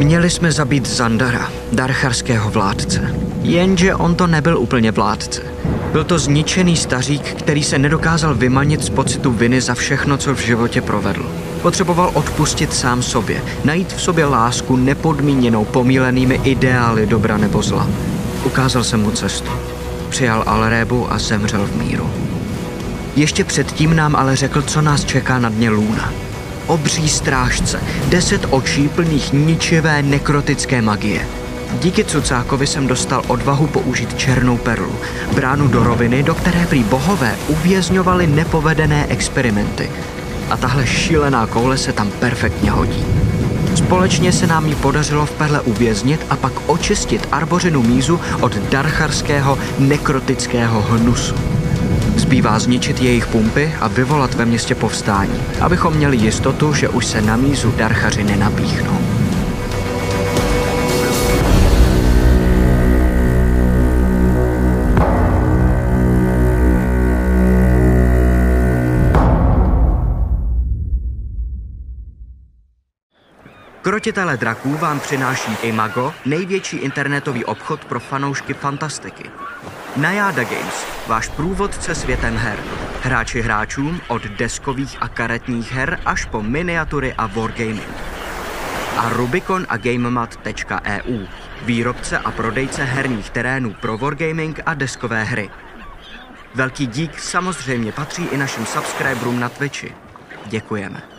Měli jsme zabít Zandara, darcharského vládce. Jenže on to nebyl úplně vládce. Byl to zničený stařík, který se nedokázal vymanit z pocitu viny za všechno, co v životě provedl. Potřeboval odpustit sám sobě, najít v sobě lásku nepodmíněnou pomílenými ideály dobra nebo zla. Ukázal jsem mu cestu. Přijal Alrébu a zemřel v míru. Ještě předtím nám ale řekl, co nás čeká na dně Luna. Obří strážce, deset očí plných ničivé nekrotické magie. Díky Cucákovi jsem dostal odvahu použít černou perlu, bránu do roviny, do které prý bohové uvězňovali nepovedené experimenty. A tahle šílená koule se tam perfektně hodí. Společně se nám ji podařilo v perle uvěznit a pak očistit arbořinu mízu od darcharského nekrotického hnusu. Zbývá zničit jejich pumpy a vyvolat ve městě povstání, abychom měli jistotu, že už se na mízu darchaři nenapíchnou. Krotitele draků vám přináší Imago, největší internetový obchod pro fanoušky fantastiky. Najada Games, váš průvodce světem her. Hráči hráčům od deskových a karetních her až po miniatury a wargaming. A Rubicon a GameMat.eu, výrobce a prodejce herních terénů pro wargaming a deskové hry. Velký dík samozřejmě patří i našim subscriberům na Twitchi. Děkujeme.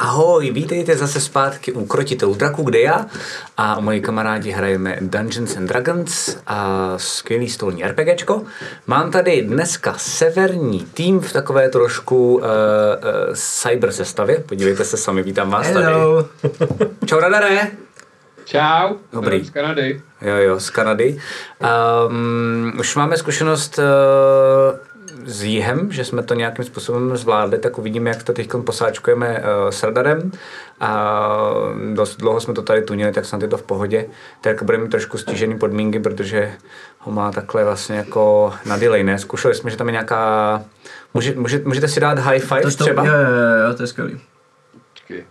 Ahoj, vítejte zase zpátky u Krotitelů draků, kde já a moji kamarádi hrajeme Dungeons and Dragons a skvělý stolní RPGčko. Mám tady dneska severní tým v takové trošku uh, uh, cyber sestavě. Podívejte se sami, vítám vás Hello. tady. Čau Radare. Čau, Dobrý. z Kanady. Jo, jo, z Kanady. Um, už máme zkušenost uh, s jihem, že jsme to nějakým způsobem zvládli, tak uvidíme, jak to teď posáčkujeme uh, s radarem. A dost dlouho jsme to tady tunili, tak snad je to v pohodě. Tak budeme mít trošku stížený podmínky, protože ho má takhle vlastně jako na delay, ne? Zkušeli jsme, že tam je nějaká... Může, může, můžete si dát high five To, to, třeba? jo, jo, jo, to je skvělý. Počkej.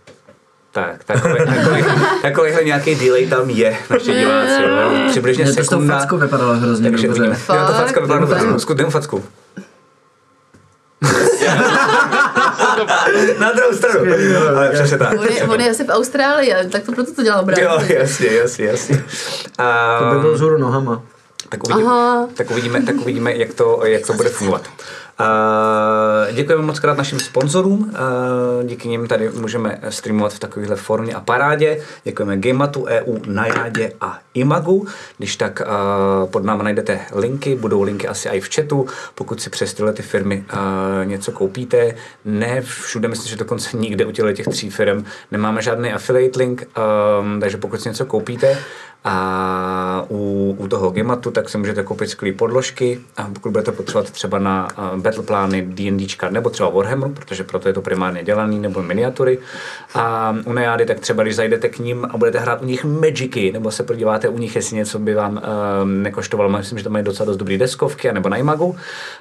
Tak, takový, takový, takovýhle nějaký delay tam je, naši diváci. jo. Přibližně Ne, to s tou sekunda. fackou vypadalo hrozně Takže dobře. Jo, to facka vypadá dobře. Mu facku. Na druhou stranu. Ale přesně tak. On je, on je asi v Austrálii, tak to proto to dělá Jo, obráceně. jasně, jasně, jasně. A, To by byl vzhůru nohama. tak, uvidíme, Aha. tak, uvidíme, tak uvidíme, jak to, jak to bude fungovat. Uh, děkujeme moc krát našim sponzorům, uh, díky nim tady můžeme streamovat v takovéhle formě a parádě. Děkujeme Gamatu, EU, Najádě a Imagu. Když tak uh, pod námi najdete linky, budou linky asi i v chatu, pokud si přes tyhle ty firmy něco koupíte. Ne všude, myslím, že dokonce nikde u těchto těch tří firm nemáme žádný affiliate link, takže pokud si něco koupíte, a u, u toho Gematu tak si můžete koupit skvělé podložky a pokud budete potřebovat třeba na uh, battle plány D&Dčka nebo třeba Warhammeru, protože proto je to primárně dělaný, nebo miniatury. A u Nejády tak třeba, když zajdete k ním a budete hrát u nich Magicy, nebo se podíváte u nich, jestli něco by vám um, nekoštovalo. Myslím, že tam mají docela dost dobrý deskovky, nebo na Imagu,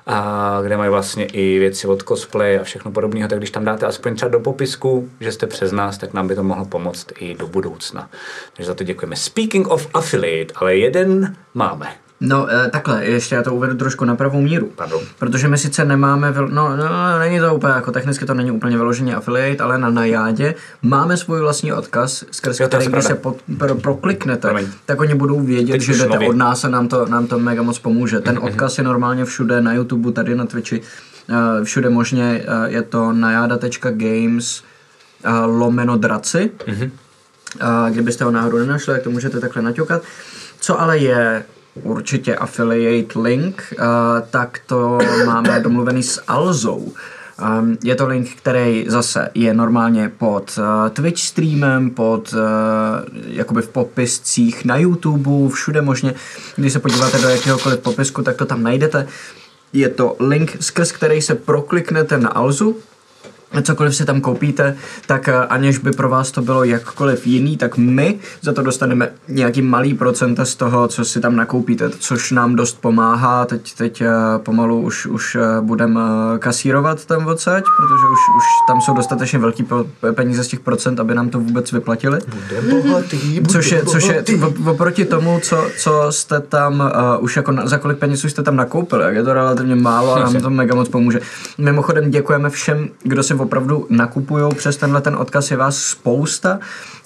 a kde mají vlastně i věci od cosplay a všechno podobného, tak když tam dáte aspoň třeba do popisku, že jste přes nás, tak nám by to mohlo pomoct i do budoucna. Takže za to děkujeme. Speaking of affiliate, ale jeden máme. No eh, takhle, ještě já to uvedu trošku na pravou míru. Pardon. Protože my sice nemáme, no, no, není to úplně, jako technicky to není úplně vyloženě affiliate, ale na Najádě máme svůj vlastní odkaz, skrz Jo, který, když se pod, pro, prokliknete, Promiň. tak oni budou vědět, Teď že jdete nově. od nás a nám to, nám to mega moc pomůže. Ten odkaz je normálně všude na YouTube, tady na Twitchi, eh, všude možně eh, je to najada.games eh, lomeno draci. A kdybyste ho náhodou nenašli, tak to můžete takhle naťukat. Co ale je určitě affiliate link, uh, tak to máme domluvený s Alzou. Um, je to link, který zase je normálně pod uh, Twitch streamem, pod uh, jakoby v popiscích na YouTube, všude možně. Když se podíváte do jakéhokoliv popisku, tak to tam najdete. Je to link, skrz který se prokliknete na Alzu cokoliv si tam koupíte, tak eh, aniž by pro vás to bylo jakkoliv jiný, tak my za to dostaneme nějaký malý procenta z toho, co si tam nakoupíte, což nám dost pomáhá. Teď, teď eh, pomalu už, už budeme kasírovat tam odsaď, protože už, už tam jsou dostatečně velký peníze z těch procent, aby nám to vůbec vyplatili. Bude bohatý, bude Což je, což je oproti tomu, co, co jste tam, uh, už jako na, za kolik peněz už jste tam nakoupili, jak je to relativně málo a nám to mega moc pomůže. Mimochodem děkujeme všem, kdo si opravdu nakupují přes tenhle ten odkaz, je vás spousta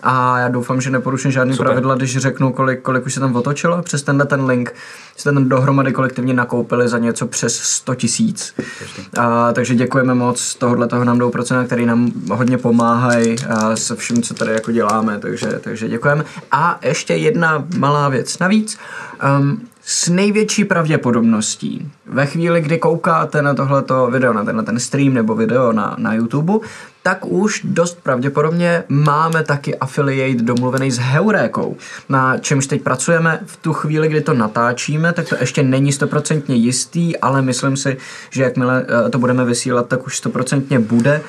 a já doufám, že neporuším žádný Super. pravidla, když řeknu, kolik, kolik už se tam otočilo. Přes tenhle ten link jste tam dohromady kolektivně nakoupili za něco přes 100 tisíc. Takže děkujeme moc, tohle toho nám jdou procenta, který nám hodně pomáhají se vším, co tady jako děláme, takže, takže děkujeme. A ještě jedna malá věc navíc. Um, s největší pravděpodobností ve chvíli, kdy koukáte na tohleto video, na ten, ten stream nebo video na, na YouTube, tak už dost pravděpodobně máme taky affiliate domluvený s Heurékou, na čemž teď pracujeme. V tu chvíli, kdy to natáčíme, tak to ještě není stoprocentně jistý, ale myslím si, že jakmile eh, to budeme vysílat, tak už stoprocentně bude.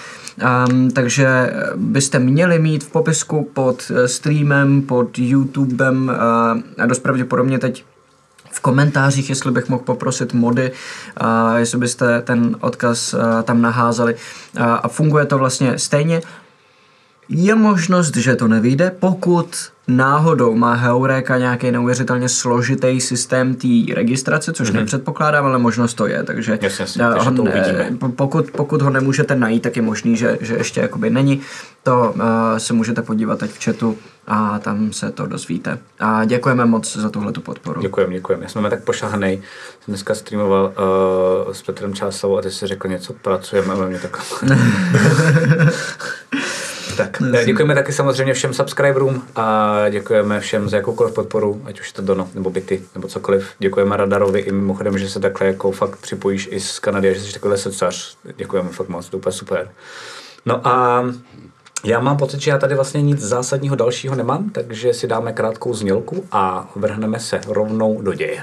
Um, takže byste měli mít v popisku pod eh, streamem, pod YouTubem uh, a dost pravděpodobně teď komentářích, jestli bych mohl poprosit mody, a jestli byste ten odkaz tam naházeli. A, a funguje to vlastně stejně. Je možnost, že to nevyjde, pokud náhodou má Heureka nějaký neuvěřitelně složitý systém té registrace, což mm-hmm. nepředpokládám, ale možnost to je, takže, Jasně, jasně, takže to ho- uvidíme. po- pokud, pokud ho nemůžete najít, tak je možný, že, že ještě jakoby není. To uh, se můžete podívat teď v chatu a tam se to dozvíte. A děkujeme moc za tuhletu podporu. Děkujeme, děkujeme. Jsme tak pošahanej. Jsem dneska streamoval uh, s Petrem Čáslavou a ty si řekl něco, pracujeme a mě tak... tak, eh, děkujeme taky samozřejmě všem subscriberům a děkujeme všem za jakoukoliv podporu, ať už je to Dono nebo Byty nebo cokoliv. Děkujeme Radarovi i mimochodem, že se takhle jako fakt připojíš i z Kanady a že jsi takovýhle srdcař. Děkujeme fakt moc, to je úplně super. No a já mám pocit, že já tady vlastně nic zásadního dalšího nemám, takže si dáme krátkou znělku a vrhneme se rovnou do děje.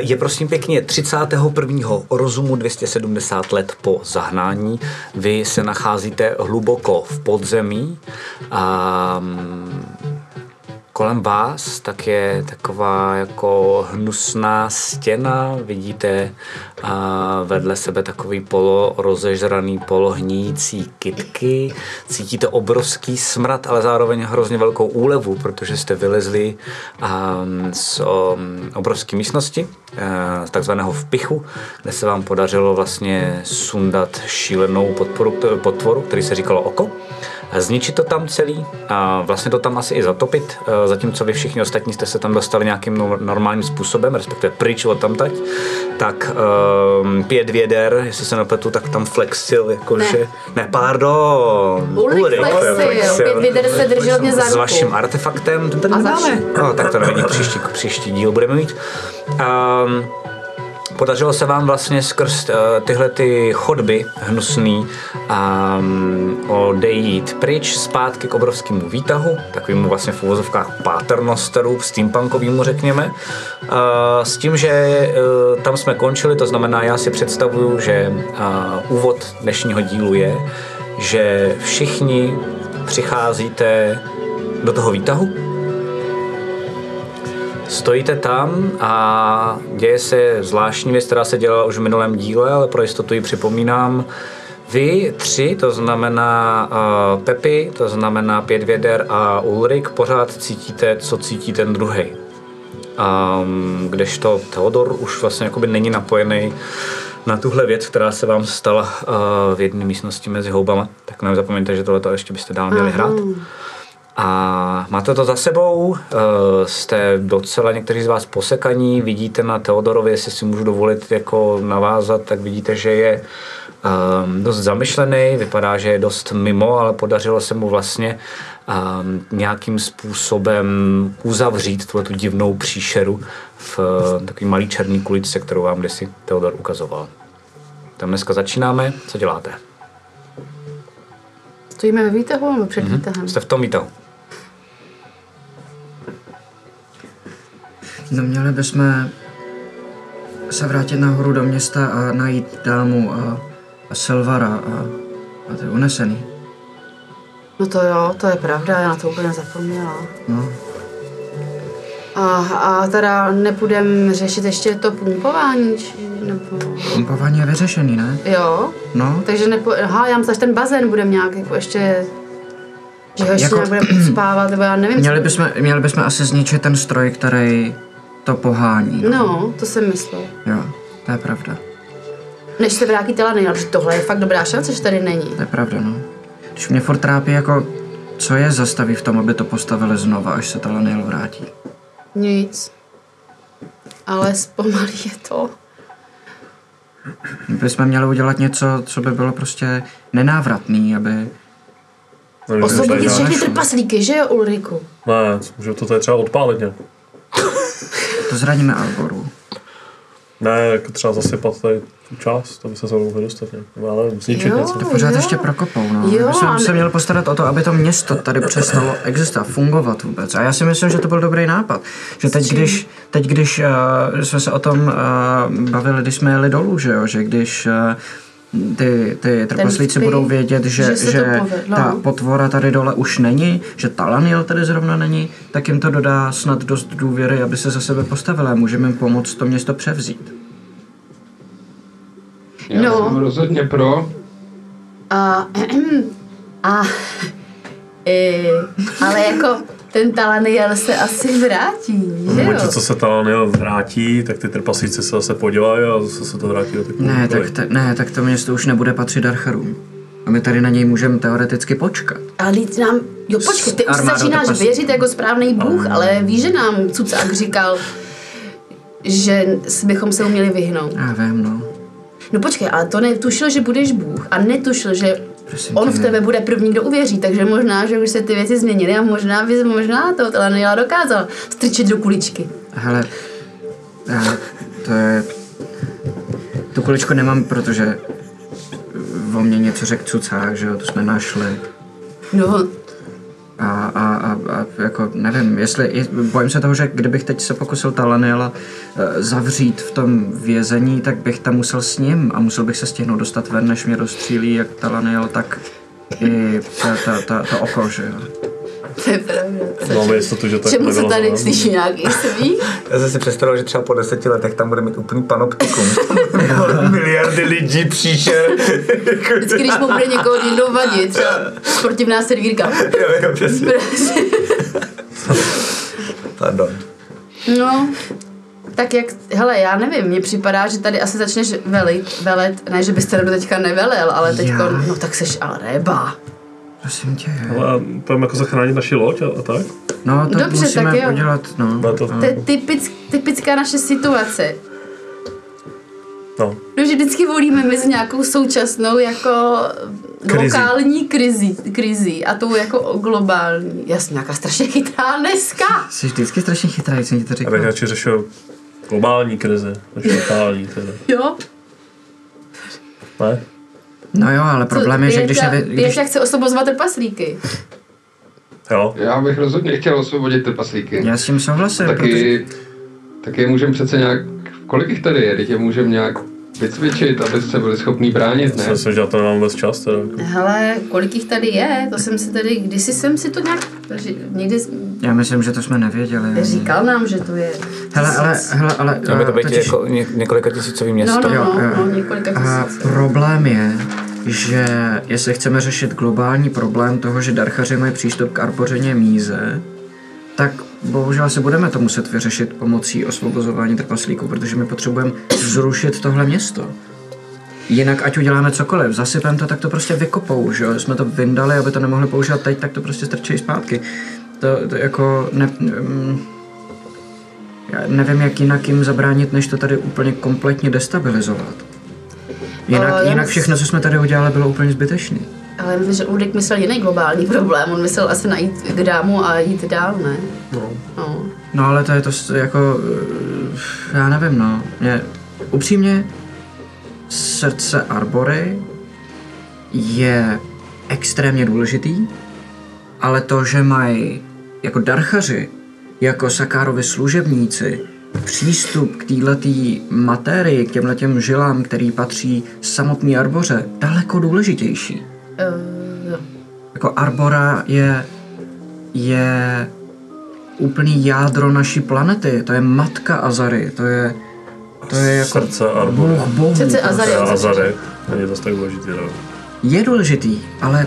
Je prosím pěkně 31. rozumu 270 let po zahnání. Vy se nacházíte hluboko v podzemí a mm, kolem vás tak je taková jako hnusná stěna. Vidíte a vedle sebe takový polo rozežraný, polohnící kitky. Cítíte obrovský smrad, ale zároveň hrozně velkou úlevu, protože jste vylezli a, z o, obrovské místnosti, eh, z takzvaného vpichu, kde se vám podařilo vlastně sundat šílenou podporu, potvoru, který se říkalo oko. Zničit to tam celý a vlastně to tam asi i zatopit, eh, zatímco vy všichni ostatní jste se tam dostali nějakým no- normálním způsobem, respektive pryč od tamtať, tak um, pět věder, jestli se nepletu, tak tam flexil, jakože, ne, ne pardon, Ulrik flexil, pět věder se držel mě za s vaším artefaktem, ten tady nemáme. No, tak to nevadí, příští, příští díl budeme mít. Um, Podařilo se vám vlastně skrz uh, tyhle ty chodby hnusný um, odejít pryč zpátky k obrovskému výtahu, takovému vlastně v uvozovkách paternosteru, steampunkovýmu řekněme, uh, s tím, že uh, tam jsme končili, to znamená, já si představuju, že úvod dnešního dílu je, že všichni přicházíte do toho výtahu, Stojíte tam a děje se zvláštní věc, která se dělala už v minulém díle, ale pro jistotu ji připomínám. Vy tři, to znamená uh, Pepi, to znamená Pět věder a Ulrik, pořád cítíte, co cítí ten druhý. Um, kdežto Theodor už vlastně jakoby není napojený na tuhle věc, která se vám stala uh, v jedné místnosti mezi houbama. Tak nezapomeňte, že tohle ještě byste dál měli hrát. A máte to za sebou, eh, jste docela někteří z vás posekaní, vidíte na Teodorovi, jestli si můžu dovolit jako navázat, tak vidíte, že je um, dost zamyšlený, vypadá, že je dost mimo, ale podařilo se mu vlastně um, nějakým způsobem uzavřít tuhle tu divnou příšeru v uh, takový malý černý kuličce, kterou vám kdysi Teodor ukazoval. Tam dneska začínáme, co děláte? Stojíme ve výtahu nebo před výtahem? Jste v tom výtahu. No měli bychom se vrátit nahoru do města a najít dámu a, a Silvara a, a ty unesený. No to jo, to je pravda, já na to úplně zapomněla. No, A, a teda nepůjdem řešit ještě to pumpování, či, nebo... pumpování je vyřešený, ne? Jo, No, takže nepo... Aha, já myslím, že ten bazén budeme nějak jako ještě... Že ho ještě Jako- budeme spávat, nebo já nevím. měli bychom, měli bychom asi zničit ten stroj, který to pohání. No, to jsem myslel. Jo, to je pravda. Než se vrátí ale že tohle je fakt dobrá šance, že tady není. To je pravda, no. Když mě furt trápí, jako, co je zastaví v tom, aby to postavili znova, až se Talaniel vrátí. Nic. Ale zpomalí je to. My bychom měli udělat něco, co by bylo prostě nenávratný, aby... Nevím, Osvobodit všechny trpaslíky, že jo, Ulriku? Ne, můžu to tady třeba odpálit nějak. To zraníme Alboru. Ne, jako třeba zasypat tady tu část, aby se se mohli dostat nějak. Já nevím, zničit Jo. něco. To pořád jo. ještě prokopou, no. Jo, My jsme a se měli postarat o to, aby to město tady přestalo existovat, fungovat vůbec. A já si myslím, že to byl dobrý nápad. Že teď, když, teď, když uh, jsme se o tom uh, bavili, když jsme jeli dolů, že jo, že když uh, ty, ty trpaslíci budou vědět, že, že že ta potvora tady dole už není, že Talaniel tady zrovna není, tak jim to dodá snad dost důvěry, aby se za sebe postavili a můžeme jim pomoct to město převzít. Já No. jsem rozhodně pro. A, a e, ale jako ten Talaniel se asi vrátí, že jo? Protože co se tam vrátí, tak ty trpaslíci se zase podělají a zase se to vrátí do Ne, tak, ta, ne, tak to město už nebude patřit Darcharům. A my tady na něj můžeme teoreticky počkat. Ale líc nám, jo počkej, ty už začínáš věřit jako správný bůh, ale víš, že nám Cucák říkal, že bychom se uměli vyhnout. Já vím, no. No počkej, ale to netušil, že budeš bůh a netušil, že Prosím on tě, v tebe bude první, kdo uvěří, takže možná, že už se ty věci změnily a možná bys možná to Talaniela dokázal strčit do kuličky. Hele, já, to je... Tu kuličku nemám, protože o mě něco řekl cucák, že jo, to jsme našli. No, A, a, a, a jako nevím, jestli, je- bojím se toho, že kdybych teď se pokusil Talaniela eh, zavřít v tom vězení, tak bych tam musel s ním a musel bych se stihnout dostat ven, než mě rozstřílí jak Talaniel, tak i ta, ta, ta, to oko, že jo. To je pravda. Máme jistotu, že tak Čemu se tady to, slyší nějaký smích? Já jsem si představil, že třeba po deseti letech tam bude mít úplný panoptikum. Miliardy lidí, příšer. Vždycky, když mu bude někoho někdo vadit, třeba sportivná servírka. jo, jo, přesně. Pardon. No, tak jak, hele, já nevím, mně připadá, že tady asi začneš velit, velet, ne, že byste teďka nevelel, ale teďka, Já? no tak seš ale reba. Prosím tě. Ale pojďme jako zachránit naši loď a, a tak? No, to Dobře, musíme tak jo. udělat, no. No, to, To je typick, typická naše situace. no. No, že vždycky volíme mezi nějakou současnou jako Krizi. lokální krizi, krizi a tou jako globální. Jasně, nějaká strašně chytrá dneska. Jsi vždycky strašně chytrý, jsem ti to Já říkal. bych radši řešil globální krize, než lokální krize. Jo? Ne? No jo, ale problém je, že když, Pěťa- nevy, když Pěťa chce osobozovat trpaslíky. Jo. Já bych rozhodně chtěl osvobodit trpaslíky. já s tím souhlasím, protože Taky, taky je můžeme přece nějak, kolik jich tady je, teď je můžeme nějak vycvičit, aby se byli schopní bránit, Já si ne? myslím, že já to nemám vůbec čas. Teda. Hele, kolik jich tady je? To jsem si tady, kdysi jsem si to nějak, někdy já myslím, že to jsme nevěděli. ani. říkal nám, že to je Hele, ale, hele, ale... Mělo by to eh, být totiž- jako ně, několika tisícový No, město. no, Jo, no, jo. no, několika A tisíc. problém je, že jestli chceme řešit globální problém toho, že darchaři mají přístup k arbořeně míze, tak bohužel se budeme to muset vyřešit pomocí osvobozování trpaslíků, protože my potřebujeme zrušit tohle město. Jinak ať uděláme cokoliv, zasypem to, tak to prostě vykopou, že? Jsme to vyndali, aby to nemohli používat teď, tak to prostě strčí zpátky. To, to jako ne, mm, já nevím, jak jinak jim zabránit, než to tady úplně kompletně destabilizovat. Jinak, já jinak všechno, co jsme tady udělali, bylo úplně zbytečný. Ale myslím, že Ulrik myslel jiný globální problém. On myslel asi najít k dámu a jít dál, ne? No. No. No ale to je to jako, eh, já nevím no, mě, upřímně, srdce Arbory je extrémně důležitý, ale to, že mají jako darchaři, jako Sakárovi služebníci, přístup k této materii, k těmhletěm žilám, který patří samotný Arboře, daleko důležitější. Uh, jo. Jako Arbora je, je úplný jádro naší planety, to je matka Azary, to je, to je jako Srdce Arbory. bůh bohů. Srdce Azary. A Azary. Azary. Není zase tak důležitý, no. Je důležitý, ale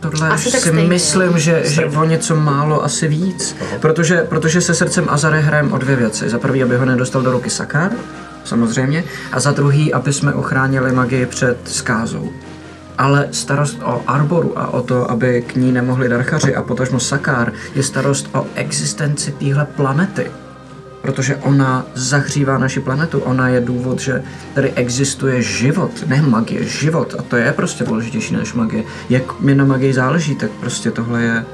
tohle Asi tak si stejně. myslím, že, že o něco málo asi víc. Protože, protože se srdcem Azary hrajeme o dvě věci. Za prvý, aby ho nedostal do ruky Sakar, samozřejmě, a za druhý, aby jsme ochránili magii před skázou. Ale starost o Arboru a o to, aby k ní nemohli darchaři a potažmo Sakár, je starost o existenci téhle planety. Protože ona zahřívá naši planetu. Ona je důvod, že tady existuje život, ne magie, život. A to je prostě důležitější než magie. Jak mi na magii záleží, tak prostě tohle je,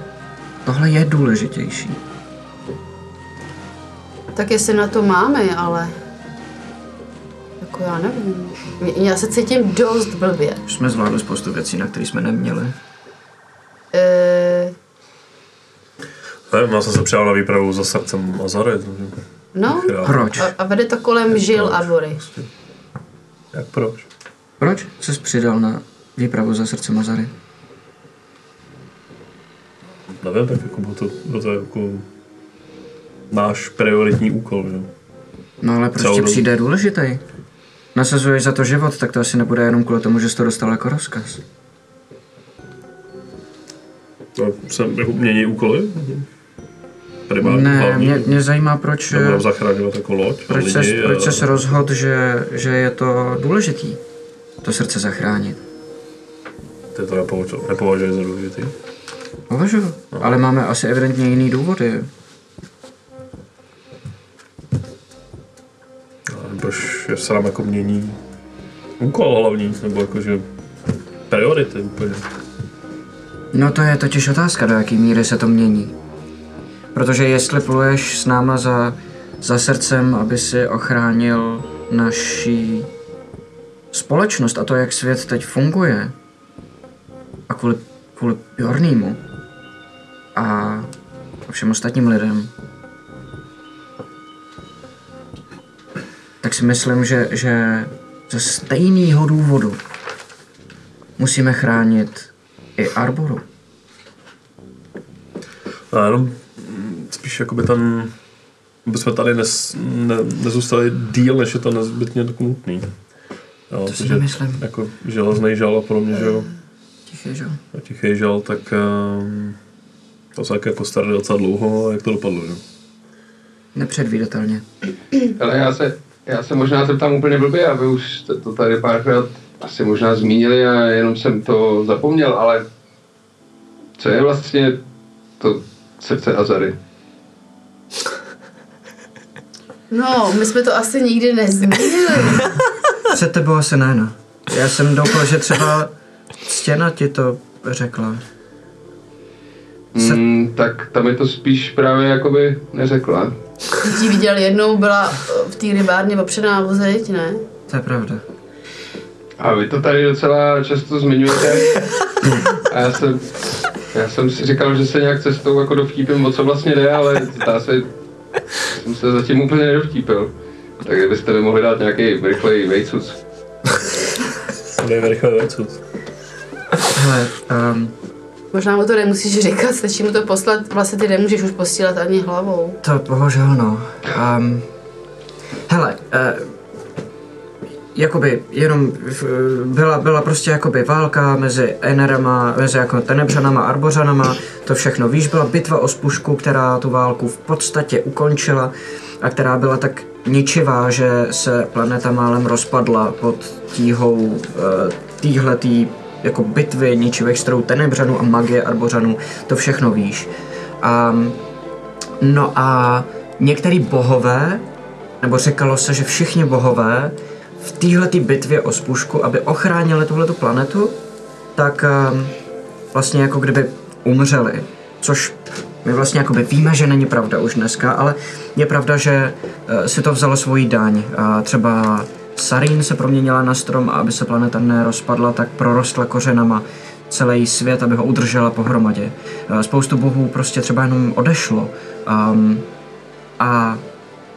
tohle je důležitější. Tak jestli na to máme, ale... Jako já nevím. Já se cítím dost blbě. Už jsme zvládli spoustu věcí, na které jsme neměli. Ne, já jsem se přijal na výpravu za srdcem Azary. takže no. Proč? a, a vede to kolem žil Arbory. Jak proč? Proč jsi přidal na výpravu za srdce Mazary? Nevím, tak jako bylo to, bylo to jako náš prioritní úkol, že? No ale proč Celou ti přijde důležitý? Nasazuješ za to život, tak to asi nebude jenom kvůli tomu, že jsi to dostal jako rozkaz. No, jsem jako mění úkoly? Primární, Ne, hlavní. mě, mě zajímá, proč, jako loď proč, lidi ses, proč a- ses rozhodl, že, že je to důležitý, to srdce zachránit. Ty to nepovažuji, nepovažuji za důležitý. Považuji, ale máme asi evidentně jiný důvody. A proč se nám jako mění úkol hlavní, nebo jakože priority úplně. No to je totiž otázka, do jaké míry se to mění. Protože jestli pluješ s náma za, za srdcem, aby si ochránil naší společnost a to, jak svět teď funguje, a kvůli, kvůli Bjornýmu a všem ostatním lidem, tak si myslím, že, že ze stejného důvodu musíme chránit i Arboru. A jenom spíš jakoby ten, aby jsme tady nes, ne, nezůstali díl, než je to nezbytně nutný. Jo, To si protože nemyslím. Jako železný žal a podobně, že jo, Tiché, že? jo? a tichý žal, tak um, to se jako starali docela dlouho a jak to dopadlo, že? Nepředvídatelně. Ale já se, já se možná zeptám úplně blbě, a vy už jste to tady párkrát asi možná zmínili a jenom jsem to zapomněl, ale co je vlastně to srdce Azary? No, my jsme to asi nikdy nezmínili. Před tebou asi ne, no. Já jsem doufal, že třeba stěna ti to řekla. Se- Hmm, tak tam je to spíš právě jakoby neřekla. Ti viděl jednou, byla eh, v té rybárně opřená o zeď, ne? To je pravda. A vy to tady docela často zmiňujete. A já jsem, já jsem si říkal, že se nějak cestou jako dovtípím, o co vlastně jde, ale zdá se, jsem se zatím úplně nedovtípil. Tak kdybyste mi mohli dát nějaký rychlej vejcuc. Dej rychle věcu. Hele, um, Možná mu to nemusíš říkat, stačí mu to poslat, vlastně ty nemůžeš už posílat ani hlavou. to bohužel no. Um, hele, uh, jakoby jenom v- byla, byla prostě jakoby válka mezi Enerama, mezi jako Tenebřanama Arbořanama, to všechno víš, byla bitva o spušku, která tu válku v podstatě ukončila a která byla tak ničivá, že se planeta málem rozpadla pod tíhou eh, týhletý jako bitvy ničivých strojů Tenebřanů a magie Arbořanů, to všechno víš. A, no a některý bohové, nebo říkalo se, že všichni bohové v téhletý bitvě o spušku, aby ochránili tuhletu planetu, tak um, vlastně jako kdyby umřeli. Což my vlastně jakoby víme, že není pravda už dneska, ale je pravda, že uh, si to vzalo svoji daň. Třeba Sarín se proměnila na strom a aby se planeta nerozpadla, tak prorostla kořenama celý svět, aby ho udržela pohromadě. Uh, spoustu bohů prostě třeba jenom odešlo. Um, a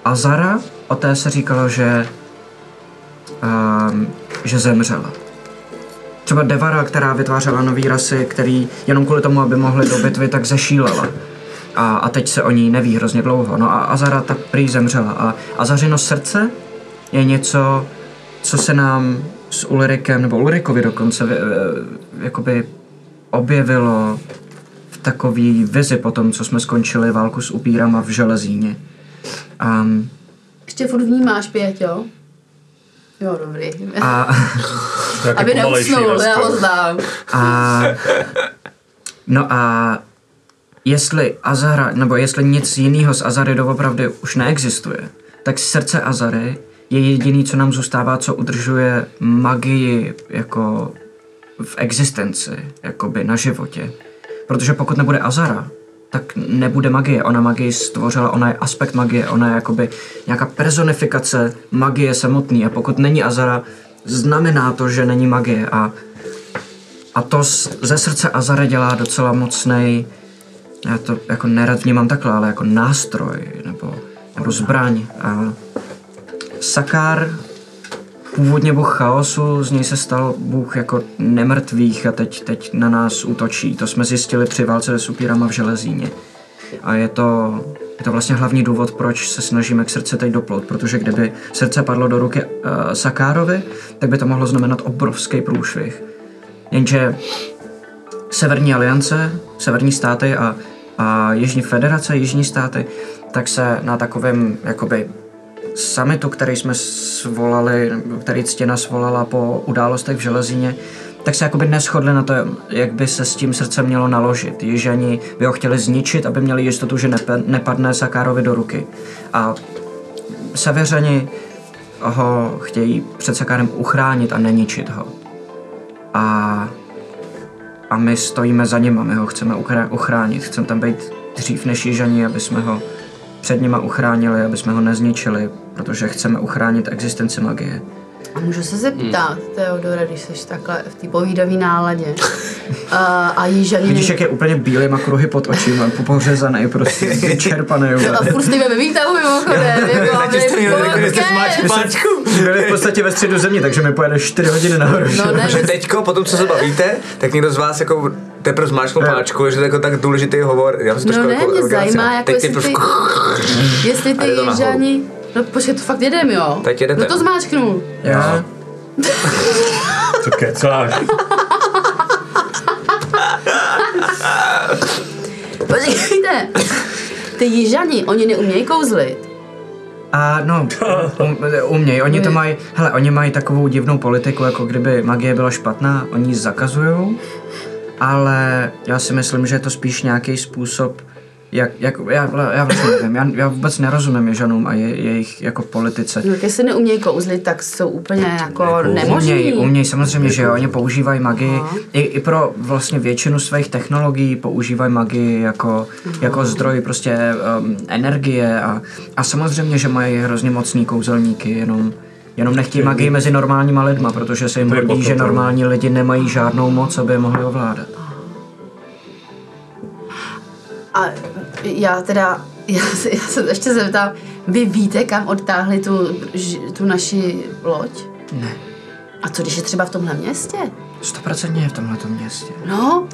Azara, o té se říkalo, že, um, že zemřela. Třeba Devara, která vytvářela nový rasy, který jenom kvůli tomu, aby mohli do bitvy, tak zešílela. A, a teď se o ní neví hrozně dlouho. No a Azara tak prý zemřela. A Azařino srdce je něco, co se nám s Ulrikem, nebo Ulrikovi dokonce, jakoby objevilo v takový vizi po tom, co jsme skončili válku s upírama v Železíně. Um, Ještě furt vnímáš, Pěťo? Jo, dobrý. a, Aby neusnul, já ho znám. a, no a jestli Azara, nebo jestli nic jiného z Azary doopravdy už neexistuje, tak srdce Azary je jediný, co nám zůstává, co udržuje magii jako v existenci, jakoby na životě. Protože pokud nebude Azara, tak nebude magie. Ona magii stvořila, ona je aspekt magie, ona je jakoby nějaká personifikace magie samotný. A pokud není Azara, znamená to, že není magie. A, a to z, ze srdce Azara dělá docela mocnej, já to jako nerad vnímám takhle, ale jako nástroj nebo, nebo zbraň. A Sakár, původně bůh chaosu, z něj se stal bůh jako nemrtvých a teď, teď na nás útočí. To jsme zjistili při válce s upírama v Železíně. A je to, je to vlastně hlavní důvod, proč se snažíme k srdci teď doplout, protože kdyby srdce padlo do ruky uh, Sakárovi, tak by to mohlo znamenat obrovský průšvih. Jenže Severní aliance, severní státy a, a Jižní federace, Jižní státy, tak se na takovém jakoby summitu, který jsme svolali, který ctěna svolala po událostech v Železíně, tak se jakoby neschodli na to, jak by se s tím srdcem mělo naložit. Jižani by ho chtěli zničit, aby měli jistotu, že nepe, nepadne Sakárovi do ruky. A seveřani ho chtějí před Sakárem uchránit a neničit ho. A a my stojíme za nima, my ho chceme uchránit, chceme tam být dřív než jižani, aby jsme ho před nima uchránili, aby jsme ho nezničili, protože chceme uchránit existenci magie. A můžu se zeptat, Teodora, když jsi takhle v té povídavý náladě. A, a Jižani... Vidíš, jak je úplně bílý, má kruhy pod očima, pořezaný, prostě vyčerpaný. A furt s ve výtahu mimochodem. Podcast. Byli v podstatě ve středu země, takže mi pojede 4 hodiny nahoru. No ne, Že teďko, potom co se bavíte, tak někdo z vás jako teprve zmáčkl páčku, že to je jako tak důležitý hovor. Já No trošku ne, jako mě zajímá, jako jestli je ty, trošku... jestli ty A. Jižani... No počkej, to fakt jedem, jo? Teď jedete. Kdo to zmáčknul? Já? Co kecáš? Počkejte. Ty Jižani, oni neumějí kouzlit. A no, um, umějí, oni to mají, hele, oni mají takovou divnou politiku, jako kdyby magie byla špatná, oni ji zakazujou, ale já si myslím, že je to spíš nějaký způsob, jak, jak já, já vlastně nevím, já, já vůbec nerozumím Ježanům a je, jejich jako politice. No, Když se neumějí kouzlit, tak jsou úplně jako nemožní. Umějí, umějí, samozřejmě, že jo, oni používají magii, I, i pro vlastně většinu svých technologií používají magii jako, jako zdroj prostě um, energie a, a samozřejmě, že mají hrozně mocný kouzelníky, jenom Jenom nechtějí magii mezi normálníma lidma, protože se jim hodí, že normální lidi nemají žádnou moc, aby je mohli ovládat. A já teda, já se, já se ještě zeptám, vy víte, kam odtáhli tu, tu naši loď? Ne, A co když je třeba v tomhle městě? stoprocentně je v tomhle městě. No,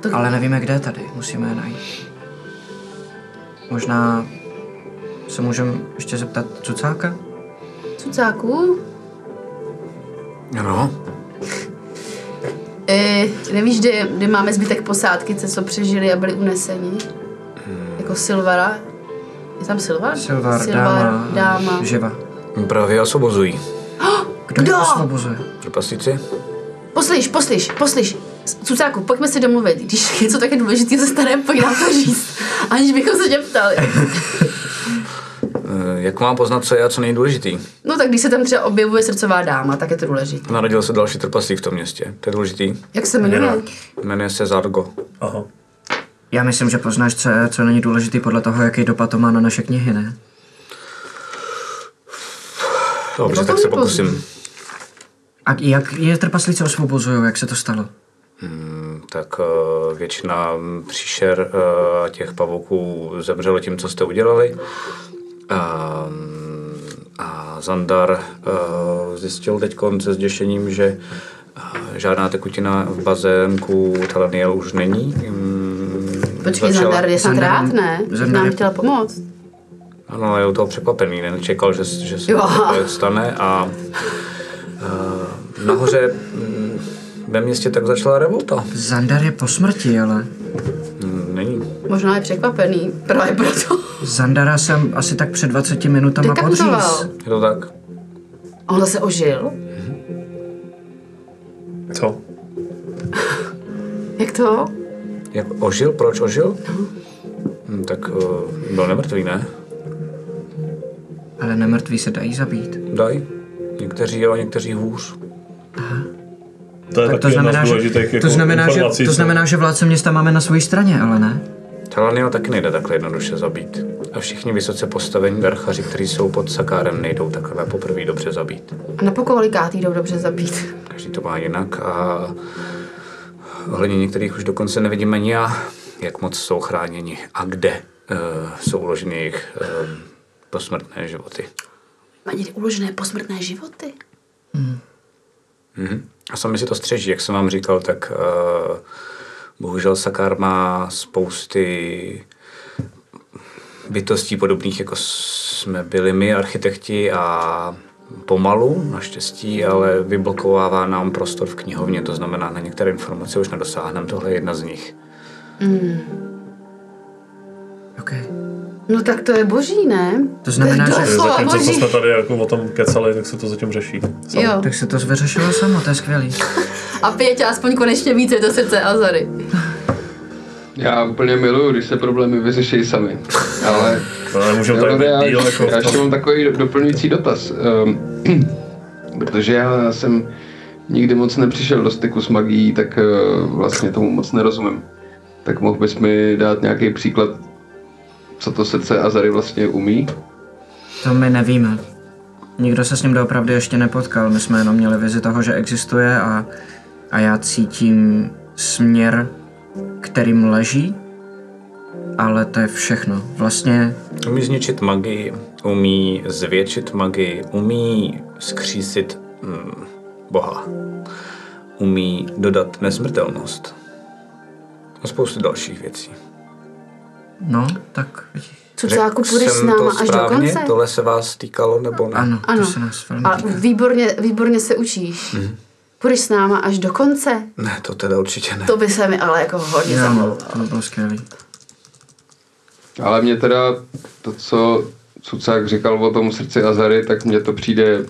to, Ale nevíme, kde je tady, musíme je najít. Možná se můžeme ještě zeptat Cucáka? cucáku? Ano, E, nevíš, kde, kde máme zbytek posádky, co, co přežili a byli uneseni? Jako Silvara? Je tam Silvar? Silvar, dáma, dáma. živa. právě osvobozují. Kdo, Kdo? je osvobozuje? Trpaslíci? Poslyš, poslyš, poslyš. Cucáku, pojďme si domluvit. Když něco tak je důležité se starém, pojď nám to říct. Aniž bychom se tě ptali. Eh, Jak mám poznat, co je a co není důležitý? No tak když se tam třeba objevuje srdcová dáma, tak je to důležité. Narodil se další trpaslík v tom městě. To je důležitý. Jak se jmenuje? Jmenuje se Zargo. Aha. Já myslím, že poznáš, co, co není důležitý podle toho, jaký dopad to má na naše knihy, ne? Dobře, Nebo tak se pokusím. A jak je trpaslíci osvobozují, jak se to stalo? Hmm, Tak eh, většina příšer eh, těch pavouků zemřelo tím, co jste udělali. A, mm, a Zandar eh, zjistil teď se zděšením, že žádná tekutina v bazénku Talaniel už není. Mm, Počkej, začala- Zandar je rád, ne? Že Zandar nám chtěla pomoct. Ano, je u toho překvapený, nečekal, že, že se Jo. to stane a uh, nahoře mm, ve městě tak začala revolta. Zandar je po smrti, ale Mm, Není. Možná je překvapený, právě proto. Zandara jsem asi tak před 20 minutama podříz. Je to tak? A on zase ožil? Co? Jak to? Jak ožil? Proč ožil? Hm, tak uh, byl nemrtvý, ne? Ale nemrtví se dají zabít. Daj. Někteří jo, někteří hůř. To je Tak to znamená, z že, jako to, znamená, že, to znamená, že vládce města máme na své straně, ale ne? Talaniel taky nejde takhle jednoduše zabít. A všichni vysoce postavení verchaři, kteří jsou pod Sakárem, nejdou takhle poprvé dobře zabít. A na pokolikátý jdou dobře zabít. Každý to má jinak a ohledně některých už dokonce nevidím ani já, jak moc jsou chráněni a kde uh, jsou uloženy jejich uh, posmrtné životy. Mají někdy uložené posmrtné životy. Mhm. A sami si to střeží, jak jsem vám říkal, tak uh, bohužel Sakár má spousty bytostí podobných, jako jsme byli my, architekti, a pomalu, naštěstí, ale vyblokovává nám prostor v knihovně, to znamená, na některé informace už nedosáhneme, tohle je jedna z nich. OK. No tak to je boží, ne? To znamená, to je že- doslova Zatímco co boží. jsme tady jako o tom kecali, tak se to zatím řeší. Jo. Tak se to vyřešilo samo, to je skvělý. A Pětě aspoň konečně více do srdce Azary. Já úplně miluju, když se problémy vyřeší sami. Ale No, tady být já, díl, jako já ještě mám takový do- doplňující dotaz. Um, protože já jsem nikdy moc nepřišel do styku s magií, tak uh, vlastně tomu moc nerozumím. Tak mohl bys mi dát nějaký příklad, co to srdce Azary vlastně umí? To my nevíme. Nikdo se s ním doopravdy ještě nepotkal, my jsme jenom měli vizi toho, že existuje a, a já cítím směr, kterým leží, ale to je všechno. Vlastně Umí zničit magii, umí zvětšit magii, umí skřísit mm, Boha, umí dodat nesmrtelnost a spoustu dalších věcí. No, tak vidíš. Cucáku, Řekl půjdeš s náma to až do konce? Tohle se vás týkalo nebo ne? Ano, Ano. to se nás velmi A výborně, výborně se učíš. Půjdeš s náma až do konce? Ne, to teda určitě ne. To by se mi ale jako hodně zamlouvalo. to by bylo skvělý. Ale mě teda to, co Cucák říkal o tom srdci Azary, tak mně to přijde,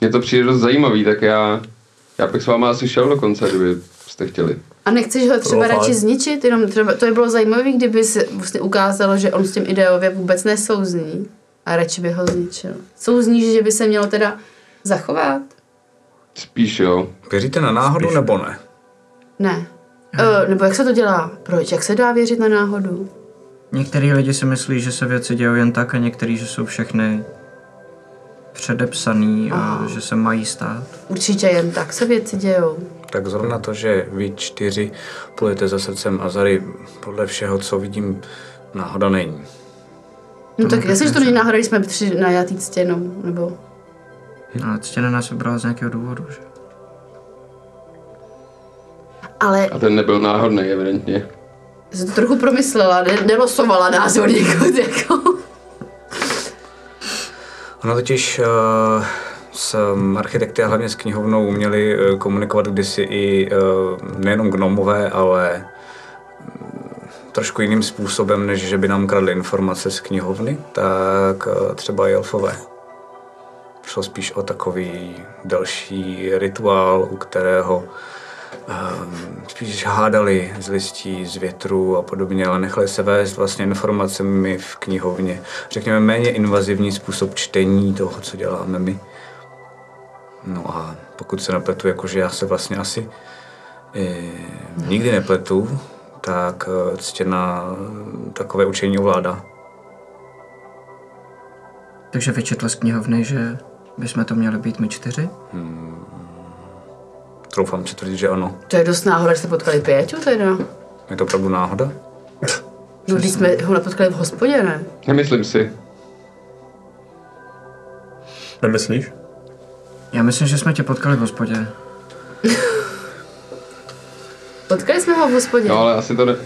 mně to přijde dost zajímavý, tak já, já bych s váma asi šel do konce, kdyby jste chtěli. A nechceš ho třeba Bylo radši fajn. zničit? Jenom třeba, to by bylo zajímavé, kdyby se vlastně ukázalo, že on s tím ideově vůbec nesouzní. A radši by ho zničil. Souzníš, že by se mělo teda zachovat? Spíš jo. Věříte na náhodu nebo ne? Ne. Uh, nebo jak se to dělá? Proč? Jak se dá věřit na náhodu? Některý lidi si myslí, že se věci dějou jen tak a některý, že jsou všechny předepsaný a že se mají stát. Určitě jen tak se věci dějou. Tak zrovna to, že vy čtyři plujete za srdcem Azary, podle všeho, co vidím, náhoda není. No tak že to není náhoda, když jsme tři najatý stěnou, nebo... Ale ctě na nás vybrala z nějakého důvodu, že? Ale A ten nebyl náhodný, evidentně. jsi to trochu promyslela, ne, nelosovala nás od někud, jako. Ono totiž uh, s um, architekty a hlavně s knihovnou uměli eh, komunikovat kdysi i eh, nejenom gnomové, ale mm, trošku jiným způsobem, než že by nám kradli informace z knihovny, tak eh, třeba i elfové. Šlo spíš o takový další rituál, u kterého um, spíš hádali z listí, z větru a podobně, ale nechali se vést vlastně informacemi v knihovně. Řekněme méně invazivní způsob čtení toho, co děláme my. No a pokud se nepletu, jakože já se vlastně asi e, nikdy nepletu, tak eh, ctěna takové učení ovládá. Takže vyčetl z knihovny, že bychom to měli být my čtyři? Troufám si tvrdit, že ano. To je dost náhoda, že jste potkali Pěťu teda. Je to opravdu náhoda? No, když jsme ho nepotkali v hospodě, ne? Nemyslím si. Nemyslíš? Já myslím, že jsme tě potkali v hospodě. Potkali jsme ho v hospodě. No ale asi to ne...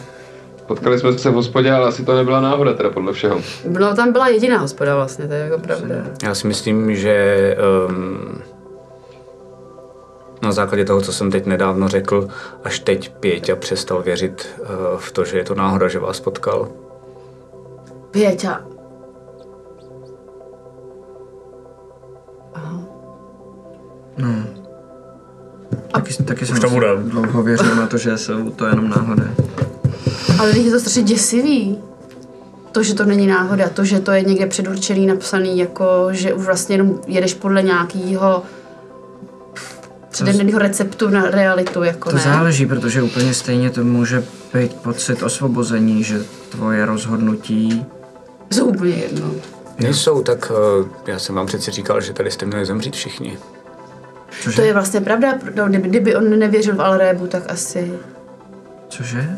Potkali jsme se v hospodě, ale asi to nebyla náhoda teda podle všeho. No, tam byla jediná hospoda vlastně, to je jako pravda. Já si myslím, že um, na základě toho, co jsem teď nedávno řekl, až teď Pěťa přestal věřit uh, v to, že je to náhoda, že vás potkal. Pěťa. Taky, taky jsem to bude. dlouho věřil na to, že jsou to jenom náhody. Ale teď je to strašně děsivý. To, že to není náhoda, to, že to je někde předurčený, napsaný, jako, že už vlastně jenom jedeš podle nějakého předeného receptu na realitu, jako To ne. záleží, protože úplně stejně to může být pocit osvobození, že tvoje rozhodnutí... Jsou úplně jedno. Nejsou, tak uh, já jsem vám přeci říkal, že tady jste měli zemřít všichni. Cože? To je vlastně pravda, no, kdyby, kdyby on nevěřil v Alrébu, tak asi... Cože?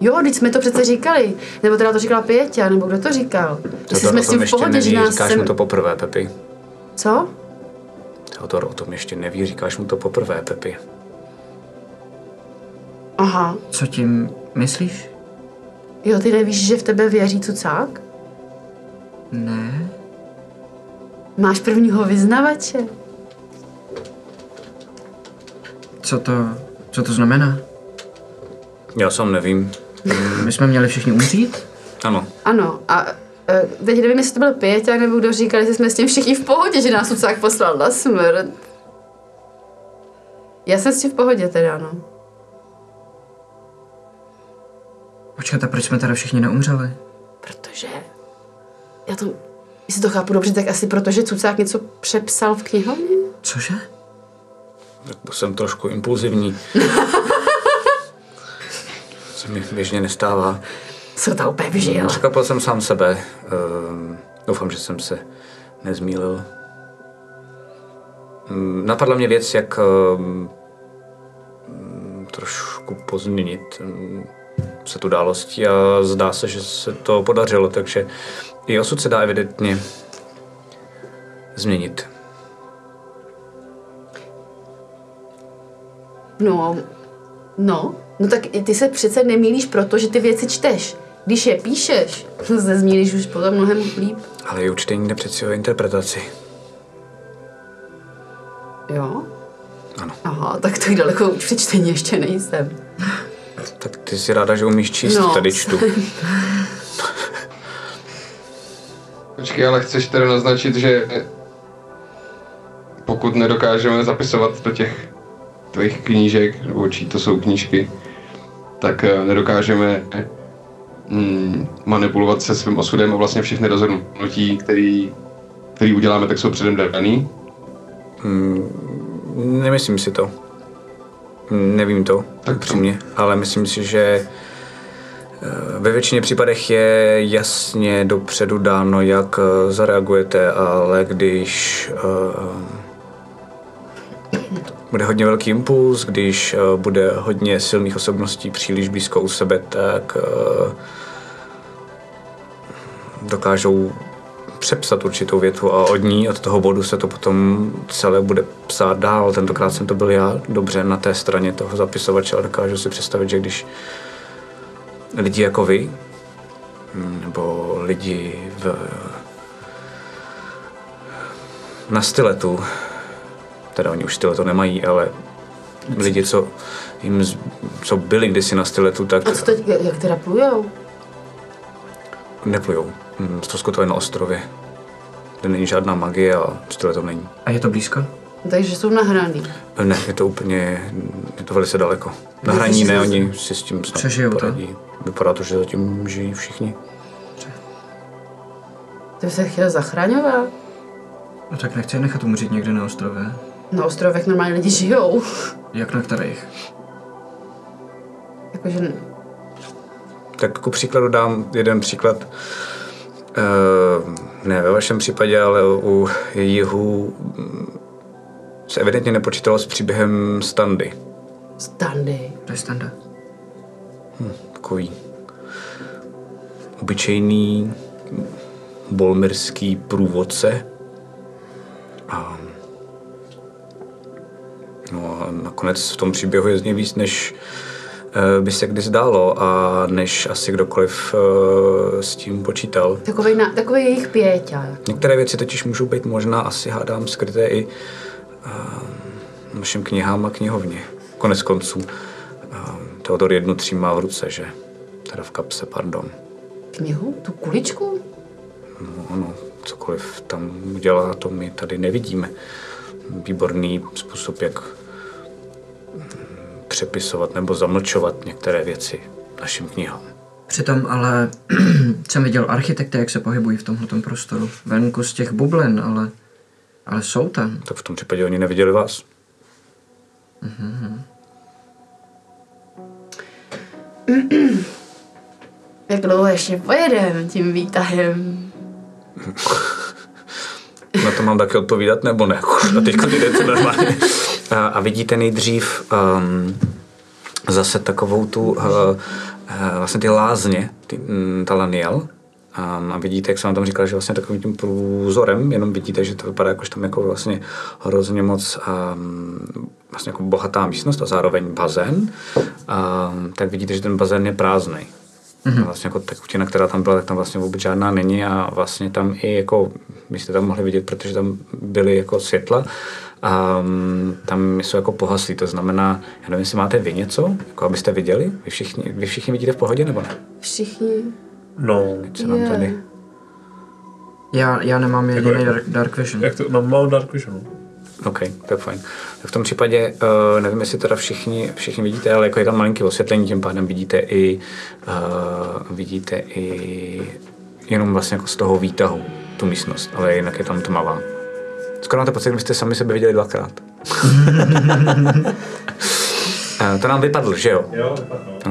Jo, teď jsme to přece říkali. Nebo teda to říkala Pěťa, nebo kdo to říkal? Jestli jsme s tím v pohodě, že neví, nás říkáš sem... mu to poprvé, Pepi. Co? Teodor o tom ještě neví, říkáš mu to poprvé, Pepi. Aha. Co tím myslíš? Jo, ty nevíš, že v tebe věří cucák? Ne? Máš prvního vyznavače? Co to, co to znamená? Já sám nevím. My jsme měli všichni umřít? Ano, Ano, a e, teď nevím, jestli to byl Pěťa, nebo kdo říkal, že jsme s tím všichni v pohodě, že nás cucák poslal na smrt. Já jsem s tím v pohodě teda, no. Počkat, a proč jsme teda všichni neumřeli? Protože... Já to... Jestli to chápu dobře, tak asi proto, že cucák něco přepsal v knihovně? Cože? tak jsem trošku impulzivní. Se mi běžně nestává. Co to úplně vyžil? Překvapil jsem sám sebe. Ehm, doufám, že jsem se nezmílil. Mm, Napadla mě věc, jak ehm, mm, trošku pozměnit mm, se tu dálostí a zdá se, že se to podařilo, takže i osud se dá evidentně změnit. No, no, no tak ty se přece nemýlíš proto, že ty věci čteš. Když je píšeš, se zmílíš už potom mnohem líp. Ale i učtení jde přeci o interpretaci. Jo? Ano. Aha, tak tak daleko už při čtení ještě nejsem. Tak ty si ráda, že umíš číst, No. tady čtu. Počkej, ale chceš teda naznačit, že pokud nedokážeme zapisovat do těch tvých knížek, nebo čí to jsou knížky, tak eh, nedokážeme mm, manipulovat se svým osudem a vlastně všechny rozhodnutí, který, který uděláme, tak jsou předem daný. Nemyslím si to. Nevím to, tak přímě, ale myslím si, že eh, ve většině případech je jasně dopředu dáno, jak eh, zareagujete, ale když eh, bude hodně velký impuls, když eh, bude hodně silných osobností příliš blízko u sebe, tak eh, dokážou přepsat určitou větu a od ní, od toho bodu se to potom celé bude psát dál. Tentokrát jsem to byl já dobře na té straně toho zapisovače a dokážu si představit, že když lidi jako vy, nebo lidi v na styletu, teda oni už styletu nemají, ale lidi, co, jim, z- co byli kdysi na styletu, tak A co teď, jak teda plujou? neplujou. Hm, Ztroskotali na ostrově, kde není žádná magie a styletu není. A je to blízko? Takže jsou nahraný. Ne, je to úplně, je to velice daleko. Na hraní ne, oni si s tím snad Přežijou to? poradí. Vypadá to, že zatím žijí všichni. To by se chtěl zachraňovat. No tak nechci je nechat umřít někde na ostrově. Na ostrovech normálně lidi žijou. Jak na kterých? Jakože Tak jako příkladu dám jeden příklad. Uh, ne ve vašem případě, ale u jihu mm, se evidentně nepočítalo s příběhem Standy. standy. To je standa. Takový obyčejný bolmirský průvodce. A, no a nakonec v tom příběhu je z něj víc, než eh, by se kdy zdálo a než asi kdokoliv eh, s tím počítal. Takový, na, takový jejich pěťa. Některé věci totiž můžou být možná asi hádám skryté i uh, našim knihám a knihovně. Konec konců uh, Teodor jednu třímá v ruce, že? Teda v kapse, pardon. Knihu? Tu kuličku? No, ano, cokoliv tam udělá, to my tady nevidíme. Výborný způsob, jak přepisovat nebo zamlčovat některé věci našim knihám. Přitom ale jsem viděl architekty, jak se pohybují v tomhle prostoru. Venku z těch bublin, ale, ale jsou tam. Tak v tom případě oni neviděli vás. Jak dlouho ještě pojedem tím výtahem? Na to mám taky odpovídat, nebo ne? A teď jde to normálně. A, a vidíte nejdřív um, zase takovou tu, uh, uh, vlastně ty lázně, ty, um, ta laniel. Um, a vidíte, jak jsem vám tam říkal, že vlastně takovým tím průzorem, jenom vidíte, že to vypadá jakož tam jako vlastně hrozně moc um, vlastně jako bohatá místnost a zároveň bazén. Um, tak vidíte, že ten bazén je prázdný. Mm-hmm. Vlastně jako tekutina, která tam byla, tak tam vlastně vůbec žádná není a vlastně tam i jako, byste tam mohli vidět, protože tam byly jako světla a um, tam jsou jako pohaslí, to znamená, já nevím, jestli máte vy něco, jako abyste viděli, vy všichni, vy všichni vidíte v pohodě nebo ne? Všichni. No, Co nám tady? Já, já nemám jediný Jako- dark, dark vision. jak to, no, mám Dark Vision. OK, tak fajn. Tak v tom případě, uh, nevím, jestli teda všichni, všichni vidíte, ale jako je tam malinký osvětlení, tím pádem vidíte i, uh, vidíte i jenom vlastně jako z toho výtahu tu místnost, ale jinak je tam tmavá. Skoro máte pocit, že byste sami sebe viděli dvakrát. to nám vypadl, že jo? Jo,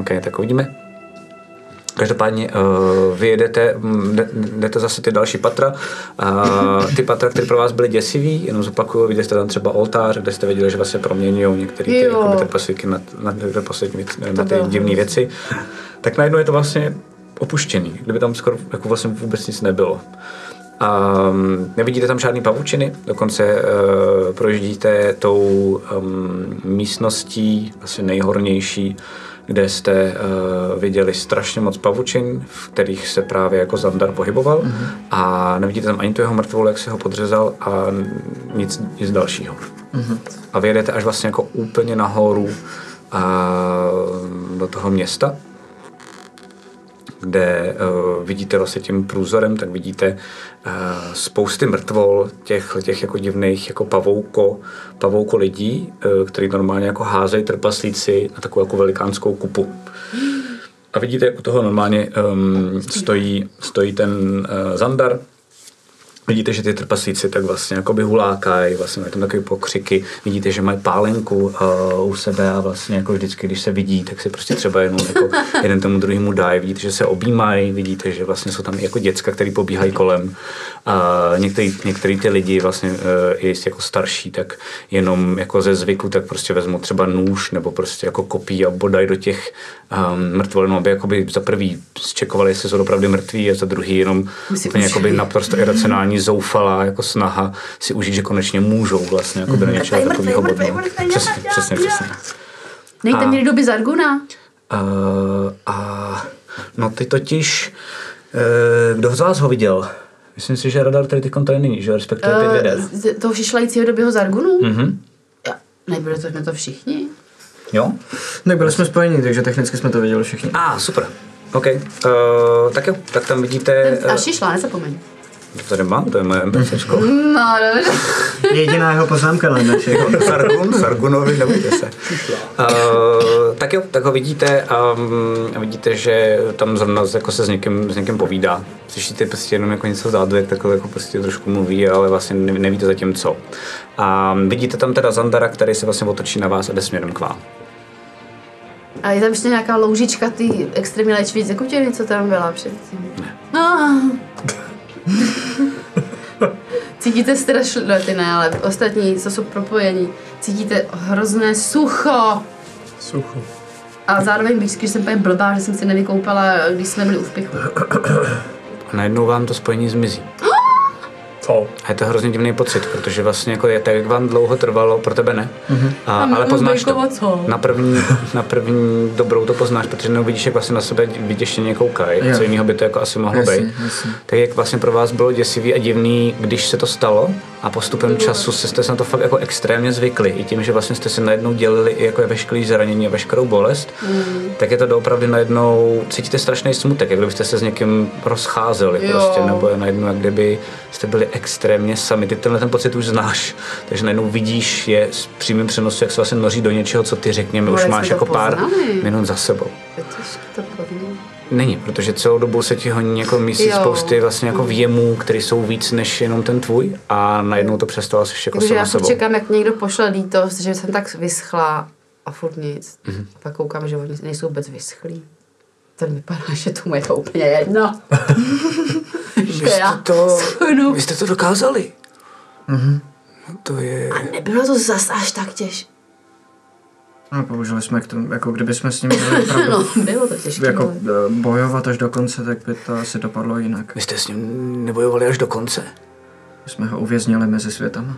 OK, tak uvidíme. Každopádně uh, vy jedete, jde- jdete zase ty další patra. Uh, ty patra, které pro vás byly děsivý, jenom zopakuju, viděli jste tam třeba oltář, kde jste viděli, že vlastně proměňují některé ty jakoby, trpaslíky na, na, trpaslíky, na ty divné věci. Tak najednou je to vlastně opuštěný, kdyby tam skoro jako vlastně vůbec nic nebylo. Um, nevidíte tam žádný pavučiny, dokonce uh, projíždíte tou um, místností, asi nejhornější, kde jste uh, viděli strašně moc pavučin, v kterých se právě jako Zandar pohyboval mm-hmm. a nevidíte tam ani tu jeho mrtvolu, jak se ho podřezal a nic, nic dalšího. Mm-hmm. A vyjedete až vlastně jako úplně nahoru uh, do toho města, kde uh, vidíte vlastně tím průzorem, tak vidíte uh, spousty mrtvol těch, těch jako divných jako pavouko, pavouko lidí, uh, který normálně jako házejí trpaslíci na takovou jako velikánskou kupu. A vidíte, jak u toho normálně um, stojí, stojí ten uh, Zandar, Vidíte, že ty trpaslíci tak vlastně jakoby hulákají, vlastně mají tam takové pokřiky, vidíte, že mají pálenku uh, u sebe a vlastně jako vždycky, když se vidí, tak si prostě třeba jenom jako jeden tomu druhému dají, vidíte, že se objímají, vidíte, že vlastně jsou tam jako děcka, který pobíhají kolem. A některý, některý ty lidi vlastně uh, i jako starší, tak jenom jako ze zvyku, tak prostě vezmou třeba nůž nebo prostě jako kopí a bodají do těch um, mrtvol, no, aby jakoby za prvý zčekovali, jestli jsou opravdu mrtví a za druhý jenom úplně jakoby naprosto iracionální, zoufalá jako snaha si užít, že konečně můžou vlastně jako do něčeho Mrtvej, takového bodnout. mrtvej, Přesně, přesně, přesně. Nejte A- měli doby Zarguna? Uh, a no ty totiž, uh, kdo z vás ho viděl? Myslím si, že radar tady teď tady není, že respektive Uh, z toho šišlajícího do běho Zargunu? Mhm. Ja, nebyli to jsme to všichni? Jo? Tak byli jsme spojení, takže technicky jsme to viděli všichni. A, ah, super. OK. Uh, tak jo, tak tam vidíte... A Uh, šišla, nezapomeň. To tady mám, to je moje NPCčko. No, dobře. Jediná jeho poznámka na dnešek. Sargun, Sargunovi, nebojte se. Uh, tak jo, tak ho vidíte a um, vidíte, že tam zrovna jako se s někým, s někým povídá. Slyšíte prostě jenom jako něco zádu, jak takhle jako prostě trošku mluví, ale vlastně ne- nevíte zatím co. A vidíte tam teda Zandara, který se vlastně otočí na vás a jde směrem k vám. A je tam ještě nějaká loužička ty extrémně léčivý tekutiny, co tam byla předtím? Ne. No. Cítíte strašně, no ty ne, ale ostatní, co jsou propojení, cítíte hrozné sucho. Sucho. A zároveň víš, když jsem úplně blbá, že jsem si nevykoupala, když jsme byli u. A najednou vám to spojení zmizí. Co? A je to hrozně divný pocit, protože vlastně jako je, tak jak vám dlouho trvalo, pro tebe ne, Mhm. a, A ale poznáš to. Co? Na první, na první dobrou to poznáš, protože neuvidíš, jak vlastně na sebe vyděšeně koukají, Jo. co jiného by to jako asi mohlo Jasně, být. jasně. Tak jak vlastně pro vás bylo děsivý a divný, když se to stalo a postupem času se jste se na to fakt jako extrémně zvykli. I tím, že vlastně jste si najednou dělili i jako veškerý zranění a veškerou bolest, Mm. tak je to doopravdy najednou, cítíte strašný smutek, jak kdybyste se s někým rozcházeli Jo. prostě, nebo je najednou, jak kdyby jste byli extrémně sami. Ty tenhle ten pocit už znáš, takže najednou vidíš je s přímým přenosu, jak se vlastně noří do něčeho, co ty řekněme, No, už máš jako pár poznali. minut za sebou. Je to to podle Není, protože celou dobu se ti honí jako mísí Jo. spousty vlastně jako věmů, které jsou víc než jenom ten tvůj a najednou to přestalo se jako Takže já sama furt sebou. čekám, jak někdo pošle lítost, že jsem tak vyschla a furt nic. Mhm. Mm-hmm. Pak koukám, že oni nejsou vůbec vyschlí. To vypadá, že tomu je to úplně jedno. Vy jste to, schnu. vy jste to dokázali. Mhm. No to je... A nebylo to zas až tak těž. No, použili jsme k tomu, jako kdyby jsme s ním měli opravdu No, bylo to těžké. jako Jako... eh, bojovat až do konce, tak by to asi dopadlo jinak. Vy jste s ním nebojovali až do konce? My jsme ho uvěznili mezi světama.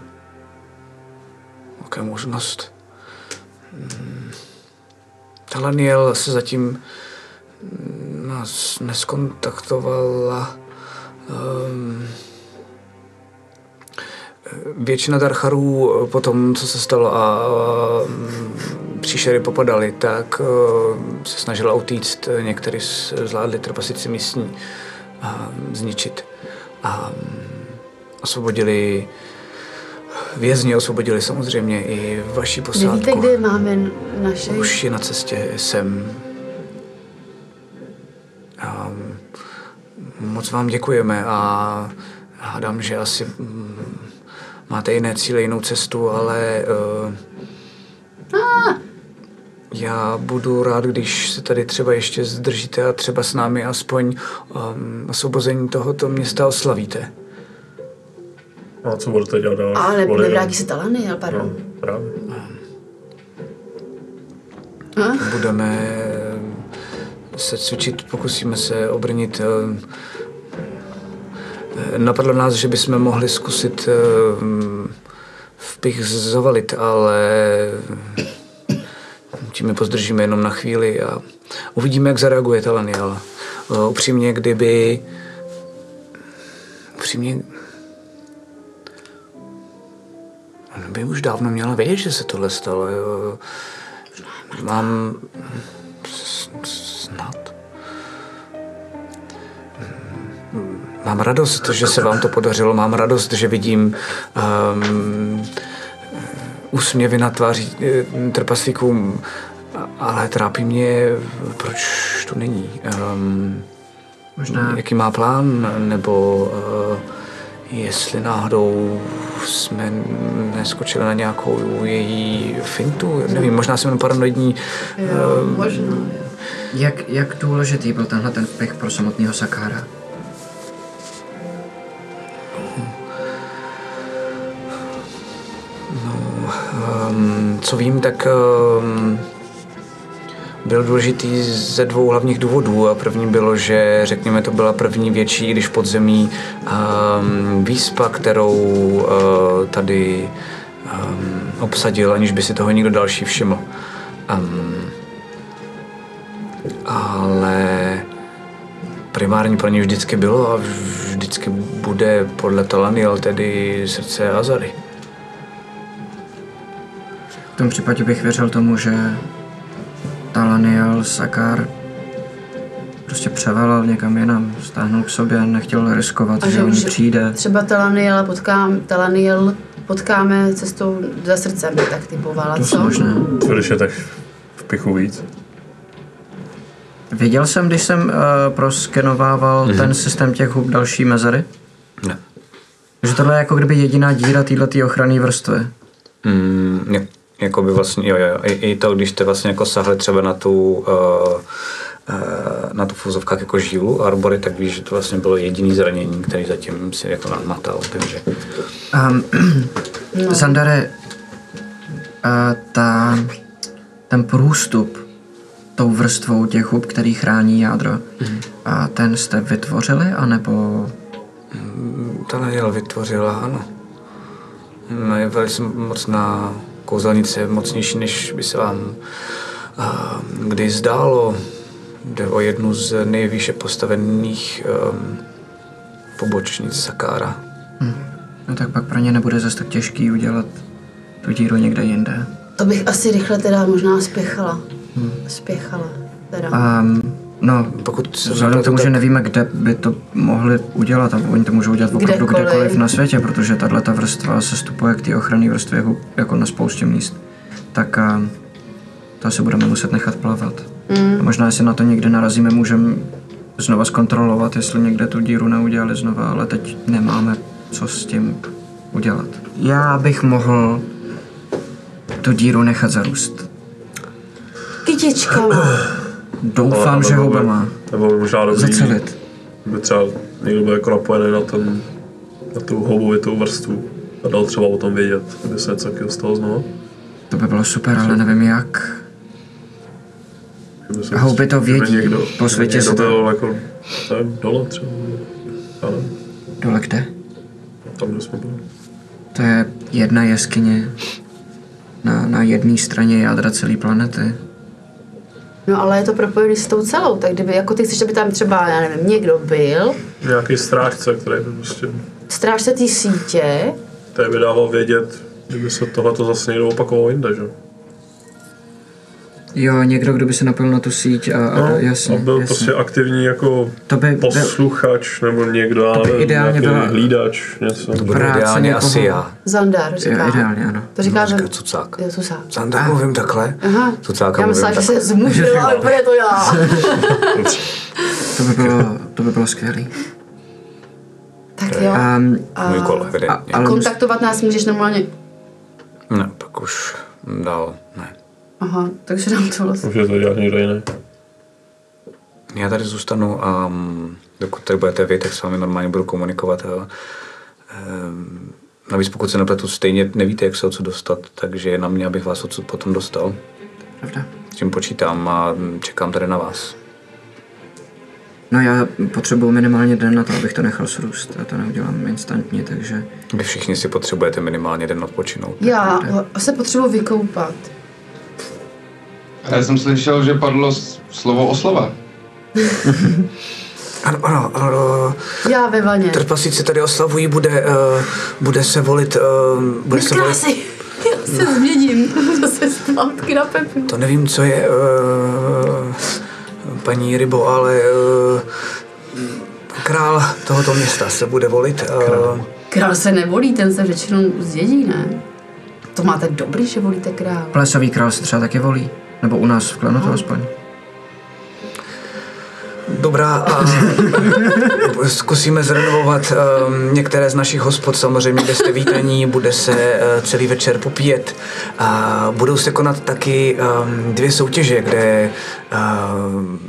Jaká možnost? Hmm. Talaniel se zatím mm, nás neskontaktovala. Um, většina Darcharů po tom, co se stalo a mm, příšery popadaly, tak uh, se snažila utíct. Někteří s- zvládli trpasici místní a zničit. A osvobodili Vězni osvobodili samozřejmě i vaši posádku. Nevíte, kde máme naše... Už je na cestě sem. Moc vám děkujeme a hádám, že asi mm, máte jiné cíle, jinou cestu, ale uh, já budu rád, když se tady třeba ještě zdržíte a třeba s námi aspoň um, osvobození tohoto města oslavíte. A co budete dělat dál? Ale Kvůli- nevrátí se talany, ale pardon. No, právě. budeme se cvičit, pokusíme se obrnit. eh, Napadlo nás, že bychom mohli zkusit eh, vpich zavalit, ale tím je pozdržíme jenom na chvíli a uvidíme, jak zareaguje Talaniel. Eh, Upřímně, kdyby... Upřímně... Ona by už dávno měla vědět, že se tohle stalo. Mám Mám radost, že se vám to podařilo. Mám radost, že vidím um, úsměvy na tváři eh, trpaslíkům, ale trápí mě, proč tu není. Um, Možná Jaký má plán, nebo uh, jestli náhodou jsme neskočili na nějakou její fintu, nevím, možná jsem jenom paranoidní. Jo, možná. Jak, jak důležitý byl tenhle ten vpich pro samotného Sakára? Um, co vím, tak um, byl důležitý ze dvou hlavních důvodů. A první bylo, že řekněme, to byla první větší, když podzemí um, výspa, kterou uh, tady um, obsadil, aniž by si toho někdo další všiml. Um, ale primární pro ně vždycky bylo a vždy, teoreticky bude podle Talaniel tedy srdce Azary. V tom případě bych věřil tomu, že Talaniel Sakar prostě převelel někam jinam, stáhnul k sobě, nechtěl riskovat, A že že o ní už přijde. třeba Talaniel, potkám, Talaniel potkáme cestou za srdcem, tak typovala, To co? je možné. Když je tak v pichu víc? Viděl jsem, když jsem uh, proskenovával mm-hmm. ten systém těch hub další mezery, Ne. že tohle je jako kdyby jediná díra této ochranné vrstvy. Mm, jak, jako by vlastně, jo, jo, i, i to, když jste vlastně jako sahli třeba na tu, uh, uh, na tu fuzovkách jako žílu arbory, tak víš, že to vlastně bylo jediný zranění, který zatím si jako natal, takže Um, no. Zandare, uh, ta, ten průstup tou vrstvou těch hub, který chrání jádro, mm-hmm. a ten jste vytvořili, anebo ta Daniel vytvořila, ano. No, je velice mocná kouzelnice, je mocnější, než by se vám uh, kdy zdálo. Jde o jednu z nejvýše postavených um, pobočnic Sakára. no tak pak pro ně nebude zase tak těžký udělat tu díru někde jinde. To bych asi rychle teda možná spěchala. Spěchala. Teda. Um, no, Pokud vzhledem k tomu, že nevíme, kde by to mohli udělat, a oni to můžou udělat opravdu Kdekoliv. kdekoliv na světě, protože tahle ta vrstva se stupuje k té ochranné vrstvě jako, jako na spoustě míst, tak um, to asi budeme muset nechat plavat. Mm. A možná, jestli na to někde narazíme, můžeme znova zkontrolovat, jestli někde tu díru neudělali znova, ale teď nemáme co s tím udělat. Já bych mohl tu díru nechat zarůst. Kytičkama. Doufám, Ale- že by- houbama. Nebo by možná dobrý, Zacelit. by třeba někdo byl jako napojený na, ten, na tu houbovitou vrstvu a dal třeba o tom vědět, kdyby se něco takového stalo znovu. To by bylo super, ale nevím jak. Se- Houby to kdyby vědí, po světě někdo se to- jako, nevím, dole třeba. Nevím, Dole kde? tam, kde jsme byli. To je jedna jeskyně na, na jedné straně jádra celé planety. No ale je to propojený s tou celou, tak kdyby, jako ty chceš, aby tam třeba, já nevím, někdo byl, Nějaký strážce, který by prostě, strážce té sítě, který by dával vědět, kdyby se tohle zase někdo opakovalo jinde, že? Jo, někdo, kdo by se napil na tu síť a, a No, jasně, a byl jasně. prostě aktivní jako To by byl posluchač nebo někdo, To by nevím, ideálně nějaký byla- hlídač, něco. To bude práce ideálně někoho- asi já. Zandar, říká. jo, ideálně, ano. To říká, Říká že... cucák. Jo, cucák. Zanda, mluvím takhle. Aha, Cucáka já myslela, že se zmužil, ale úplně to já. To by bylo, to by bylo skvělé. tak jo. Um, Můj kol, a, ale mus, Kontaktovat nás můžeš normálně. Ne, pak už dál ne. Aha, takže nám to vlastně. Může to dělat někdo jiný. Já tady zůstanu a um, dokud tady budete vy, tak s vámi normálně budu komunikovat. A, um, navíc pokud se nepletu, stejně nevíte, jak se odsud dostat, takže je na mě, abych vás odsud potom dostal. pravda. S tím počítám a mm, čekám tady na vás. No já potřebuji minimálně den na to, abych to nechal srůst. Já to neudělám instantně, takže Vy všichni si potřebujete minimálně den odpočinout. Já se potřebuji vykoupat. Já jsem slyšel, že padlo slovo oslava. Ano, ano, ano. Já ve vaně. Trpasíci tady oslavují, bude, uh, bude se volit, uh, bude se volit. Já se změním. Zase zpátky na pepru. to nevím, co je, uh, paní Rybo, ale uh, král tohoto města se bude volit. Uh, Král se nevolí, ten se většinou zdědí, ne? To máte dobrý, že volíte král. plesový král se třeba taky volí. Nebo u nás v klanu to aspoň. Dobrá, a zkusíme zrenovovat um, některé z našich hospod, samozřejmě, kde jste vítaní, bude se uh, celý večer popíjet. A budou se konat taky um, dvě soutěže, kde uh,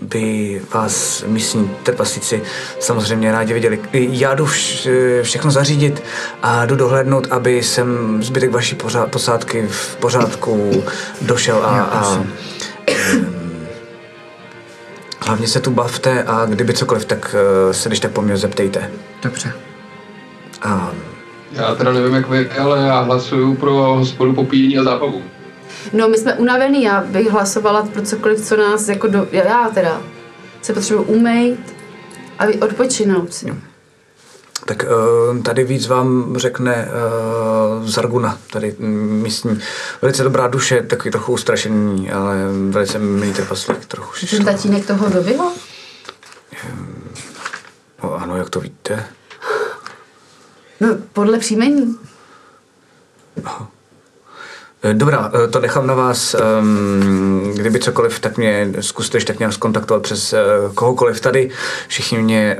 by vás místní trpasíci samozřejmě rádi viděli. Já jdu vš, všechno zařídit a jdu dohlédnout, aby sem zbytek vaší pořád, posádky v pořádku došel a, a Hlavně se tu bavte a kdyby cokoliv, tak uh, se když tak po mně zeptejte. Dobře. A Já teda nevím jak vy, ale já hlasuju pro hospodu popíjení a zábavu. No, my jsme unavený, já bych hlasovala pro cokoliv, co nás jako do... Já teda se potřebuji umejt a vy- odpočinout si. Tak uh, tady víc vám řekne uh, Zarguna, tady mm, místní. Velice dobrá duše, takový trochu ustrašený, ale velice milý trpaslík, trochu. Ten tatínek toho dobyho? No, ano, jak to víte? No, podle příjmení. Eh, Dobrá, eh, to nechám na vás. ehm, Kdyby cokoliv, tak mě zkuste ještě tak nějak skontaktovat přes eh, kohokoliv tady. Všichni mě eh,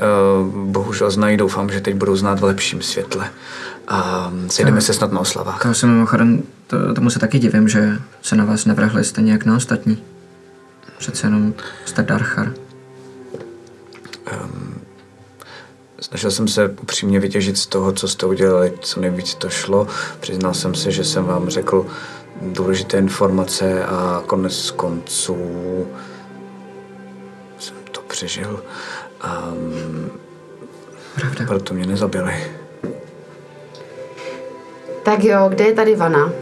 bohužel znají, doufám, že teď budou znát v lepším světle. A sejdeme se snad na oslavách. To se mimochodem, to, tomu se taky divím, že se na vás nevrhli stejně jak na ostatní. Přece jenom jste Darchar. Snažil jsem se upřímně vytěžit z toho, co jste udělali, co nejvíc to šlo. Přiznal jsem se, že jsem vám řekl důležité informace a konec konců jsem to přežil. A Pravda. proto mě nezabili. Tak jo, kde je tady vana?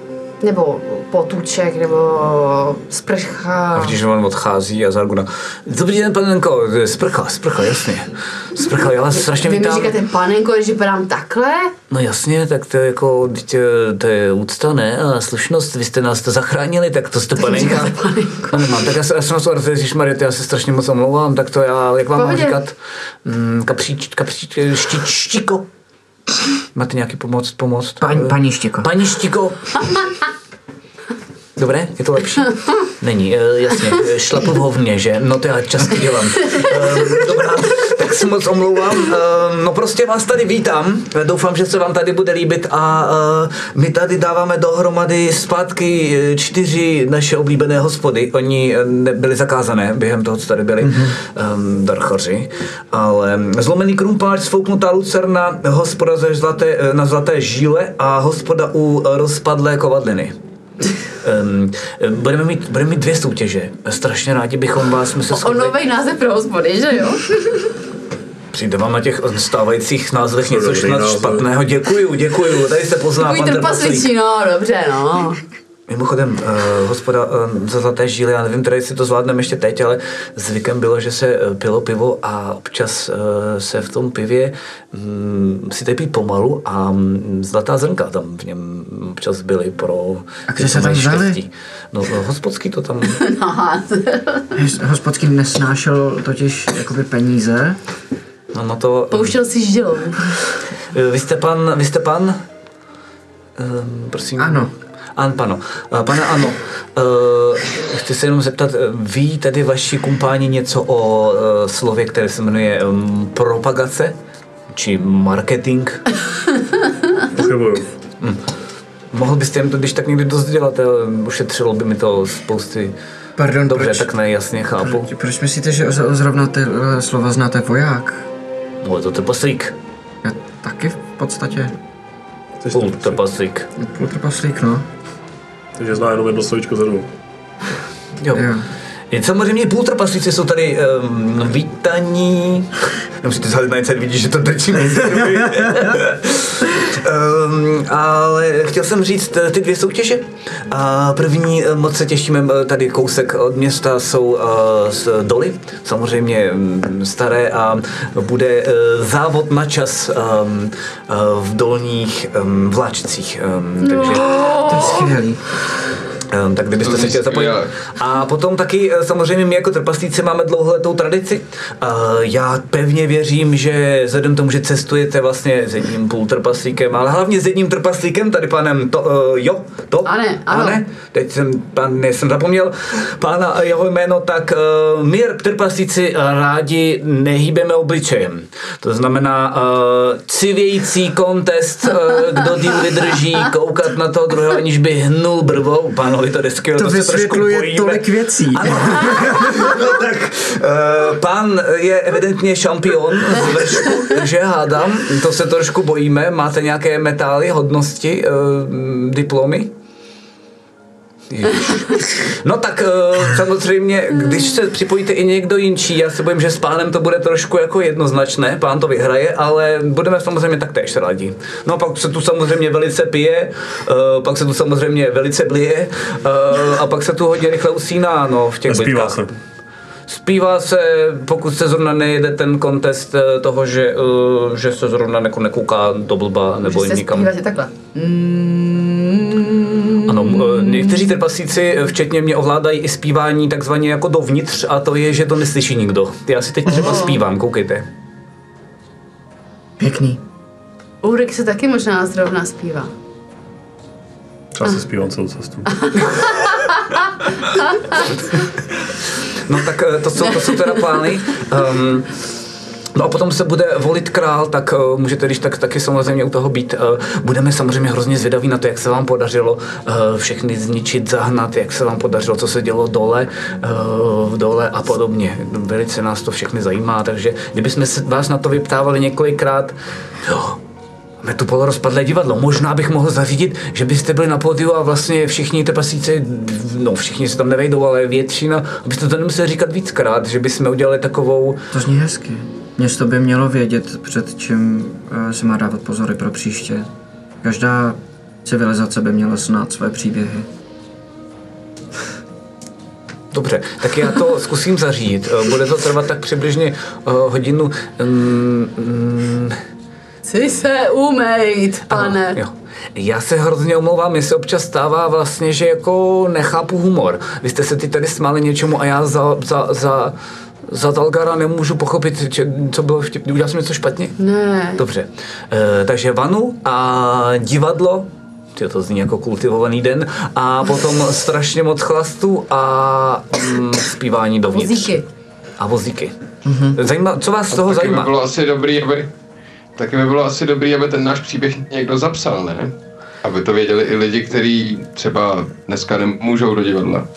Nebo potůček, nebo sprcha? A že on odchází a Zarguna. Dobrý den, panenko, sprcha, sprcha, jasně. Sprcha, já vás strašně Vy mi vítám. říkáte panenko, když vypadám takhle? No jasně, tak to je jako, teď, eh, to je úcta, ne? A slušnost, vy jste nás to zachránili, tak to jste panenka. říkáte panenko. No tak já, se, já jsem vás Ježišmarja, já se strašně moc omlouvám, tak to já, jak vám mám Pohodě. říkat? Mm, kapříč, kapříč, ští, štíko. Máte nějaký pomoc, pomoc? Paní, paní Štěko. Paní Štíko. Dobré, je to lepší? Není, eh, jasně, eh, šlapu v hovně, že? No to já často dělám. Eh, Dobrá, tak se moc omlouvám. Eh, No prostě vás tady vítám. Eh, Doufám, že se vám tady bude líbit a my tady dáváme dohromady zpátky čtyři naše oblíbené hospody. Oni nebyli zakázané během toho, co tady byli mm-hmm. darchoři. Ale zlomený krumpáč, svouknutá lucerna, hospoda ze zlaté, na zlaté žíle a hospoda u rozpadlé kovadliny. Um, budeme, mít, budeme mít dvě soutěže. Strašně rádi bychom vás, jsme se O shodli. nový název pro hospody, že jo? Přijde vám na těch stávajících názvech To něco snad špatného. Děkuju, děkuju. Tady se pozná Takový pan trpasličí, no, dobře, no. Mimochodem, uh, hospoda uh, za zlaté žíly, já nevím, teda, jestli to zvládneme ještě teď, ale zvykem bylo, že se uh, pilo pivo a občas uh, se v tom pivě um, si tepí pomalu a um, zlatá zrnka tam v něm občas byly pro... A kde se tam mají vzali? No, hospodský to tam... Hos- Hospodský nesnášel totiž jakoby peníze. No, no to... Pouštěl si žilou. Eh, Vy jste pan, vy jste pan? Um, prosím. Ano. An, pano. Eh, Pane Ano, uh, chci se jenom zeptat, eh, ví tedy vaši kumpáni něco o uh, slově, které se jmenuje um, propagace? Či marketing? Pochybuju. Mohl byste jim to když tak někdy dost dělat, eh, ušetřilo by mi to spousty. Pardon, Dobře, proč, tak ne, jasně, chápu. proč myslíte, že zrovna ty eh, slova znáte voják? No, je to trpaslík. Já taky v podstatě. Půl to- trpaslík. Půl trpaslík, no. Takže zná jenom jedno slovíčko za dvou. Jo. Jo. Je samozřejmě půl trpaslíci jsou tady um, vítaní. Nemusíte se na něco vidíš, že to mezi um, Ale chtěl jsem říct eh, ty dvě soutěže. A první, eh, moc se těšíme, eh, tady kousek od města jsou uh, z doly, samozřejmě mm, staré a bude uh, závod na čas um, uh, v dolních um, vláčcích. Um, takže To je skvělý. Ehm, tak kdybyste se chtěli zapojit. A potom taky eh, samozřejmě my jako trpaslíci máme dlouholetou tradici. Eh, Já pevně věřím, že vzhledem k tomu, že cestujete vlastně s jedním půl trpaslíkem, ale hlavně s jedním trpaslíkem, tady panem to, uh, jo, to, Ane, ano. Ane, teď jsem, pan, ne, jsem zapomněl pána a jeho jméno, tak uh, my trpaslíci rádi nehýbeme obličejem. To znamená uh, civějící kontest, uh, kdo díl vydrží, koukat na toho druhého, aniž by hnul brvou. Pánovi to desky, To se trošku vysvětluje tolik věcí. Ano. no tak, uh, pán je evidentně šampion z vršku, takže hádám, to se trošku bojíme. Máte nějaké metály, hodnosti, uh, diplomy? No tak uh, samozřejmě, když se připojíte i někdo jinčí, já se bojím, že s pánem to bude trošku jako jednoznačné, pán to vyhraje, ale budeme samozřejmě taktéž rádi. No pak se tu samozřejmě velice pije, uh, pak se tu samozřejmě velice blije uh, a pak se tu hodně rychle usíná, no v těch bitkách. se. Zpívá se, pokud se zrovna nejede ten kontest eh, toho, že, eh, že se zrovna jako nekouká do blba nebo Že se nikam. je takhle. Mm, Ano, eh, někteří trpaslíci, eh, včetně mě, ovládají i zpívání takzvaně jako dovnitř a to je, že to neslyší nikdo. Já si teď třeba zpívám, koukejte. Pěkný. Ulrik se taky možná zrovna zpívá. Třeba si zpívám celou cestu. No tak eh, to jsou, to jsou teda plány. Um, No a potom se bude volit král, tak uh, můžete když tak taky samozřejmě u toho být. Uh, budeme samozřejmě hrozně zvědaví na to, jak se vám podařilo uh, všechny zničit, zahnat, jak se vám podařilo, co se dělo dole, uh, dole a podobně. Velice nás to všechny zajímá, takže kdybychom se vás na to vyptávali několikrát, jo, Máme tu polorozpadlé divadlo. Možná bych mohl zařídit, že byste byli na pódiu a vlastně všichni trpaslíci, no všichni se tam nevejdou, ale většina, abyste to nemuseli říkat víckrát, že bychom udělali takovou, To zní hezky. Město by mělo vědět, před čím eh, se má dávat pozory pro příště. Každá civilizace by měla znát své příběhy. Dobře, tak já to zkusím zařídit. Eh, Bude to trvat tak přibližně uh, hodinu. Um, um, Chci se umejt, pane. Ano, jo. Já se hrozně omlouvám, mně se občas stává vlastně, že jako nechápu humor. Vy jste se ty tady smáli něčemu a já za, za, za, za Dalgara nemůžu pochopit, če, co bylo vtipný. Udělal jsem něco špatně? Ne. Dobře. E, takže vanu a divadlo, Tyjo, to zní jako kultivovaný den, a potom strašně moc chlastu a mm, zpívání dovnitř. Vozíky. A vozíky. Zajímá, co vás z toho Taky by zajímá? bylo asi dobrý, aby, taky by bylo asi dobrý, aby ten náš příběh někdo zapsal, ne? Aby to věděli i lidi, kteří třeba dneska nemůžou do divadla.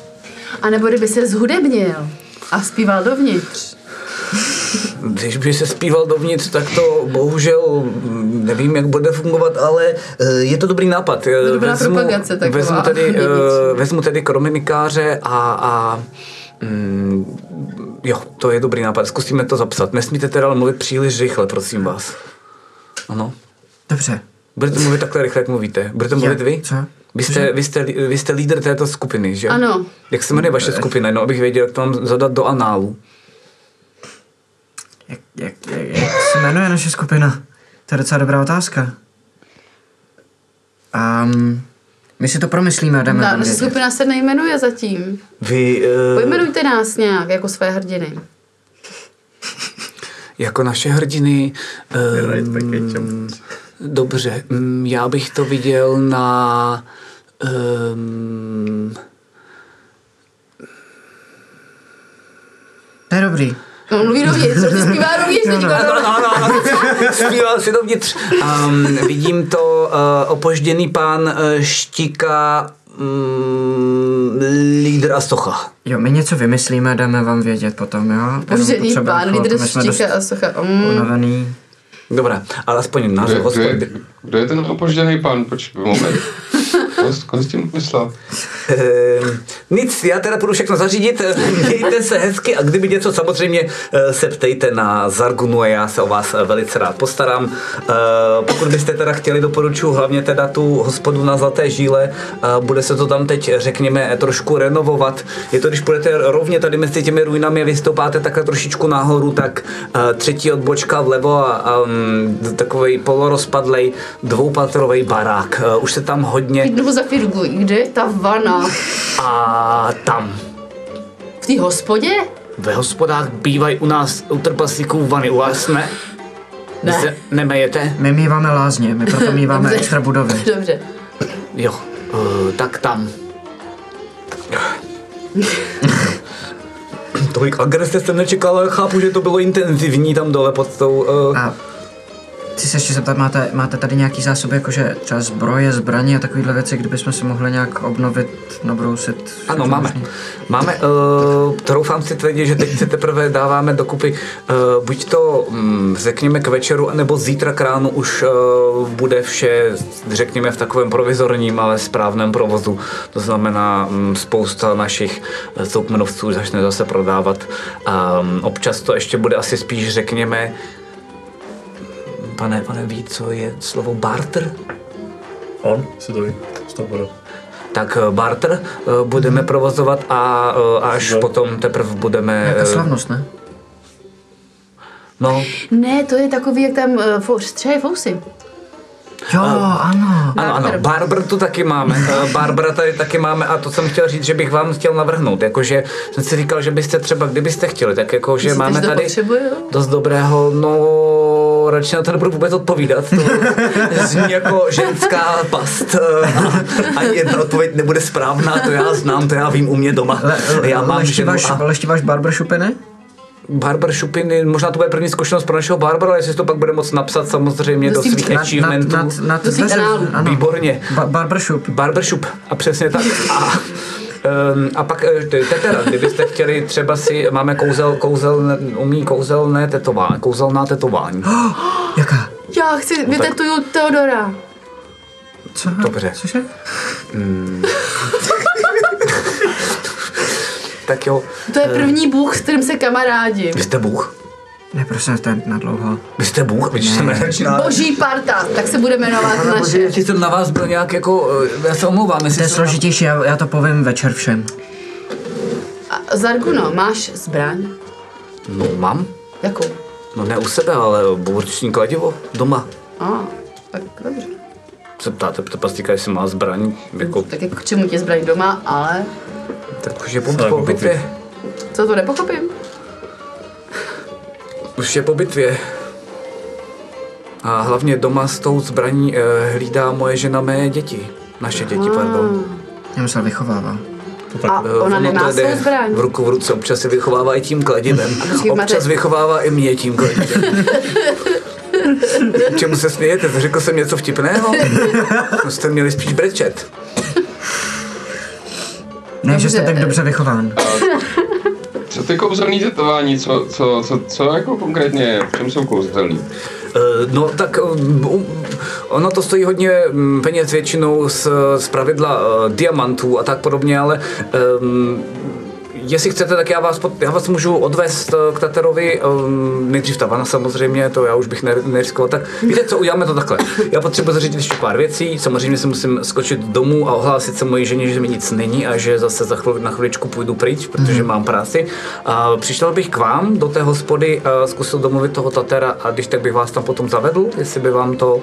A nebo kdyby se zhudebnil a zpíval dovnitř. Když by se zpíval dovnitř, tak to bohužel nevím, jak bude fungovat, ale eh, je to dobrý nápad. Dobrá propagace taková, vezmu tedy, eh, vezmu tedy krominikáře a, a mm, jo, to je dobrý nápad. Zkusíme to zapsat. Nesmíte teda ale mluvit příliš rychle, prosím vás. Ano. Dobře. Budete mluvit takhle rychle, jak mluvíte. Budete mluvit vy? Co? Vy jste, vy, jste, vy jste lídr této skupiny, že? Ano. Jak se jmenuje vaše skupina? No, abych věděl, jak to mám zadat do análu. Jak, jak, jak, jak se jmenuje naše skupina? To je docela dobrá otázka. Um, my si to promyslíme a dáme Ta naše skupina se nejmenuje zatím. Vy... Uh, Pojmenujte nás nějak jako své hrdiny. jako naše hrdiny. Um, dobře, um, já bych to viděl na... Um, To je dobrý. No, mluví dovnitř, že zpívá dovnitř teďka. ano, ano, ano, zpíval si dovnitř. Um, vidím to uh, opožděný pán uh, Štika, um, lídr a socha. Jo, my něco vymyslíme dáme vám vědět potom, jo? Jenom Požděný potřebujeme pán, lídr štíka a socha. Mm. Unavený. Dobré, ale aspoň název Kdo, kdo, je, hospody. kdo je ten opožděný pán? Počkej, moment. Tím myslel? Ehm, nic, já teda půjdu všechno zařídit, mějte se hezky a kdyby něco samozřejmě eh, se ptejte na Zargunu a já se o vás eh, velice rád postarám. Eh, Pokud byste teda chtěli, doporučuji hlavně teda tu hospodu na Zlaté žíle, bude se to tam teď, řekněme, trošku renovovat. Je to, když půjdete rovně tady mezi těmi ruinami a vystoupáte takhle trošičku nahoru, tak třetí odbočka vlevo a, a um, takový polorozpadlej dvoupatrový barák. Už se tam hodně Jednou zafirguj, kde je ta vana? a tam. V té hospodě? Ve hospodách bývají u nás u trpaslíků vany, u vás ne? Vy Ne. se nemejete? My míváme lázně, my proto míváme Dobře. extra budovy. Dobře. Jo, uh, tak tam. Tolik agrese jsem nečekal, ale chápu, že to bylo intenzivní tam dole pod tou... Uh, A chci se ještě zeptat, máte, máte tady nějaký zásoby, jakože třeba zbroje, zbraně a takovéhle věci, kdybychom si mohli nějak obnovit, nabrousit? Ano, máme. možný? Máme, uh, troufám si tvrdit, že teď se teprve dáváme dokupy, uh, buď to, um, řekněme, k večeru, nebo zítra k ránu už uh, bude vše, řekněme, v takovém provizorním, ale správném provozu. To znamená, um, spousta našich soukmenovců začne zase prodávat. Um, občas to ještě bude asi spíš, řekněme, pane, pane ví, co je slovo barter? On si to ví, z toho tak eh, barter eh, budeme provozovat a eh, až potom teprve budeme... Jaká slavnost, ne? No, Ne, to je takový, jak tam uh, střeje fousy. Jo, ano. ano, ano, Barber. Barber tu taky máme, eh, Barbara tady taky máme a to jsem chtěl říct, že bych vám chtěl navrhnout, jakože jsem si říkal, že byste třeba, kdybyste chtěli, tak jako, že Myslíte, máme že tady potřebuju? dost dobrého, no radši na to nebudu vůbec odpovídat, to zní jako ženská past eh, a ani jedna odpověď nebude správná, to já znám, to já vím u mě doma. Já mám ženu leštíváš, a leštíváš barbershopy, ne? Barber šupiny, možná to bude první zkušenost pro našeho barbara, ale jestli to pak bude moc napsat samozřejmě do svých nad- achievementů. nad, nad dveře, kanálů. ano. Výborně. Ba- barbershop. Barbershop. A přesně tak. A, um, a pak eh, tetera, kdybyste chtěli třeba si, máme kouzel, kouzel, umí kouzelné tetování, kouzelná tetování. Jaká? Já chci, vytetuju Teodora. Co? Dobře. Cože? Tak jo, To je první bůh, s kterým se kamarádím. vy jste Bůh. Ne, prosím, to je na dlouho. Vy jste Bůh, vidíš, jsem nezačínal. Boží parta, tak se bude jmenovat Pane bože, naše. jestli jsem na vás byl nějak jako, eh, já se omlouvám, To je jsem na- složitější, já, já to povím večer všem. A Zarguno, máš zbraň? No mám, Jakou? no ne u sebe, ale bůrční kladivo doma. A, tak dobře. Se ptáte trpaslíka, jestli má zbraň, jako, Tak jako k čemu tě zbraň doma, ale tak už je po, po bitvě. co to nepochopím? Už je po bitvě. A hlavně doma s tou zbraní eh, hlídá moje žena mé děti. Naše děti, pardon. Já myslel vychovává. To tak, A Eh, ona ono nemá to jde svou zbraň. V ruku v ruce, občas se vychovává i tím kladivem. máte- Občas vychovává i mě tím kladivem. Čemu se smějete? Řekl jsem něco vtipného? To jste měli spíš brečet. Ne, že jste tak dobře vychován. Co ty kouzelný tetování, co, co, co, co jako konkrétně je? V čem jsou kouzelný? Eh, No tak eh, ono to stojí hodně mm, peněz většinou z, z pravidla eh, diamantů a tak podobně, ale um, jestli chcete, tak já vás, pod, já vás můžu odvést eh, k Taterovi, um, nejdřív Tavana samozřejmě, to já už bych ne- neriskoval. Tak víte co, uděláme to takhle. Já potřebuji zařídit ještě pár věcí, samozřejmě si musím skočit domů a ohlásit se mojí ženě, že mi nic není a že zase za chvíli, na chviličku půjdu pryč, protože mám práci. A přišel bych k vám do té hospody a zkusil domluvit toho Tatera a když tak bych vás tam potom zavedl, jestli by vám to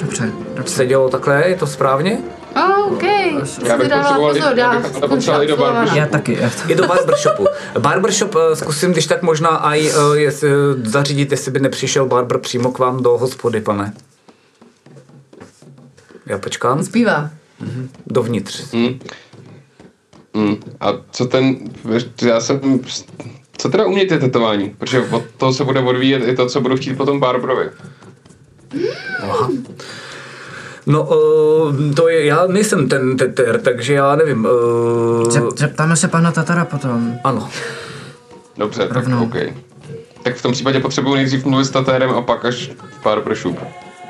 Dobře, dobře. sedělo takhle, je to správně? Oh, OK. Já bych potřeboval, pozor, já dá bych potřeboval i do barbershopu. Já taky. Já I do barbershopu. Barbershop eh, zkusím, když tak možná aj eh, jest, eh, zařídit, jestli by nepřišel barber přímo k vám do hospody, pane. Já počkám. Zpívá. Dovnitř. Hm? Hm. A co ten, já jsem, co teda umějte tetování? Protože od toho se bude odvíjet i to, co budu chtít potom Barbrovi. No, uh, to je, já nejsem ten teter, takže já nevím. Uh, Zep- Zeptáme se pana Tatara potom. ano. Dobře, tak Rovnou. OK. Tak v tom případě potřebuji nejdřív mluvit s tatérem a pak až v Barbershop.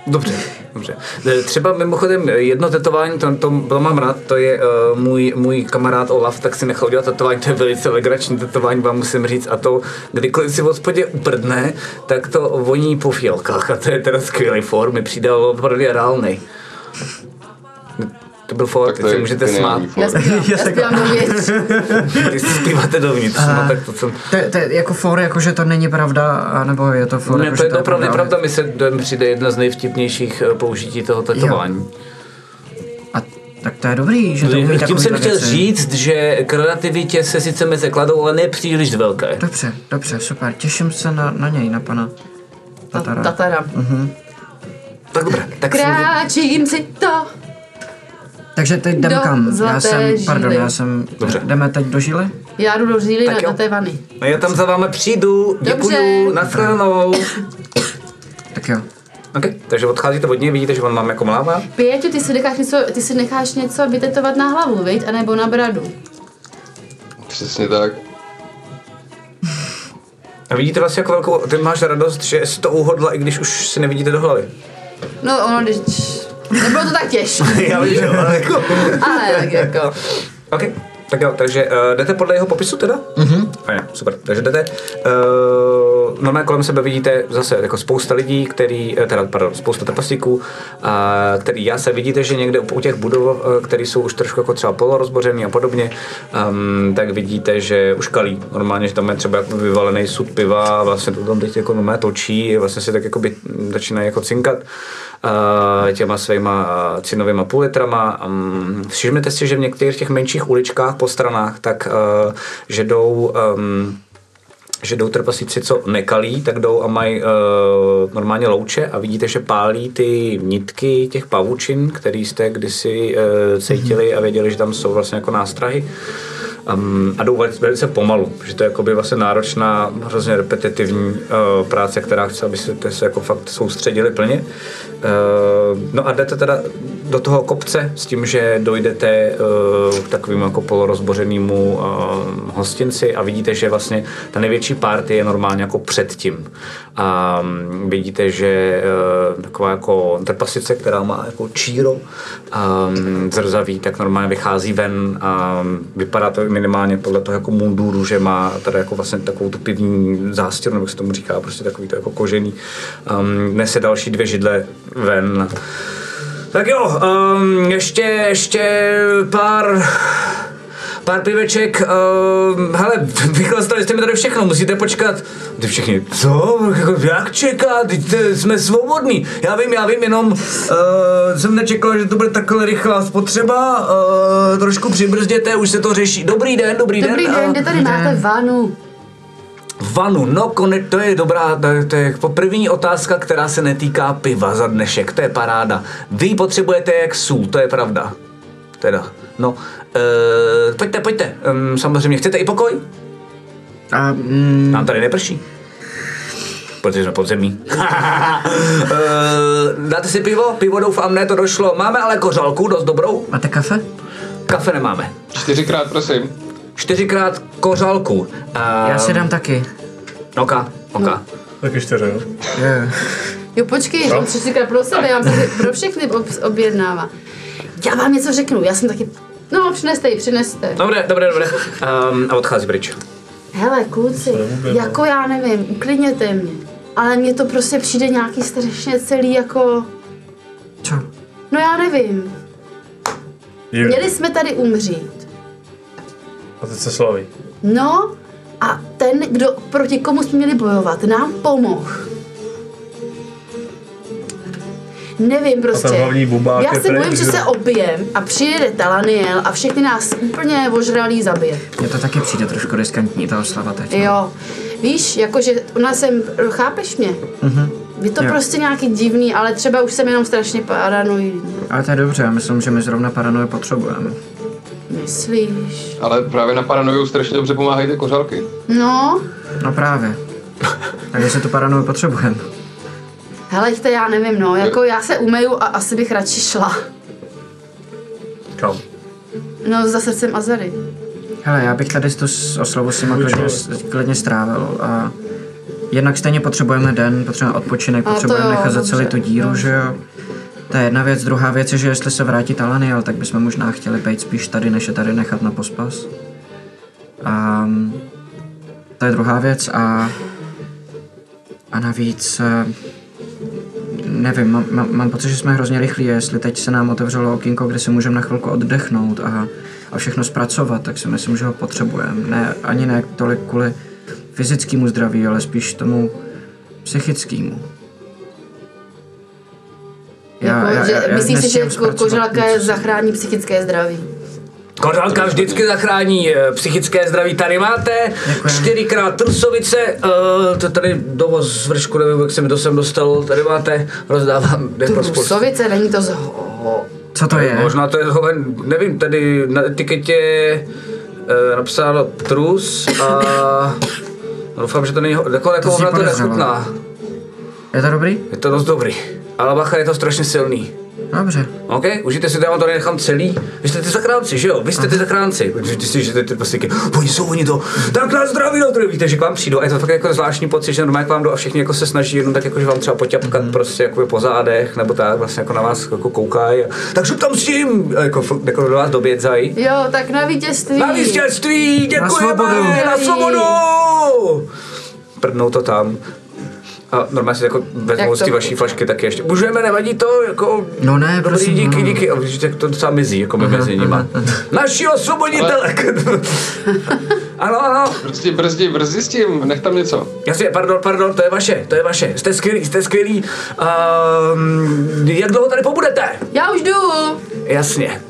Dobře, dobře. E, Třeba mimochodem jedno tetování, to, to, to mám rád, to je uh, můj, můj kamarád Olaf, tak si nechal udělat tetování, to je velice legrační tetování, vám musím říct, a to kdykoliv si v hospodě uprdne, tak to voní po fialkách a to je teda skvělý for, mi přidal opravdu reálný. To byl for, Tak teď to se je můžete smát. Já zpívám, já zpívám dovnitř. Ty si zpíváte dovnitř, no tak to jsem... To, je- to je jako for, jako že to není pravda, anebo je to for, Ne, jako, to že je opravdu pravda, mi se přijde jedna z nejvtipnějších eh, použití toho tetování. A tak to je dobrý, že to umí Tím jsem chtěl věci. říct, že kreativitě se sice mezi kladou, ale ne příliš velké. Dobře, dobře, super. Těším se na, na něj, na pana Tatara. Tatara. Tak dobré, tak Kráčím si to. Takže teď jdem Do kam? Já jsem, pardon, žíly. já jsem, Dobře. jdeme teď do žíly? Já jdu do Tak na, na té vany. No já tam za vámi přijdu, děkuju, nashledanou. Tak jo. OK, takže odcházíte od něj, vidíte, že on mám jako mlává. Pěťo, ty si necháš něco, ty si necháš něco vytetovat na hlavu, viď? A nebo na bradu. Přesně tak. A vidíte vlastně jako velkou, ty máš radost, že si to uhodla, i když už si nevidíte do hlavy. No ono, když... Nebylo to tak těžké. já vím, že jo, ale jako... Ale tak jako... OK, Tak jo, takže uh, jdete podle jeho popisu teda? Mhm. A ne, super. Takže jdete. Uh, normálně kolem sebe vidíte zase jako spousta lidí, který, eh, teda, pardon, spousta trpaslíků, uh, který já se vidíte, že někde u těch budov, uh, které jsou už trošku jako třeba polorozbořený a podobně, um, tak vidíte, že už kalí. Normálně, že tam je třeba jako vyvalený sud piva a vlastně to tam teď jako normálně točí, vlastně si tak jako by začínají jako cinkat uh, těma svýma cinovýma půl litrama. Um, všimněte si, že v některých těch menších uličkách po stranách, tak že jdou že jdou trpaslíci, co nekalí, tak jdou a mají uh, normálně louče a vidíte, že pálí ty nitky těch pavučin, který jste kdysi uh, cítili a věděli, že tam jsou vlastně jako nástrahy. Um, a jdou velice, pomalu, že to je jakoby vlastně náročná, hrozně repetitivní uh, práce, která chce, abyste se jako fakt soustředili plně. Uh, no a jdete teda do toho kopce s tím, že dojdete uh, k takovému jako polorozbořenému uh, hostinci a vidíte, že vlastně ta největší party je normálně jako předtím. A um, vidíte, že uh, taková jako trpasice, která má jako číro um, zrzavý, tak normálně vychází ven a um, vypadá to minimálně podle toho jako munduru, že má tady jako vlastně takovou tu pivní zástěru, nebo jak se tomu říká, prostě takový to jako kožený. Um, nese další dvě židle ven. Tak jo, um, ještě, ještě pár pár piveček, uh, hele, vychlastali jste mi tady všechno, musíte počkat. Ty všichni, co, Jako, jak čekat, to- jsme svobodní. Já vím, já vím, jenom uh, jsem nečekal, že to bude takhle rychlá spotřeba, uh, trošku přibrzděte, už se to řeší. Dobrý den, dobrý, Dobrý den. den, uh, kde tady máte vanu? Vanu, no kone, to je dobrá, to je, to je jako první otázka, která se netýká piva za dnešek, to je paráda. Vy potřebujete jak sůl, to je pravda. Teda, no, uh, pojďte, pojďte, um, samozřejmě, chcete i pokoj? A, mm, Nám tady neprší. Protože jsme podzemí. uh, dáte si pivo? Pivo doufám, ne, to došlo. Máme ale kořalku, dost dobrou. máte kafe? Kafe nemáme. Čtyřikrát, prosím. Čtyřikrát kořalku. Uh, Já si dám taky. Oka, oka. Taky čtyři, jo? Je. Jo, počkej, že on třikrát pro sebe, já tady pro všechny ob- objednává. Já vám něco řeknu, já jsem taky... No, přineste ji, přineste. Dobré, dobré, dobré. Um, a odchází pryč. Hele, kluci, jako já nevím, uklidněte mě. Ale mně to prostě přijde nějaký strašně celý jako... Co? No já nevím. Je. Měli jsme tady umřít. A teď se slaví. No a ten, kdo proti komu jsme měli bojovat, nám pomohl. Nevím prostě. ten hlavní bubák Já se bojím, že se obijem a přijede Talaniel a všechny nás úplně ožralý zabije. Mně to taky přijde trošku riskantní, ta oslava teď. no. Jo. Víš, jakože ona jsem, chápeš mě? Mhm. Je to Jo. prostě nějaký divný, ale třeba už jsem jenom strašně paranoidní. Ale to je dobře, já myslím, že my zrovna paranoje potřebujeme. Myslíš? Ale právě na paranoju strašně dobře pomáhají ty kořálky. No, No právě. Takže si tu paranoju potřebujeme. Heleďte, já nevím, no, jako já se umeju a asi bych radši šla. Kam? No, za srdcem Azary. Hele, já bych tady tu s- oslavu s nima klidně, klidně strávil a jednak stejně potřebujeme den, potřebujeme odpočinek, A potřebujeme nechat za celý tu díru, dobře. že jo. To je jedna věc. Druhá věc je, že jestli se vrátí Talaniel, tak bychom možná chtěli být spíš tady, než je tady nechat na pospas. A to je druhá věc a a navíc eh, nevím, mám, mám, mám pocit, že jsme hrozně rychlí jestli teď se nám otevřelo okýnko, kde si můžeme na chvilku oddechnout a, a všechno zpracovat, tak si myslím, že ho potřebujeme. Ne, ani ne tolik kvůli fyzickému zdraví, ale spíš tomu psychickému. Jako, že, myslíš si, že koželka zachrání psychické zdraví? Kořálka vždycky zachrání eh, psychické zdraví. Tady máte Děkujeme. čtyřikrát trusovice, uh, to tady dovoz z vršku, nevím, jak se mi to sem dostal, tady máte, rozdávám. Trusovice, není to z ho... Co to je? Možná to je hoven, nevím, tady na etiketě uh, napsáno trus a doufám, že to není, ho- jako, jako To to nechutná. Je to dobrý? Je to dost dobrý, ale bacha, je to strašně silný. Dobře. OK, užijte si to, já vám to nechám celý. Vy jste ty zachránci, že jo? Vy jste ty zachránci. Protože ty si, že ty, ty prostě, oni jsou oni to, tak nás zdraví, no, to víte, že k vám přijdu. A je to fakt jako zvláštní pocit, že normálně k vám jdou a všichni jako se snaží jenom tak jako, že vám třeba poťapkat prostě jako po zádech, nebo tak vlastně jako na vás jako koukají. Tak šup tam s tím, a jako, jako do vás dobědzají. Jo, tak na vítězství. Na vítězství, děkujeme, svobodu. na svobodu! Prdnou to tam. A normálně si jako vezmou Jak z té vaší flašky taky ještě. Můžeme, nevadí to, jako... No ne, Dobrý, prosím, díky, no. díky. A vidíš, jak to docela mizí, jako my mezi nima. Naši osvoboditelek. ano, ano. Brzdi, brzdi, brzdi s tím, nech tam něco. Jasně, pardon, pardon, to je vaše, to je vaše. Jste skvělí, jste skvělí. Um, jak dlouho tady pobudete? Já už jdu. Jasně.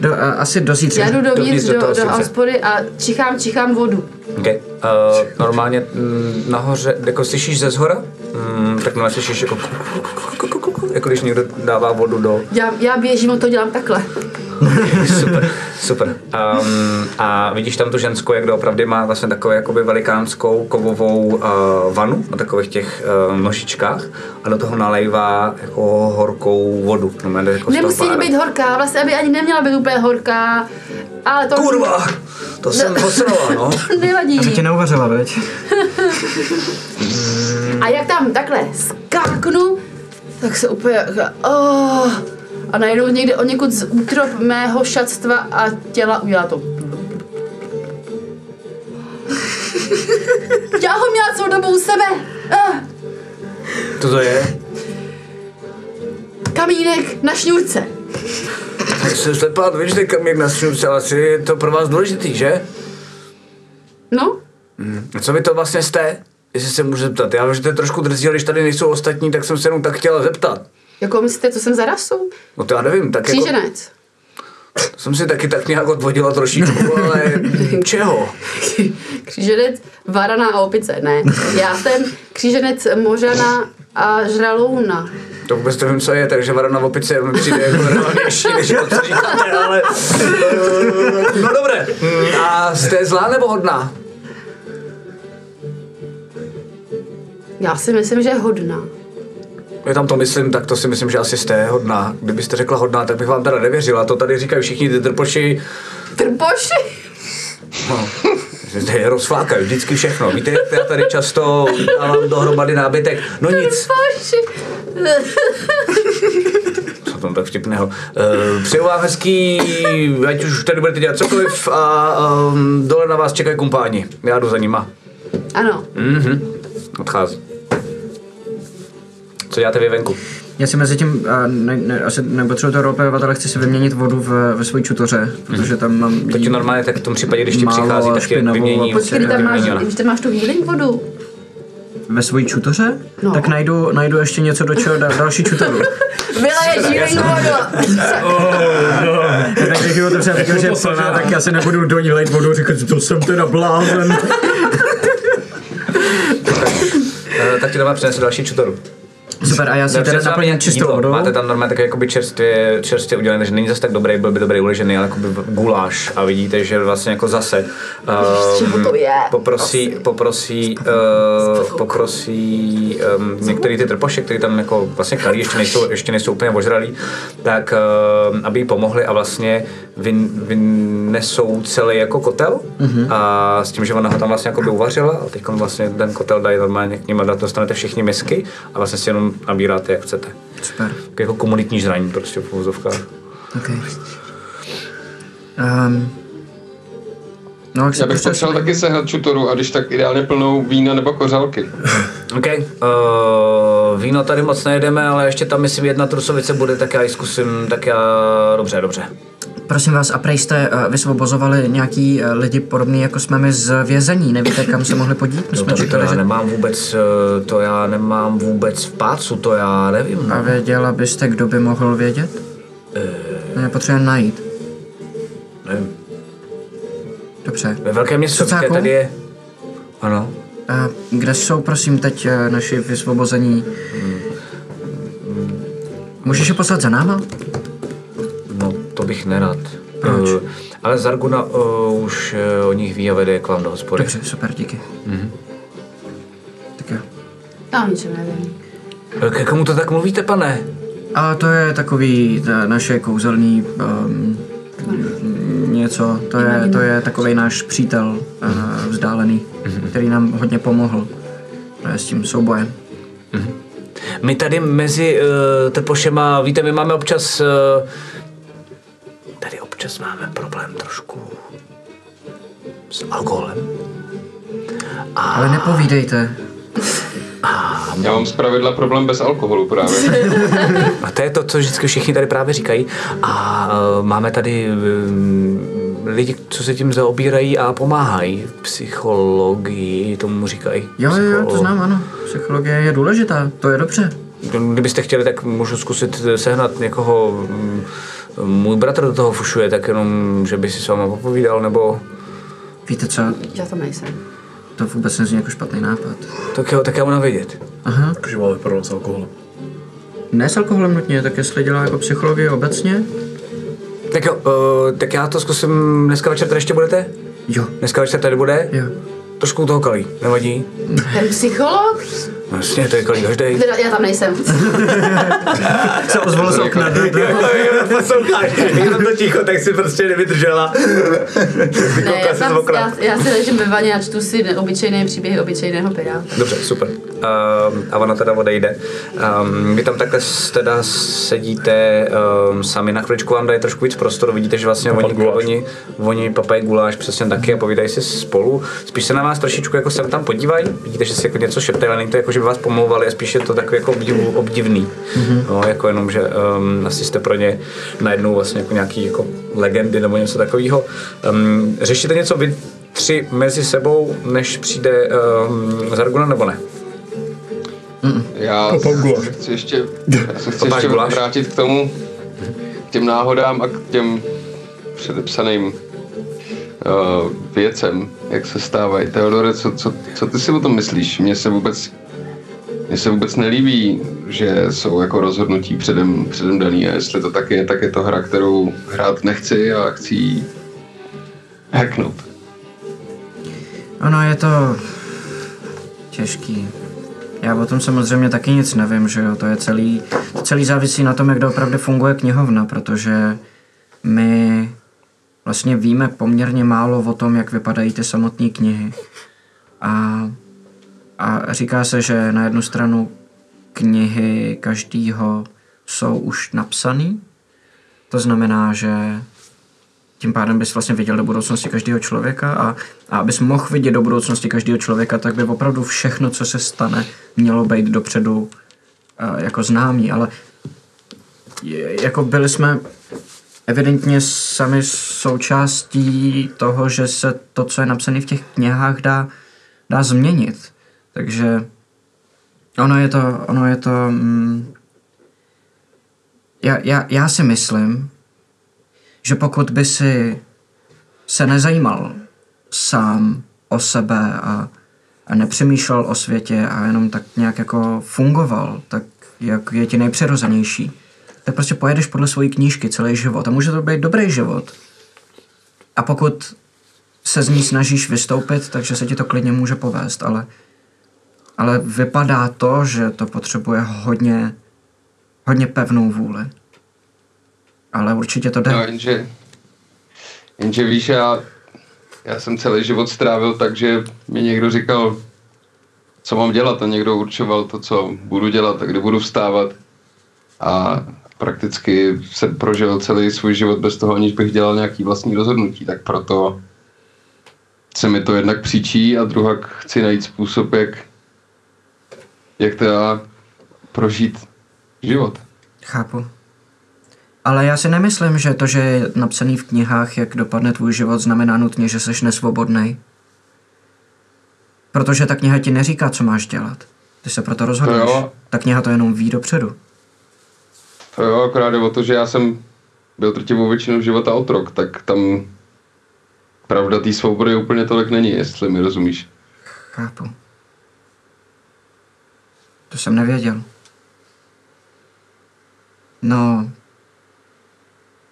Do, a, asi do zítřka. Já jdu dovnitř Dovnitř do do, do, sice. hospody a čichám, čichám vodu. Okay. Uh, normálně mm, nahoře, jako slyšíš ze zhora, mm, tak normálně slyšíš jako, jako když někdo dává vodu do, Já, já běžím, to dělám takhle. super, super. Um, a vidíš tam tu ženskou, jak opravdu má vlastně takovou jakoby velikánskou kovovou uh, vanu na takových těch uh, nožičkách a do toho nalejvá jako horkou vodu. No, jako Nemusí být horká, vlastně aby ani neměla být úplně horká, ale to... Kurva! To jsem posrala, no. Nevadí. Aby tě neuvařila, veď? A jak tam takhle skáknu, tak se úplně oh, a najednou někde o někud z útrop mého šatstva a těla udělá to. Já ho měla celou dobu u sebe. Ah, To to je? kamínek na šňůrce. Tak jsem slepá, víš, že kamík na šňůrce, ale asi je to pro vás důležitý, že? No, A co vy to vlastně jste? Jestli se můžu zeptat. Já vím, že to je trošku drzí, ale když tady nejsou ostatní, tak jsem se jenom tak chtěla zeptat. jako myslíte, co jsem za rasu? No to já nevím, tak jako, Kříženec. to jsem si taky tak nějak odvodila trošičku, ale čeho? Kříženec varaná a opice, ne. Já jsem kříženec mořana a žralouna. To vůbec nevím, co je, takže varana v opice mi přijde jako reálnější, než to, co říkáte, ale... No dobré. A jste zlá nebo hodná? Já si myslím, že je hodná. Já tam to myslím, tak to si myslím, že asi jste hodná. Kdybyste řekla hodná, tak bych vám teda nevěřila. To tady říkají všichni ty trpoši. Trpoši! No, tady rozflákají vždycky všechno. Víte, jak já tady často dávám dohromady nábytek. No nic, Trpoši! co tam tak vtipného. Uh, přeju vám hezký, ať už tady budete dělat cokoliv a um, dole na vás čekají kumpáni. Já jdu za nima. Ano. Mhm. Odchází. Co děláte vy venku? Já si mezi tím, ne, ne, asi nepotřebuji to roleplayovat, ale chci si vyměnit vodu v, ve své čutoře, protože tam mám To ti normálně tak v tom případě, když ti přichází, tak tě špinavou vymění. a Počkej, tam máš, když tam máš tu healing vodu. ve své čutoře, No. tak najdu, najdu ještě něco, do čeho dá další čutoru. Vyleješ healing vodu. tak když ho to třeba říkal, že je plná, tak já si nebudu do ní lejt vodu, říkat, to jsem teda blázen. Eh, tak ti doma přinese další čutoru. Super, a já si teda naplním čistou jídlo? vodou. Máte tam normálně takový jakoby čerstvě, čerstvě udělaný, takže není zase tak dobrý, byl by dobrý uležený, ale jakoby guláš a vidíte, že vlastně jako zase je? poprosí, poprosí, uh, poprosí um, některý ty trpoše, který tam jako vlastně kalí, ještě nejsou, ještě nejsou úplně ožralí, tak uh, aby jí pomohli a vlastně vyn, vynesou celý jako kotel a s tím, že ona ho tam vlastně jako by uvařila a teď vlastně ten kotel dají normálně k ním a dostanete všichni misky a vlastně si jenom nabíráte, jak chcete. Super, Tak jako komunitní žraní prostě v uvozovkách. ok. Um, no, jak Já bych potřeboval taky sehnat čutoru a když tak ideálně plnou vína nebo kořálky. OK, uh, víno tady moc nejedeme, ale ještě tam myslím jedna trusovice bude, tak já ji zkusím, tak já, dobře, dobře. Prosím vás, a prej jste uh, vysvobozovali nějaký uh, lidi podobný jako jsme my z vězení, nevíte kam se mohli podít? My No, jsme to, to čekali, já že... nemám vůbec, eh, to já nemám vůbec v pácu, to já nevím. A No. věděla byste, kdo by mohl vědět? Uh... Nepotřebujeme najít. Nevím. Dobře. Ve velkém městě, tady je. Ano. A kde jsou, prosím, teď eh, naši vysvobození? Můžeš je poslat za náma? To bych nerad. Proč? Eh, ale Zarguna uh, už uh, o nich ví a vede je k vám do hospody. Dobře, super, díky. Mhm. Tak jo. Já o ničem nevím. Eh, Ke komu to tak mluvíte, pane? A to je takový ta naše kouzelný um, něco, to je, to je takový náš přítel uh, vzdálený, který nám hodně pomohl uh, s tím soubojem. My tady mezi uh, tepošema, víte, my máme občas, uh, občas máme problém trošku s alkoholem. Ale nepovídejte. Já mám zpravidla problém bez alkoholu právě. A to je to, co vždycky všichni tady právě říkají. A uh, máme tady um, lidi, co se tím zaobírají a pomáhají. Psychologii tomu říkají. Jo, jo, jo, to znám, ano. Psychologie je důležitá, to je dobře. Kdybyste chtěli, tak můžu zkusit sehnat někoho. Můj bratr do toho fušuje, tak jenom, že by si s váma popovídal, nebo... Víte co, Já tam nejsem. to vůbec nezní jako špatný nápad. Tak jo, tak já mu vědět. Aha. Takže máme problém s alkoholem. Ne s alkoholem nutně, tak jestli dělá jako psychologie obecně? Tak jo, uh, tak já to zkusím. Dneska večer tady ještě budete? Jo, Dneska večer tady bude? jo. Trošku u toho kalí, nevadí? Ten psycholog? No jasně, to je kalí každý. Teda já tam nejsem. Se ozvalo z okna. Posloucháš, jenom to ticho, tak si prostě nevydržela. Ne, já, tam, já, já si ležím ve vaně a čtu si obyčejné příběhy obyčejného piráta. Dobře, super. Um, a ona teda odejde. Um, vy tam takhle teda sedíte um, sami, na chviličku vám dají trošku víc prostoru, vidíte, že vlastně oni, guláš. oni, oni papají guláš přesně taky a povídají si spolu. Spíš se na vás trošičku jako sem tam podívají, vidíte, že si jako něco šeptají, ale není to jako, že by vás pomlouvali, a spíš je to takový jako obdivu, obdivný. Mm-hmm. No, jako jenom, že um, asi jste pro ně najednou vlastně jako nějaký jako legendy nebo něco takového. Um, řešíte něco vy tři mezi sebou, než přijde um, Zarguna, nebo ne? Já Papám guláš. se chci ještě, já se chci ještě guláš? vrátit k tomu, k těm náhodám a k těm předepsaným uh, věcem, jak se stávají. Teodore, co, co, co ty si o tom myslíš? Mně se vůbec mně se vůbec nelíbí, že jsou jako rozhodnutí předem, předem daný a jestli to tak je, tak je to hra, kterou hrát nechci a chci hacknout. Ono je to těžký. Já o tom samozřejmě taky nic nevím, že jo, to je celý, to celý závisí na tom, jak doopravdy funguje knihovna, protože my vlastně víme poměrně málo o tom, jak vypadají ty samotné knihy. A, a říká se, že na jednu stranu knihy každýho jsou už napsaný, to znamená, že tím pádem bys vlastně viděl do budoucnosti každého člověka a, a abys mohl vidět do budoucnosti každého člověka, tak by opravdu všechno, co se stane, mělo být dopředu uh, jako známý, ale je, jako byli jsme evidentně sami součástí toho, že se to, co je napsané v těch knihách, dá, dá změnit. Takže ono je to, ono je to, mm, já, já, já si myslím, že pokud by si se nezajímal sám o sebe a, a nepřemýšlel o světě a jenom tak nějak jako fungoval, tak jak je ti nejpřirozenější, tak prostě pojedeš podle svojí knížky celý život a může to být dobrý život. A pokud se z ní snažíš vystoupit, takže se ti to klidně může povést, ale, ale vypadá to, že to potřebuje hodně, hodně pevnou vůli. Ale určitě to jde. No, jenže, jenže víš, já, já jsem celý život strávil tak, že mi někdo říkal, co mám dělat a někdo určoval to, co budu dělat a kdy budu vstávat. A prakticky jsem prožil celý svůj život bez toho, aniž bych dělal nějaký vlastní rozhodnutí, tak proto se mi to jednak příčí a druhá chci najít způsob, jak, jak teda prožít život. Chápu. Ale já si nemyslím, že to, že je napsaný v knihách, jak dopadne tvůj život, znamená nutně, že jsi nesvobodný. Protože ta kniha ti neříká, co máš dělat. Ty se proto rozhoduješ. To jo. Ta kniha to jenom ví dopředu. To jo, akorát jde o to, že já jsem byl drtivou většinu života otrok, tak tam pravda té svobody úplně tolik není, jestli mi rozumíš. Chápu. To jsem nevěděl. No,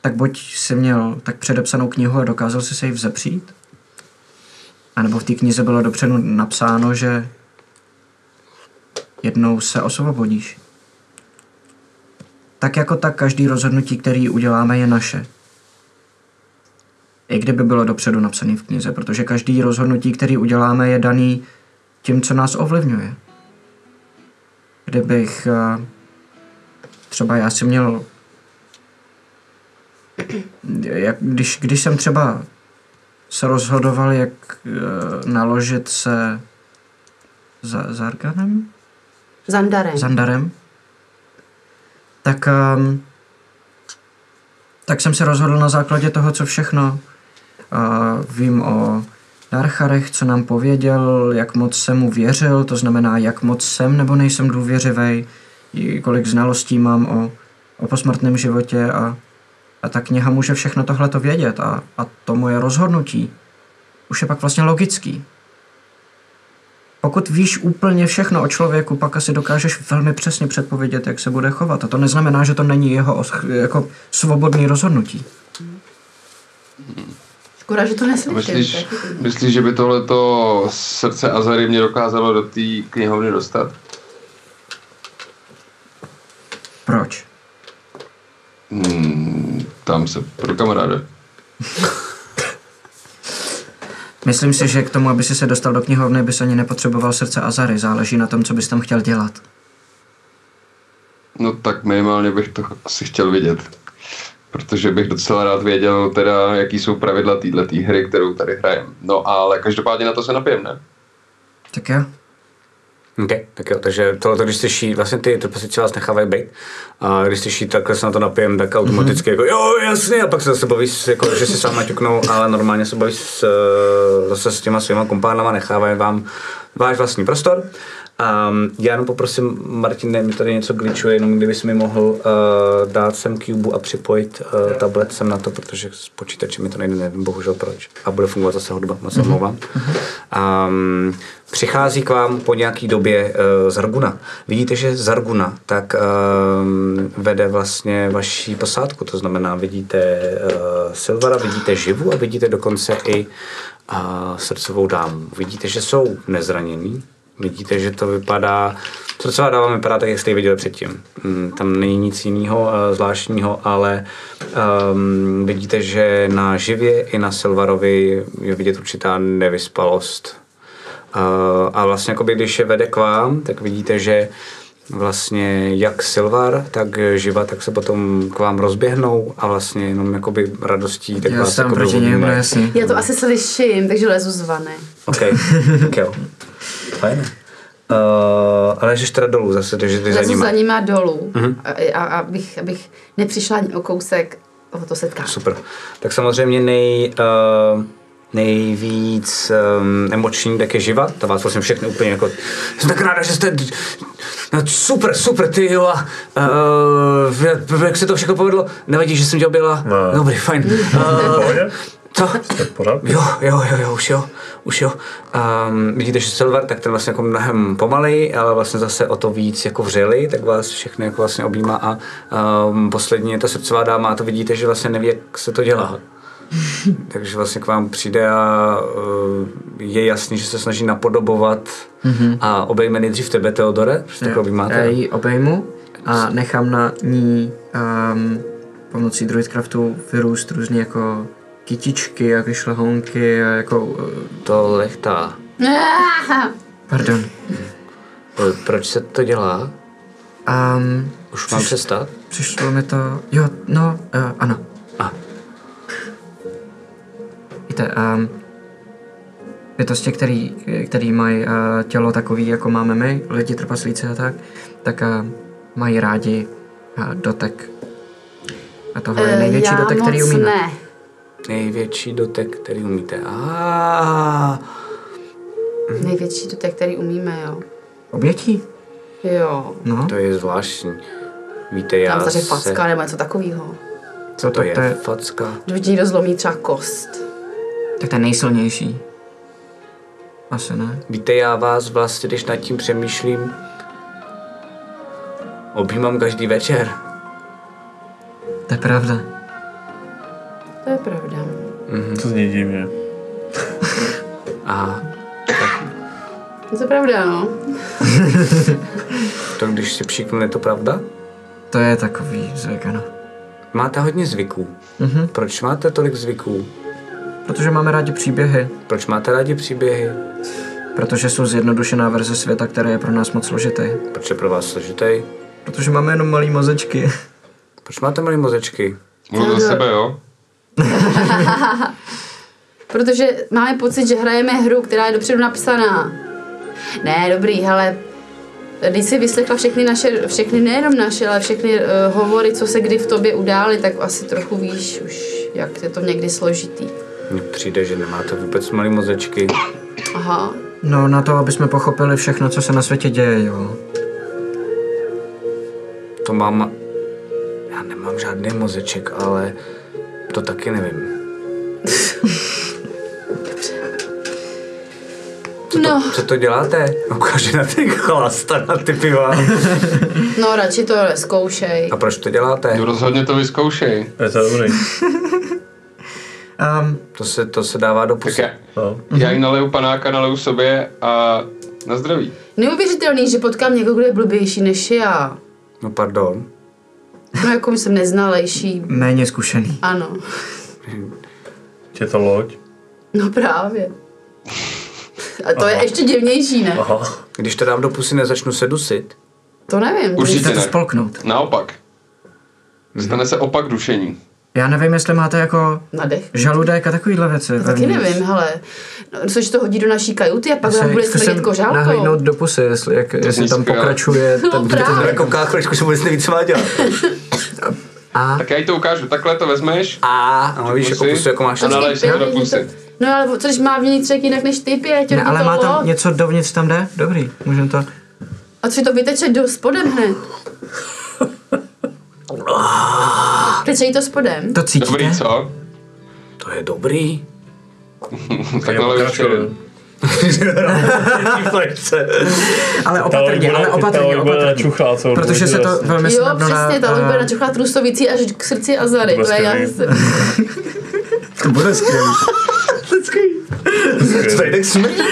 tak buď jsi měl tak předepsanou knihu a dokázal jsi se jí vzepřít, a nebo v té knize bylo dopředu napsáno, že jednou se osvobodíš. tak jako tak každý rozhodnutí, který uděláme, je naše. I kdyby bylo dopředu napsané v knize, protože každý rozhodnutí, který uděláme, je daný tím, co nás ovlivňuje. Kdybych eh, třeba já si měl jak, když, když jsem třeba se rozhodoval, jak uh, naložit se za, Zarganem? Zandarem. Zandarem, tak, um, tak jsem se rozhodl na základě toho, co všechno uh, vím o Darcharech, co nám pověděl, jak moc jsem mu věřil, to znamená, jak moc jsem nebo nejsem důvěřivý, kolik znalostí mám o, o posmrtném životě a, a ta kniha může všechno tohle to vědět a, a to moje rozhodnutí už je pak vlastně logický. Pokud víš úplně všechno o člověku, pak asi dokážeš velmi přesně předpovědět, jak se bude chovat. A to neznamená, že to není jeho jako svobodný rozhodnutí. Škoda, že to neslyším. Myslíš, myslíš, že by tohleto srdce Azary mě dokázalo do té knihovny dostat? Proč? Hmm, tam se pro kamaráde. Myslím si, že k tomu, aby si se dostal do knihovny, bys ani nepotřeboval srdce Azary. Záleží na tom, co bys tam chtěl dělat. No tak minimálně bych to asi chtěl vidět. Protože bych docela rád věděl teda, jaký jsou pravidla této hry, kterou tady hrajem. No ale každopádně na to se napijem, ne? Tak jo. OK, tak jo, takže tohle, když slyší, vlastně ty trpěsici vás nechávají být. A když slyší takhle se na to napijem, tak automaticky jako jo, jasně, a pak se zase baví, s- jako, že si sám naťuknou, ale normálně se baví s, zase s těma svýma kompánama, nechávají vám váš vlastní prostor. Um, já jenom poprosím, Martin, mi tady něco glitchuje, jenom kdybys mi mohl uh, dát sem Cube a připojit uh, tablet sem na to, protože s počítačem mi to nejde, nevím bohužel proč. A bude fungovat zase hudba, moc se omlouvám. Um, přichází k vám po nějaký době uh, Zarguna. Vidíte, že Zarguna tak um, vede vlastně vaší posádku, to znamená, vidíte uh, Silvara, vidíte Živu a vidíte dokonce i uh, srdcovou dámu. Vidíte, že jsou nezranění, Vidíte, že to vypadá, srdcová dáma vypadá tak, jak jste ji viděli předtím. Mm, Tam není nic jiného uh, zvláštního, ale um, vidíte, že na živě i na Silvarovi je vidět určitá nevyspalost. Uh, a vlastně, jakoby, když je vede k vám, tak vidíte, že vlastně jak Silvar, tak živa, tak se potom k vám rozběhnou a vlastně jenom jakoby radostí, tak Já vás jsem jako proti němu, jasně. Já to asi slyším, takže lezu zvany. OK, tak jo. Fajn. Uh, ale jsi teda dolů zase, takže ty za Lezu nimi. za nima dolů, a, a, abych, abych nepřišla ani o kousek o to setkání. Super. Tak samozřejmě nej, uh, nejvíc um, emoční tak je živa, ta vás vlastně všechny úplně jako, jsem tak ráda, že jste, no, super, super, ty jo, a uh, jak, se to všechno povedlo, nevadí, že jsem tě objela, No. dobrý, fajn. Uh? Co? Pořádku. Jo, jo, jo, jo, už jo, už jo. Um, vidíte, že Silver, tak ten vlastně jako mnohem pomalej, ale vlastně zase o to víc jako vřeli, tak vás všechny jako vlastně objímá a um, poslední je ta srdcová dáma a to vidíte, že vlastně neví, jak se to dělá. Takže vlastně k vám přijde a uh, je jasný, že se snaží napodobovat a obejme nejdřív tebe, Teodore, že takhle Já objímáte. ji obejmu a nechám na ní um, pomocí druidcraftu vyrůst různě jako kytičky a vyšlehounky a jako... Uh, To lechtá. pardon. Eh, Proč se to dělá? Um, Už mám přestat? přišlo mi to... Jo, no, uh, ano. A. Víte, um, bytosti, který, který mají uh, tělo takový, jako máme my, lidi trpaslíci a tak, tak uh, mají rádi uh, dotek. A tohle je největší Eh, já dotek, který umíme. ne. Největší dotek, který umíte. A Největší dotek, který umíme, jo. Obětí? Jo. No, to je zvláštní. Víte, já Tam se... facka nebo něco takového. Co to tak je? to je- Facka. Když někdo zlomí třeba kost. tak ten nejsilnější. Asi ne. Víte, já vás vlastně, když nad tím přemýšlím, objímám každý večer. To je pravda. To je pravda. Co zní divně. A To je pravda, no. to, když si příknu, je to pravda? to je takový zvyk, ano. Máte hodně zvyků. Mhm. Proč máte tolik zvyků? Protože máme rádi příběhy, Proč máte rádi příběhy? protože jsou zjednodušená verze světa, který je pro nás moc složitý. Proč je pro vás složitý? Protože máme jenom malý mozečky. Proč máte malé mozečky? Mluvil za sebe, jo? Protože máme pocit, že hrajeme hru, která je dopředu napsaná. Ne, dobrý, hele, když si vyslechla všechny naše, všechny nejenom naše, ale všechny uh, hovory, co se kdy v tobě udály, tak asi trochu víš už, jak je to někdy složitý. Mně přijde, že nemáte vůbec malé mozečky. Aha, No na to, aby jsme pochopili všechno, co se na světě děje, jo. To mám... Já nemám žádný mozeček, ale to taky nevím. no, Co to děláte? Ukáže na ty chlast a na ty piva. no radši to neskoušej. A proč to děláte? No rozhodně to vyzkoušej. Je to dobrý. Um, To se, to se dává do Tak pusy. já, No. já jí naleju panáka, naleju sobě a na zdraví. Neuvěřitelný, že potkám někoho, kdo je blbější než já. No pardon. No jako jsem neznalejší. méně zkušený. Ano, Je to loď. no právě. A to je ještě divnější, ne? Aha. Když to dám do pusy, nezačnu se dusit. To nevím. Určitě Můžete to ne. spolknout. Naopak. Stane se opak dušení. Já nevím, jestli máte jako Nadech. žaludek a takovýhle věci. Taky vevnitř. nevím, hele. No, což to hodí do naší kajuty a pak Zkusím- nám bude smrdět kořálkou. nahlídnout do pusy, jestli, jak, jestli zní tam pokračuje No ten, právě. Jako kouká chvíličku, že vůbec neví, co má dělat. A Tak já jí to ukážu. Takhle to vezmeš. A, no víš, jako pusy pusu, jako máš a tam. naleješ si to do pusy. No ale co když má vnitřek jinak než ty pět, ne, ale má tam něco dovnitř tam jde? Dobrý, můžeme to... A co to vyteče do spodem hned? Teče jí to spodem? To cítíte? Dobrý, co? To je dobrý. Tak ještě jeden. Ale opatrně, ale opatrně, opatrně. Protože se to velmi Jo, snadno dá... přesně, ta loď bude načuchat trustovící až k srdci a zady. To bude jasné. To bude skvělý. To je tak smrdí,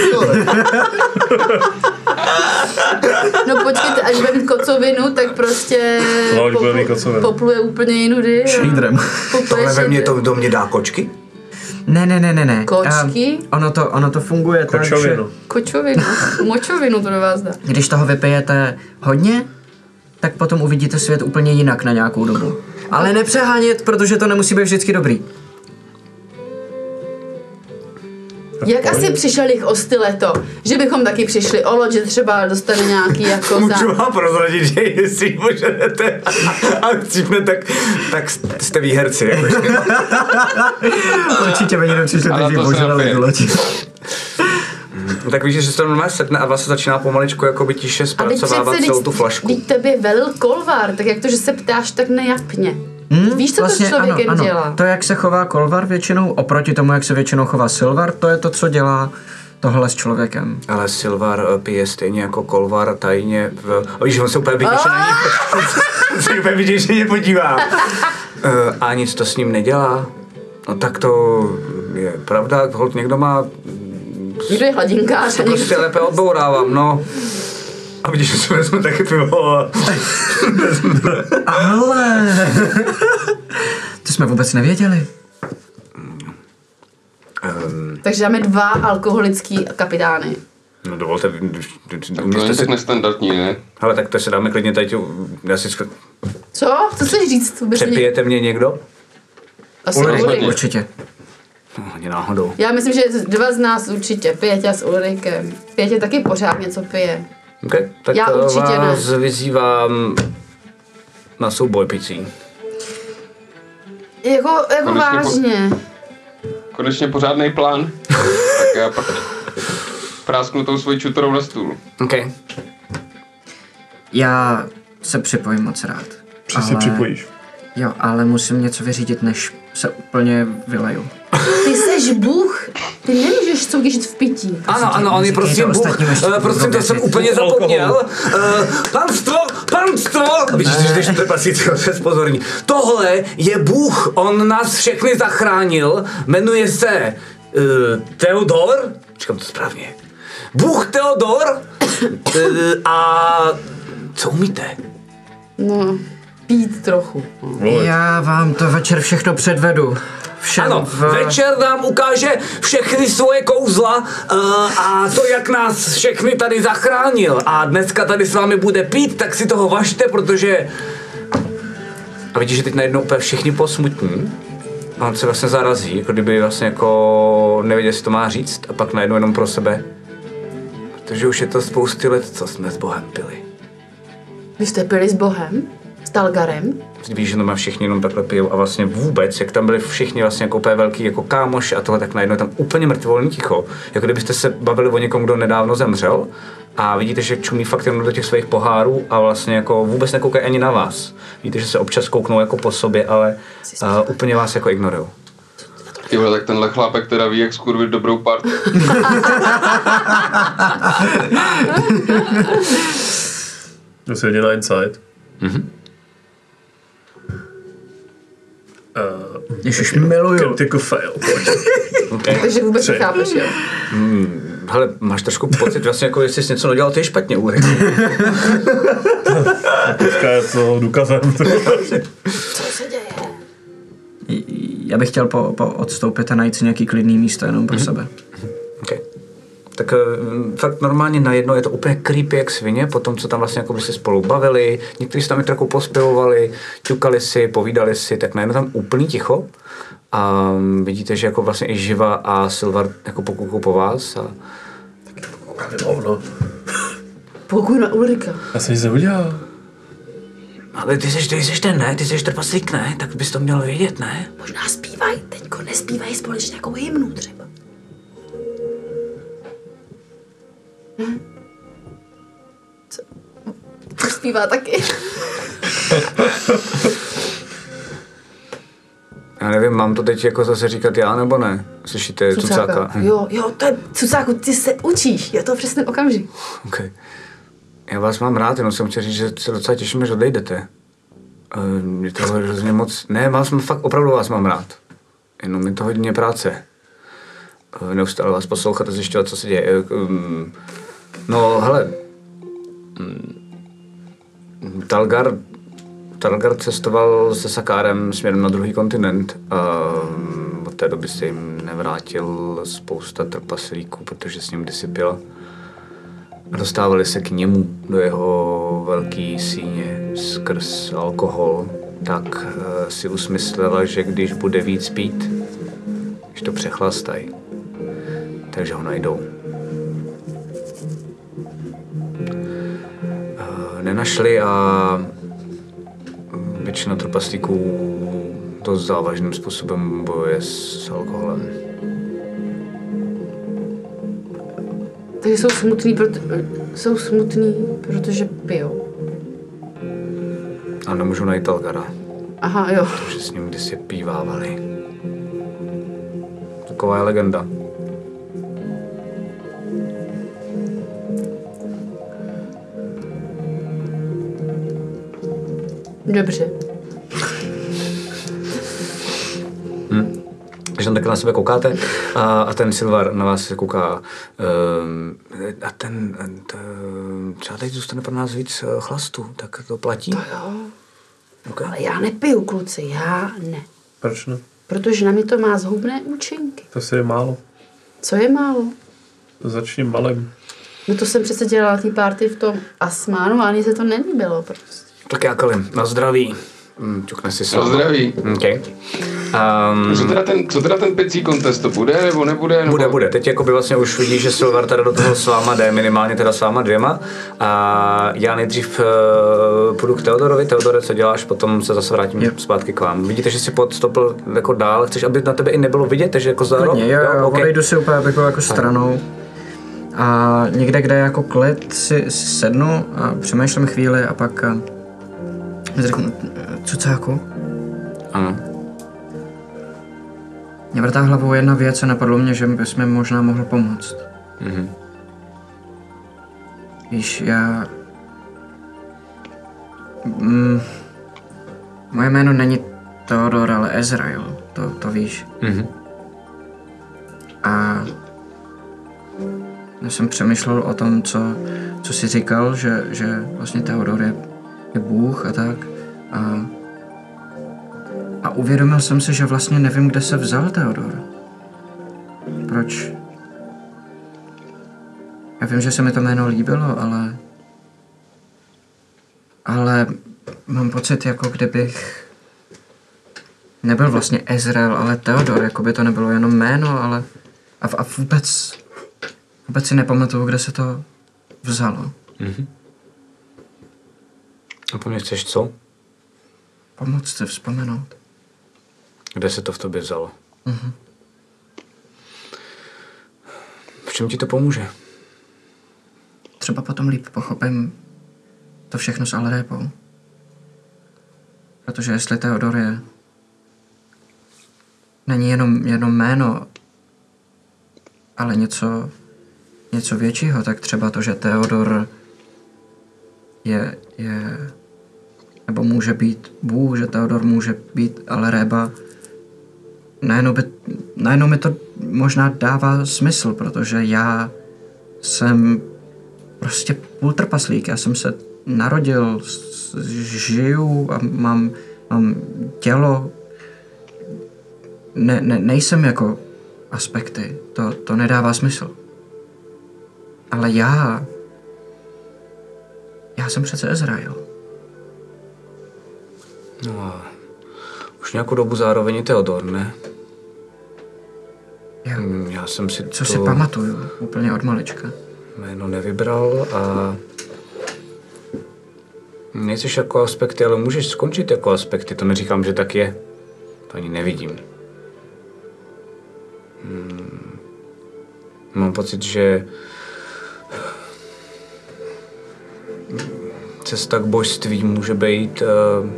No počkejte, až mít kocovinu, tak prostě bude mít kocovinu. popluje úplně jinudy. Šlídrem. Tohle ve mně to do mě dá kočky? Ne, ne, ne, ne, ne. Kočky? A ono to, ono to funguje tak, že Kočovinu. Kočovinu, močovinu to do vás dá. když toho vypijete hodně, tak potom uvidíte svět úplně jinak na nějakou dobu. Ale nepřehánět, protože to nemusí být vždycky dobrý. Jak asi přišel jich o styleto? Že bychom taky přišli o loď, že třeba dostane nějaký jako Můžu za... vám prozradit, že jestli můžete a chcípne, tak, tak jste výherci. Jako. Určitě by někdo přišli, napije. tu loď. tak víš, že se to normálně setne a vlastně začíná pomaličku jako by tiše zpracovávat celou tu flašku. teď tebe velil kolvar, tak jak to, že se ptáš tak nejapně? Hmm, Víš, co to s člověkem ano, ano. dělá? To, jak se chová Kolvar většinou, oproti tomu, jak se většinou chová Silvar, to je to, co dělá tohle s člověkem. Ale Silvar eh, pije stejně jako Kolvar tajně v... Víš, on se úplně vyděšeně na ní... on se úplně vyděšeně podívá. Eh, a nic to s ním nedělá. No tak to je pravda, holt někdo má... Někdo je hladinkář. Prostě lépe odbourávám, no. A vidíš, že si vezmu taky pivo a... Ale... to jsme vůbec nevěděli. Um, Takže máme dva alkoholický kapitány. no dovolte, To umíste je si... tak nestandardní, ne? Hele, tak to se dáme klidně tady, já si skl... Co? Co chceš říct? Vůbec. Přepijete mě někdo? Asi. Ulrik. Určitě. No, ani náhodou. Já myslím, že dva z nás určitě, Pěťa s Ulrikem. Pětě taky pořád něco pije. Okay, tak Já eh, určitě ne. vás vyzývám na souboj picí. Jako, jako Konečně po- vážně. Konečně pořádný plán. tak já pak prásknu tou svojí čutorou na stůl. OK. Já se připojím moc rád. Přesně připojíš. Jo, ale musím něco vyřídit, než se úplně vyleju. Ty seš Bůh, ty nemůžeš soutěžit v pití. Ano, ano, on je prostě Bůh. ostatním, ještě Eh, to jsem úplně zapomněl. Eh, Panstvo, panstvo! Vidíš, že když trpasíte se pozorní. Tohle je Bůh, on nás všechny zachránil, jmenuje se eh, Teodor, říkám to správně, Bůh Teodor eh, a co umíte? No, pít trochu. Já vám to večer všechno předvedu. Všem Ano, v... večer nám ukáže všechny svoje kouzla uh, a to, jak nás všechny tady zachránil. A dneska tady s vámi bude pít, tak si toho važte, protože... A vidíš, že teď najednou úplně všichni posmutní. A on se vlastně zarazí, jako kdyby vlastně jako nevěděl, jestli to má říct. A pak najednou jenom pro sebe. Protože už je to spousty let, co jsme s Bohem pili. Vy jste pili s Bohem? S Talgarem? Víš, že to má všichni jenom takhle pijou a vlastně vůbec, jak tam byli všichni vlastně jako úplně velký jako kámoš a tohle, tak najednou je tam úplně mrtvolný ticho. Jako kdybyste se bavili o někom, kdo nedávno zemřel a vidíte, že čumí fakt jenom do těch svých pohárů a vlastně jako vůbec nekoukají ani na vás. Víte, že se občas kouknou jako po sobě, ale uh, úplně vás jako ignorují. Ty vole, tak tenhle chlápek teda ví, jak skurvit dobrou partu. To si na Insight. Ježiš, miluju. Critical fail. pojď. Takže vůbec Tři. nechápeš, jo? Hele, máš trošku pocit, vlastně jako jestli jsi něco nedělal, ty špatně, Ulrik. Teďka je to důkazem. Co se děje? Já bych chtěl po, po odstoupit a najít si nějaký klidný místo jenom pro sebe. Tak eh, fakt normálně najednou je to úplně creepy jak svině, po tom, co tam vlastně jako by se spolu bavili, někteří se tam i trochu pospěvovali, ťukali si, povídali si, tak najednou tam úplný ticho a mm, vidíte, že jako vlastně i Živa a Silvar jako pokoukou po vás a Hovno. Pokud na Ulrika. Já jsem nic neudělal. ale ty jsi, ty jsi ten, ne? Ty jsi trpaslík, ne? Tak bys to měl vědět, ne? Možná zpívají, teďko nespívají společně nějakou hymnu třeba. Co? Zpívá taky. Já nevím, mám to teď jako zase říkat já nebo ne? Slyšíte cucáka? Hm. Jo, jo, to je, Cucáku, ty se učíš, je to přesně okamžik. Okay. Já vás mám rád, jenom jsem chtěl říct, že se docela těším, že odejdete. Eh, Mě to hrozně moc... Ne, vás mám fakt opravdu vás mám rád. Jenom je to hodně práce. Eh, Neustále vás poslouchat a zjišťovat, co se děje. No, hele... mm, Talgar, Talgar cestoval se Sakárem směrem na druhý kontinent a mm, od té doby se jim nevrátil spousta trpaslíků, protože s ním kdysi pil dostávali se k němu do jeho velký síně skrz alkohol, tak eh, si usmyslela, že když bude víc pít, když to přechlastají, takže ho najdou. Nenašli a většina trpaslíků to závažným způsobem bojuje s alkoholem. Takže jsou smutný, proto, jsou smutný, protože pijou. A nemůžu najít Talgara, Aha, jo. protože s ním kdysi pívávali. Taková je legenda. Dobře. Když tam tak na sebe koukáte a, a ten Silvar na vás se kouká um, a ten, t, třeba teď zůstane pro nás víc eh, chlastu, tak to platí? To jo. Okay. Ale já nepiju, kluci, já ne. Proč ne? Protože na mě to má zhubné účinky. To si je málo. Co je málo? Začni malem. No to jsem přece dělala té party v tom Asmánu a ani se to nelíbilo prostě. Tak já kalim, na zdraví. Mm, Ťukne si Na Silvar. zdraví. Okay. Um, Co teda ten, co teda ten pecí kontest, to bude nebo nebude? Nebo... Bude, bude. Teď jakoby vlastně už vidíš, že Silvar teda do toho s váma jde, minimálně teda s váma dvěma. A já nejdřív uh, půjdu k Teodorovi. Teodore, co děláš? Potom se zase vrátím Jo. zpátky k vám. Vidíte, že si podstoupil jako dál. Chceš, aby na tebe i nebylo vidět, takže jako za Klidně, jo, jo, ok. odejdu si úplně abych byl jako stranou. A někde, kde je jako klid, si, si sednu a přemýšlím chvíli a pak a, řeknu, cucáku, Ano. mě vrtá hlavou jedna věc a napadlo mě, že bys mi možná mohl pomoct. Mhm. Víš, já... Mm, moje jméno není Theodor, ale Ezrael, to, to víš. Mhm. A já jsem přemýšlel o tom, co, co jsi říkal, že, že vlastně Theodor je, je Bůh a tak. A, a uvědomil jsem si, že vlastně nevím, kde se vzal Theodor. Proč? Já vím, že se mi to jméno líbilo, ale... Ale mám pocit, jako kdybych... Nebyl vlastně Ezrael, ale Theodor, jako by to nebylo jenom jméno, ale... A, a vůbec... Vůbec si nepamatuju, kde se to vzalo. A po mně chceš co? Pomoct si vzpomenout. Kde se to v tobě vzalo? V čem ti to pomůže? Třeba potom líp pochopím to všechno s Alrépou. Protože jestli Theodor je... Není jenom, jenom jméno, ale něco, něco většího, tak třeba to, že Theodor je, je nebo může být Bůh, že Theodor může být Alreba. Najednou, by, najednou mi to možná dává smysl, protože já jsem prostě půl trpaslík. Já jsem se narodil, žiju a mám, mám tělo. Ne, ne, nejsem jako aspekty. To, to nedává smysl. Ale já... Já jsem přece Izrael. No a už nějakou dobu zároveň i Teodor, ne? Já, Hmm, Já jsem si co to si pamatuju, úplně od malička. jméno nevybral a nejseš jako aspekty, ale můžeš skončit jako aspekty, to neříkám, že tak je. To ani nevidím. Hmm. Mám pocit, že cesta k božství může být uh,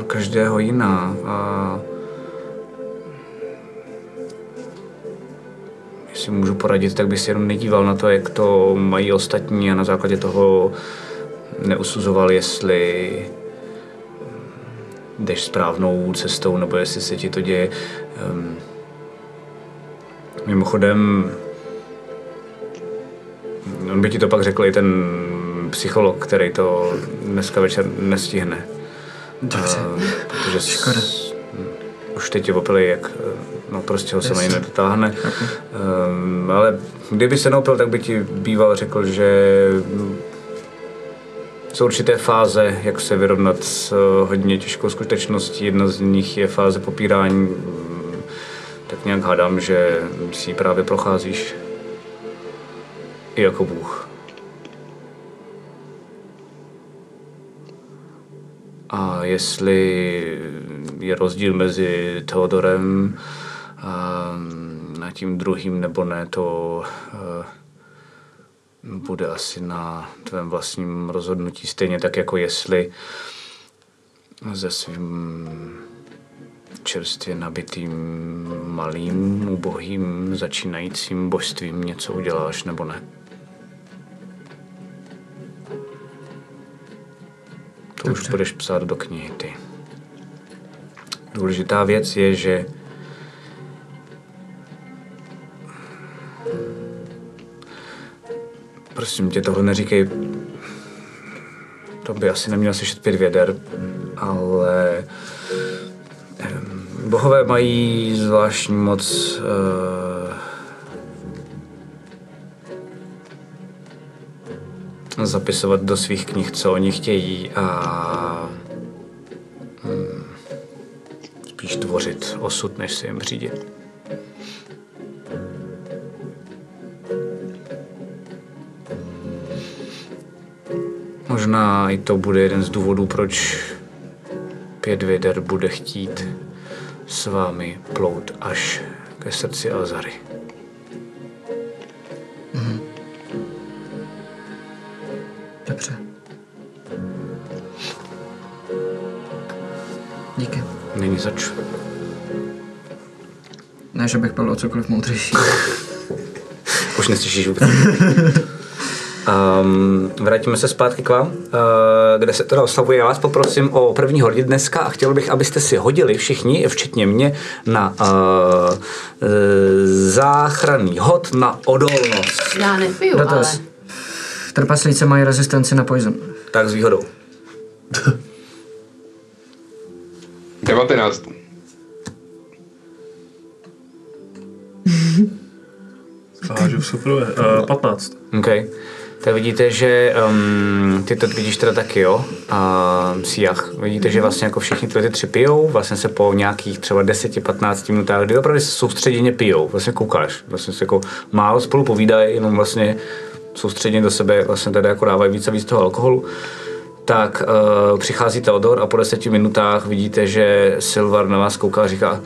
pro každého jiná. A jestli můžu poradit, tak bych jenom nedíval na to, jak to mají ostatní a na základě toho neusuzoval, jestli jdeš správnou cestou, nebo jestli se ti to děje. Um, mimochodem, on by ti to pak řekl i ten psycholog, který to dneska večer nestihne. Dobře. Uh, protože Škoda. s- už teď je opilý, jak eh, no prostě ho se ani nedotáhne. Um, ale kdyby se neopil, tak by ti býval řekl, že mm, jsou určité fáze, jak se vyrovnat s eh, hodně těžkou skutečností. Jedna z nich je fáze popírání. Mm, Tak nějak hádám, že si ji právě procházíš i jako Bůh. A jestli je rozdíl mezi Teodorem a, a tím druhým nebo ne, to eh, bude asi na tvém vlastním rozhodnutí. Stejně tak jako jestli se svým čerstvě nabitým, malým, ubohým, začínajícím božstvím něco uděláš nebo ne. To už budeš psát do knihy ty. Důležitá věc je, že Prosím tě, tohle neříkej. To by asi neměl slyšet pět věder, ale em, bohové mají zvláštní moc uh, zapisovat do svých knih, co oni chtějí a hm, spíš tvořit osud, než si jim řídit. Možná i to bude jeden z důvodů, proč pět věder bude chtít s vámi plout až ke srdci Alzary. Dobře. Díky. Není zač. Ne, že bych byl o cokoliv moudřejší. Už neslyšíš vůbec. Um, vrátíme se zpátky k vám, uh, kde se teda oslavuje. Já vás poprosím o první hodit dneska a chtěl bych, abyste si hodili všichni, včetně mě, na uh, uh, záchranný hod na odolnost. Já nepiju, ale... Dotaz. Trpaslíci mají rezistenci na poison. Tak s výhodou. Devatenáct. Hážu super. Uh, 15. OK. Tak vidíte, že um, ty to vidíš teda taky, jo? A Siach. Vidíte, že vlastně jako všichni tyhle ty tři pijou, vlastně se po nějakých třeba 10-15 minutách, kdy opravdu se soustředěně pijou, vlastně koukáš, vlastně se jako málo spolu povídají, jenom vlastně soustředěně do sebe vlastně tady jako dávají víc a víc toho alkoholu. Tak uh, přichází Teodor a po deseti minutách vidíte, že Silvar na vás kouká a říká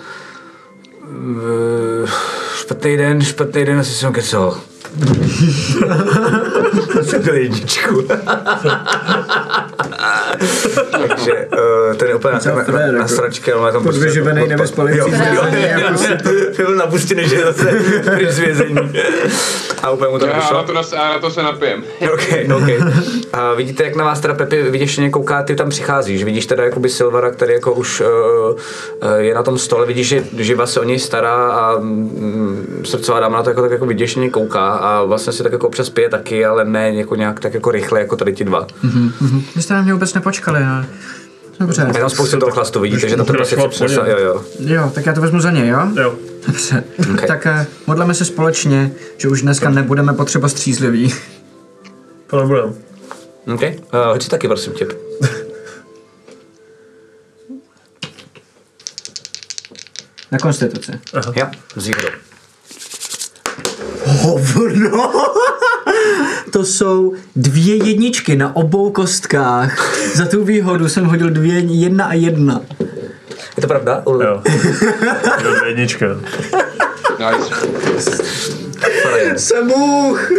"Eh, špatný den, špatný den, asi jsem kecal. Jsem dal jedničku. Takže uh, ten je úplně na, na, na, na sračky, ale tom prostě- Podvyživenej, nevyspalý jo, Byl napuštěný, že zase pryč z vězení. A úplně mu to Já na vyšlo. to, nas, na to se napijem. OK, OK. A vidíte, jak na vás teda Pepi vyděšeně kouká, ty tam přicházíš. Vidíš teda jakoby Silvara, který jako už uh, uh, je na tom stole, vidíš, že Živa se o něj stará a mm, srdcová dáma na to jako, tak jako vyděšeně kouká a vlastně si tak jako občas pije taky, ale ne jako nějak tak jako rychle, jako tady ti dva. Vy jste na mě vůbec nepočkali, ne? Dobře. Je tam spoustu toho chlastu, vidíte, že tam to prostě něm. jo, jo. Jo, tak já to vezmu za něj, jo? Jo. Dobře. Ok. Tak eh, modleme se společně, že už dneska nebudeme potřeba střízliví. To nebudem. OK, uh, hoď si taky, prosím tě. Na konstituci. Jo, zero. Hovno! To jsou dvě jedničky na obou kostkách. Za tu výhodu jsem hodil dvě, jedna a jedna. Je to pravda? Jo. To je jednička. Nice. Jsem Bůh!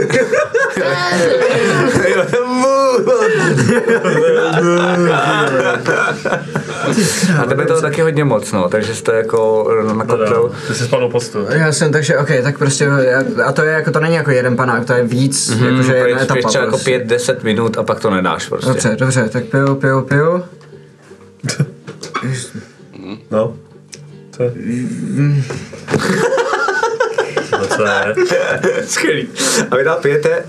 A tebe to taky hodně moc, no, takže jste jako nakopil. Ty jsi spadl postu. Já jsem, takže ok, tak prostě, a to je jako, to není jako jeden panák, to je víc, mm-hmm, jakože jedna etapa. Piješ třeba jako prostě. 5-10 minut a pak to nedáš prostě. Dobře, dobře, tak piju, piju, piju. No. Co je? Skvělý. A vy tam pijete,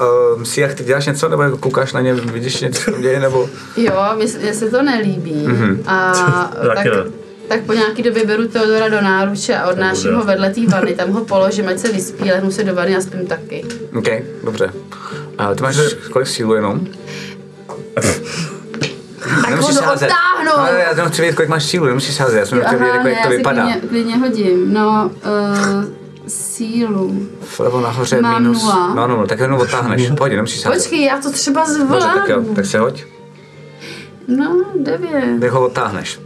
uh, uh, si jak ty děláš něco, nebo jako koukáš na ně, vidíš něco, co tam děje, nebo... Jo, mně se- to nelíbí. Mhm. A tak, Taky ne. tak po nějaký době beru Teodora do náruče a odnáším ho vedle té vany, tam ho položím, ať se vyspí, lehnu se do vany a spím taky. OK, dobře. A ty máš kolik sílu jenom? Tak ho odtáhnu! Ale já jenom chci vědět, kolik máš sílu, nemusíš házet, já jsem chtěl vědět, jak to já si vypadá. Klidně, klidně hodím. No, uh, sílu. Vlevo nahoře Mám minus. nula. No, no, no, tak jenom odtáhneš. Pojď, nemusíš házet. Počkej, já to třeba Dobře, tak jo, zvládnu. tak se hoď. No, devět. Tak ho odtáhneš.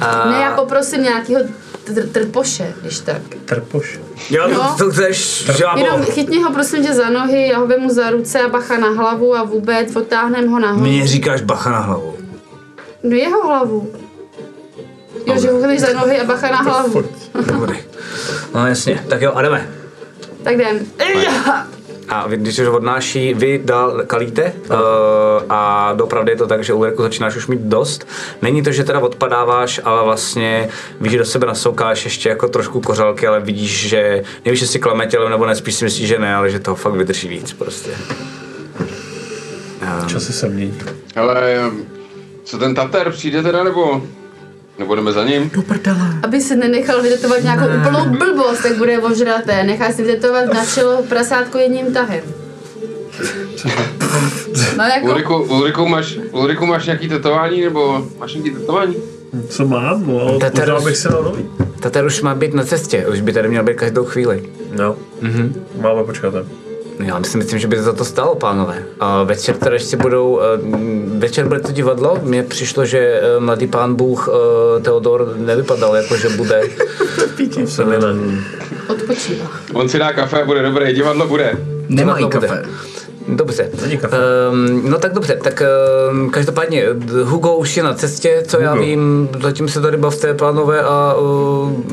A... Ne, já poprosím nějakého tr- trpoše, když tak. Trpoš. Jo, No. no. to chceš, žábo. Jenom chytni ho prosím tě za nohy, já ho vemu za ruce a bacha na hlavu a vůbec odtáhnem ho nahoru. Mně říkáš bacha na hlavu. Do jeho hlavu. Jo, že ho za nohy a bacha na hlavu. Dobrý. No jasně, tak jo, a jdeme. Tak jdem. A vy, když ho odnáší, vy dál kalíte uh, a dopravdy je to tak, že Ulriku začínáš už mít dost. Není to, že teda odpadáváš, ale vlastně víš, že do sebe nasoukáš ještě jako trošku kořálky, ale vidíš, že nevíš, jestli klame tělem nebo ne, spíš si myslíš, že ne, ale že toho fakt vydrží víc prostě. Časy se mění. Hele, co ten Tater, přijde teda nebo? Nebo jdeme za ním? Do prdele. Aby si nenechal vytetovat nějakou úplnou blbost, tak bude ožraté. Nechá si vytetovat na čelo prasátko jedním tahem. No jako, Ulriku, Ulriku, máš, Ulriku máš nějaký tetování, nebo máš nějaký tetování? Co mám? No, možná bych nový. Tater už má být na cestě, už by tady měl být každou chvíli. No. Mhm. Máme počkat. Ne? Já si myslím, že by to za to stálo, pánové. A večer teda ještě budou, eh, večer bude to divadlo. Mně přišlo, že eh, mladý pán Bůh eh, Teodor nevypadal jako, že bude. To se odpočívá. On si dá kafe a bude dobré, divadlo bude. Nemají Divadlo bude. kafe. Dobře. Není kafe. Um, no tak dobře, tak um, každopádně Hugo už je na cestě, co já Hugo. vím, zatím se tady bavte, pánové, a um,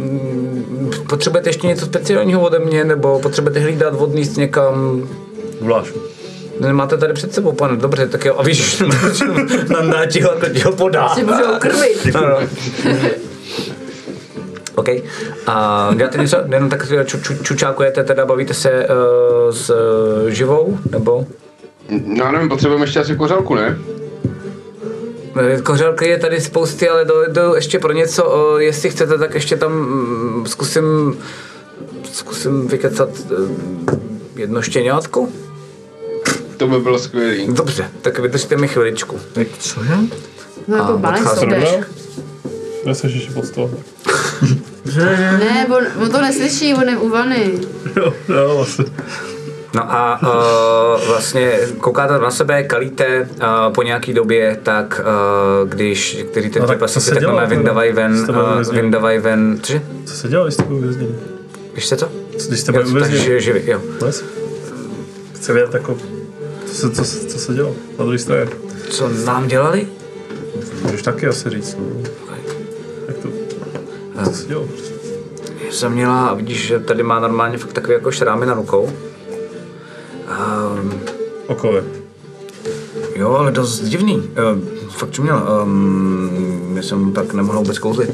potřebujete ještě něco speciálního ode mě, nebo potřebujete hlídat vodný někam, Guláš. Nemáte tady před sebou, pane, dobře, tak jo, a víš, nandá ti ho, to ti ho podá. Si můžou krvit. No, no. OK. A děláte něco? Jenom tak ču, ču, čučákujete, teda bavíte se uh, s uh, živou, nebo? No nevím, potřebujeme ještě asi kořálku, ne? Kořelky je tady spousty, ale dojdu ještě pro něco, jestli chcete, tak ještě tam mm, zkusím, zkusím vykecat eh, jedno štěňátko. To by bylo skvělý. Dobře, tak vydržte mi chviličku. Cože? No jako. Dobrá? Já se ještě pod stůl. Ne, on, on to neslyší, on je u vany. Jo, jo, vlastně. No a uh, vlastně koukáte na sebe, kalíte uh, po nějaký době, tak uh, když který ty No tak co se tak dělo normálně teda? vyndávají ven, uh, vyndávají ven, cože? Co se dělal, když jste byl uvězněni? Víš se co? Když jste byli Jo, takže živi, jo. Chci vědět, jako, co se, co, co se dělo na druhé straně. Co nám dělali? Můžeš taky asi říct, no. Jak to, co se dělo? Jsem měla, vidíš, že tady má normálně fakt takové jako šrámy na rukou. Um, Okové. jo, ale dost divný. Uh, fakt, co měla. Um, já jsem tak nemohl vůbec kouzlit.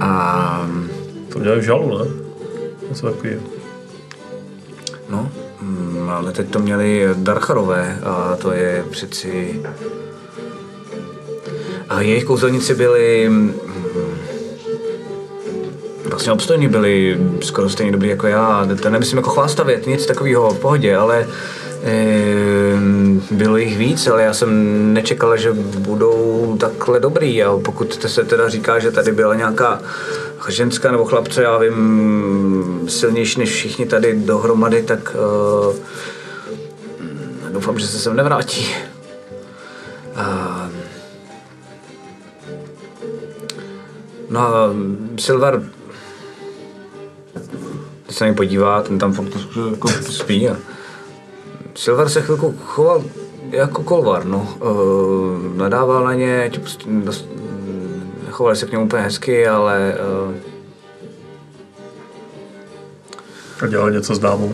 A To měli v žalu, ne? Něco takového. No, mm, ale teď to měli Darcharové a to je přeci... A jejich kouzelníci byli... Vlastně obstojní byli skoro stejně dobrý jako já. To nemyslím jako chlástavět, nic takového v pohodě, ale eh, bylo jich víc, ale já jsem nečekal, že budou takhle dobrý. A pokud se teda říká, že tady byla nějaká ženská nebo chlapce, já vím, silnější než všichni tady dohromady, tak uh, doufám, že se sem nevrátí. Uh, no a Silver se na podívá, ten tam fakt jako spí a Silver se chvilku choval jako kolvar, no. Uh, nadával na ně, prostě dost, chovali se k němu úplně hezky, ale uh, A dělal něco s dámou.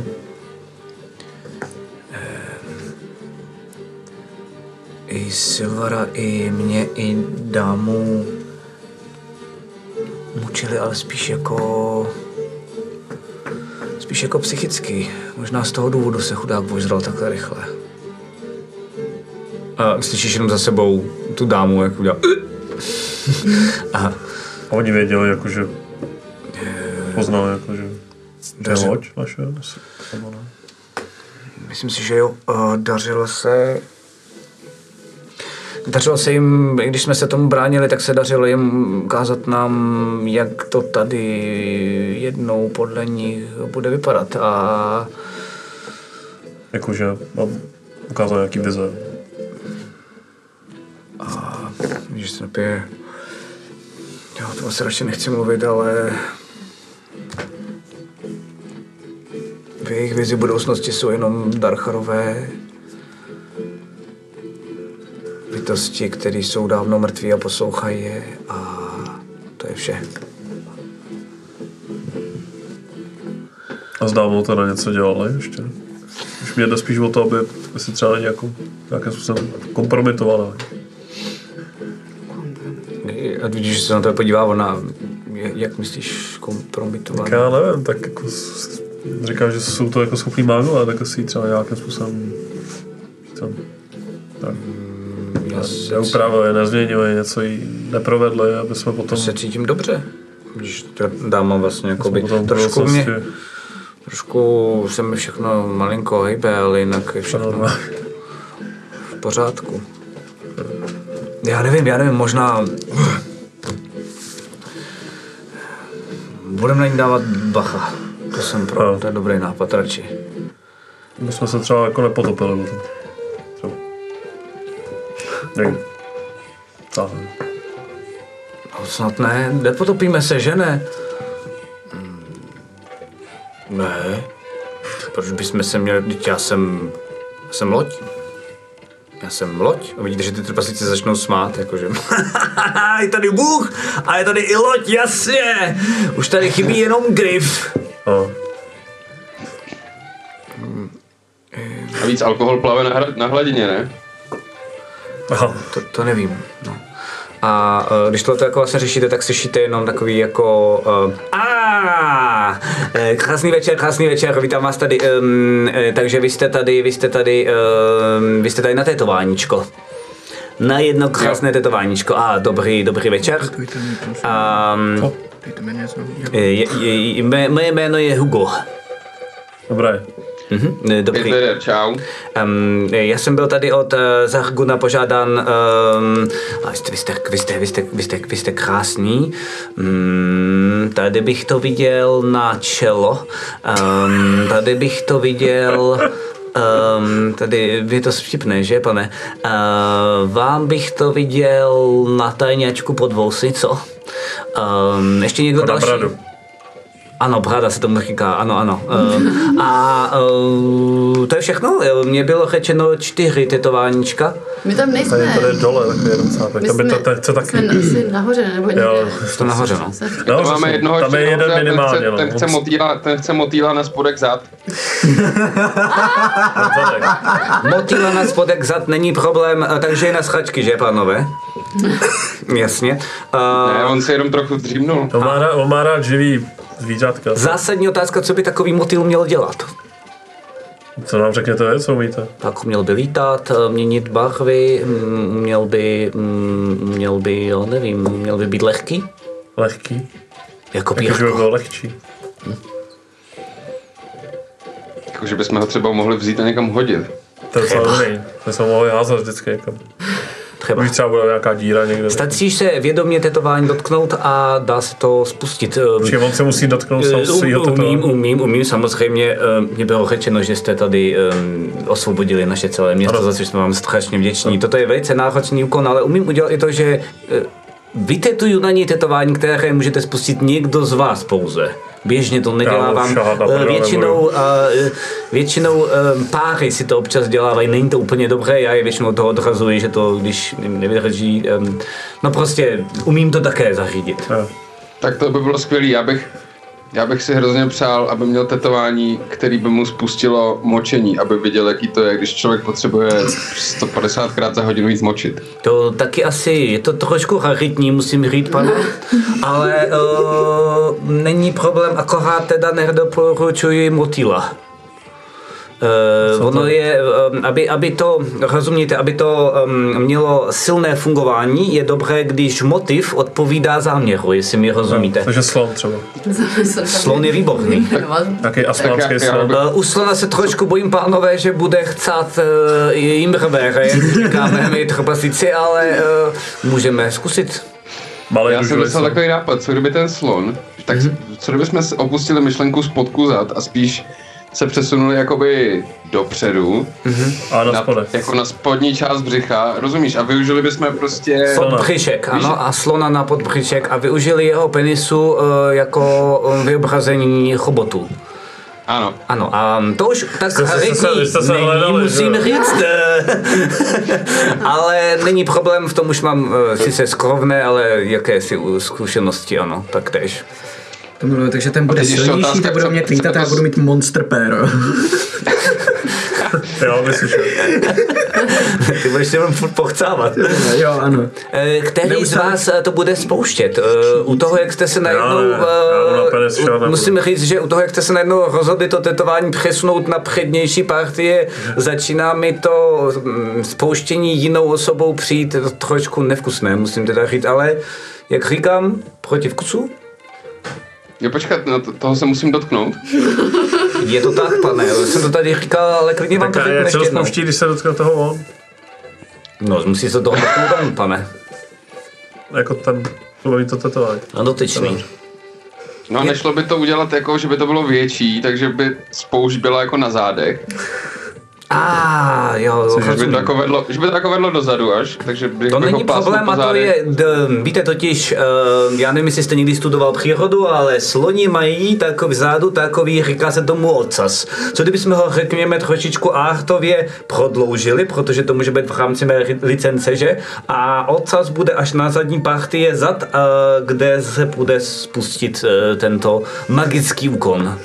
i Silvara, i mě, i dámu mučili, ale spíš jako... Spíš jako psychicky. Možná z toho důvodu se chudák požral takhle rychle. A slyšíš jenom za sebou tu dámu, jak udělá... A A oni věděli, jako, že poznali, jako, že to je Dařil- loď naše, nes- nebo ne? Myslím si, že jo, uh, dařilo se... Dařilo se jim, i když jsme se tomu bránili, tak se dařilo jim ukázat nám, jak to tady jednou podle nich bude vypadat. A Jakože mám ukázal nějaký vize. když se napije... Jo, to asi radši nechci mluvit, ale... V jejich vizi budoucnosti jsou jenom Darcharové bytosti, které jsou dávno mrtví a poslouchají je a to je vše. A s dámou teda něco dělali ještě. Už mě jde spíš o to, aby si třeba nějakou, nějakým způsobem kompromitovala. A vidíš, že se na to podívá ona, jak myslíš kompromitovat? Tak já nevím, tak jako říkám, že jsou to jako schopní mágové, tak asi třeba nějakým způsobem tam, tak, neupravili, nezměnili, něco jí neprovedli, aby jsme potom se cítím dobře. Když ta dáma vlastně potom v trošku mě, trošku se mi všechno malinko hejbe, ale jinak je všechno normálně. v pořádku. Já nevím, já nevím, možná budeme na ní dávat bacha. To jsem pro, No. to je dobrý nápad radši. My jsme se třeba jako nepotopili potom. Někdy. Tak. No, snad ne, nepotopíme se, že ne? Hmm. Ne. Proč bychom se měli, teď já jsem, já jsem loď. Já jsem loď a vidíte, že ty trpaslíci začnou smát, jakože je tady Bůh a je tady i loď, jasně. Už tady chybí jenom grif. No. A víc alkohol plave na, hra- na hladině, ne? Aha. To, to nevím, no. A uh, když tohle jako vlastně řešíte, tak slyšíte jenom takový jako uh, a eh, krásný večer, krásný večer, vítám vás tady, um, takže vy jste tady, vy jste tady, um, vy jste tady na tetováníčko. Na jedno krásné tetováníčko. A dobrý, dobrý večer. Um, je, je, mé, moje jméno je Hugo. Dobré. Mhm, dobrý. Hitler, čau. Um, já jsem byl tady od uh, Zarguna požádán, um, vy, jste, vy, jste, vy, jste, vy, jste, vy, jste, vy jste krásný, um, tady bych to viděl na čelo, um, tady bych to viděl, um, tady je to vtipné, že pane, uh, vám bych to viděl na tajňačku pod vousy, co? Um, ještě někdo Na další? bradu. Ano, brada se tomu říká, ano, ano. Um, a um, to je všechno. Mně bylo řečeno čtyři tetováníčka. My tam nejsme. Tady, tady dole, takový jeden cápek. My Tam by to, jsme taky. asi nahoře, nebo někde. Jo, To nahoře, no. No, To máme jednoho tam je jeden nahoře, minimálně. ten, no. chce, ten, chce motýla, ten chce motýla na spodek zad. Motýla na spodek zad není problém, eh, takže je na schačky, že, pánové? Jasně. Ne, Uh, on se jenom trochu dřímnul. On má, rád, on má rád živý zvířátka. zásadní otázka, co by takový motýl měl dělat? Co nám řekněte vy, co umíte? Tak měl by lítat, eh, měnit barvy, mm, měl by, mm, měl by, jo, nevím, měl by být lehký? Lehký. Jako Jakože by pírko. bylo lehčí. Jakože bychom ho třeba mohli vzít a někam hodit. To je dobrý. My jsme mohli házet vždycky někam. Třeba. Už třeba bude nějaká díra někde. Stačí se vědomě tetování dotknout a dá se to spustit. Eh, Či on se musí dotknout sám Eh, svýho umím, tetování. umím, umím, samozřejmě. eh, Mně bylo řečeno, že jste tady eh, osvobodili naše celé město, Ano. za což jsme vám strašně vděční. Toto je velice náročný úkon, ale umím udělat i to, že eh, vytetuju na něj tetování, které můžete spustit někdo z vás pouze. Běžně to nedělávám. Eh, Většinou, eh, většinou eh, páry si to občas dělávají, není to úplně dobré, já je většinou toho odrazuji, že to, když nevydrží, no prostě umím to také zařídit. Tak to by bylo skvělé. Já bych, já bych si hrozně přál, aby měl tetování, který by mu spustilo močení, aby viděl, jaký to je, když člověk potřebuje 150 krát za hodinu jít močit. To taky asi, je to trošku raritní, musím říct, pane, ale uh, není problém, akorát teda nedoporučuji motýla. Uh, ono je, um, aby, aby to, rozumíte, aby to um, mělo silné fungování, je dobré, když motiv odpovídá záměru, jestli mi rozumíte. Takže slon třeba. Slon je výborný. Nějaký asmánský já- já slon. Uh, u slona se trošku bojím, pánové, že bude chcát uh, jimbrver, jak říkáme my ale uh, můžeme zkusit. Malý Já jsem slon. takový nápad, co kdyby ten slon, tak co kdyby jsme opustili myšlenku spodku zad a spíš se přesunuli jakoby dopředu, A na na, jako na spodní část břicha, rozumíš? A využili bychom prostě... Podbřišek, ano, a slona na podbřišek a využili jeho penisu uh, jako um, vyobrazení chobotu. Ano. Ano, a to už tak hledali, musím že říct. eh, ale není problém, v tom už mám uh, sice skrovné, ale jakési zkušenosti, ano, tak tež. To miluju, takže ten bude silnější, otázka, tak budou mě lítat a já budu mít monster péro. Jo, vyslyšel. Ty budeš jenom furt pochcávat. jo, ano. Eh, Který z Neustále- vás eh, to bude spouštět? Eh, U toho, jak jste se najednou... penis šel, nebudu. Musím říct, že u toho, jak jste se najednou rozhodli to tetování přesunout na přednější partie, začíná mi to mm, spouštění jinou osobou přijít trošku nevkusné, musím teda říct, ale jak říkám, proti vkusu, Jo, počkat, no, to, toho se musím dotknout. je to tak, pane, já jsem to tady říkal, ale klidně vám Tak to řeknu ještě jednou. spouští, když se dotkne toho on? No, musí se toho dotknout on, pane, Jako ten, mluví to tetování. a dotyčný. No a nešlo by to udělat jako, že by to bylo větší, takže by spoušť byla jako na zádech. A ah, jo, Že by, to jako vedlo, že by to jako vedlo dozadu až, takže bych To bych není problém a to je, d, víte totiž, uh, já nevím, jestli jste někdy studoval přírodu, ale sloni mají takový vzadu takový, říká se tomu ocas. Co kdybychom ho, řekněme, trošičku artově prodloužili, protože to může být v rámci mé licence, že? A ocas bude až na zadní partie zad, uh, kde se bude spustit uh, tento magický úkon.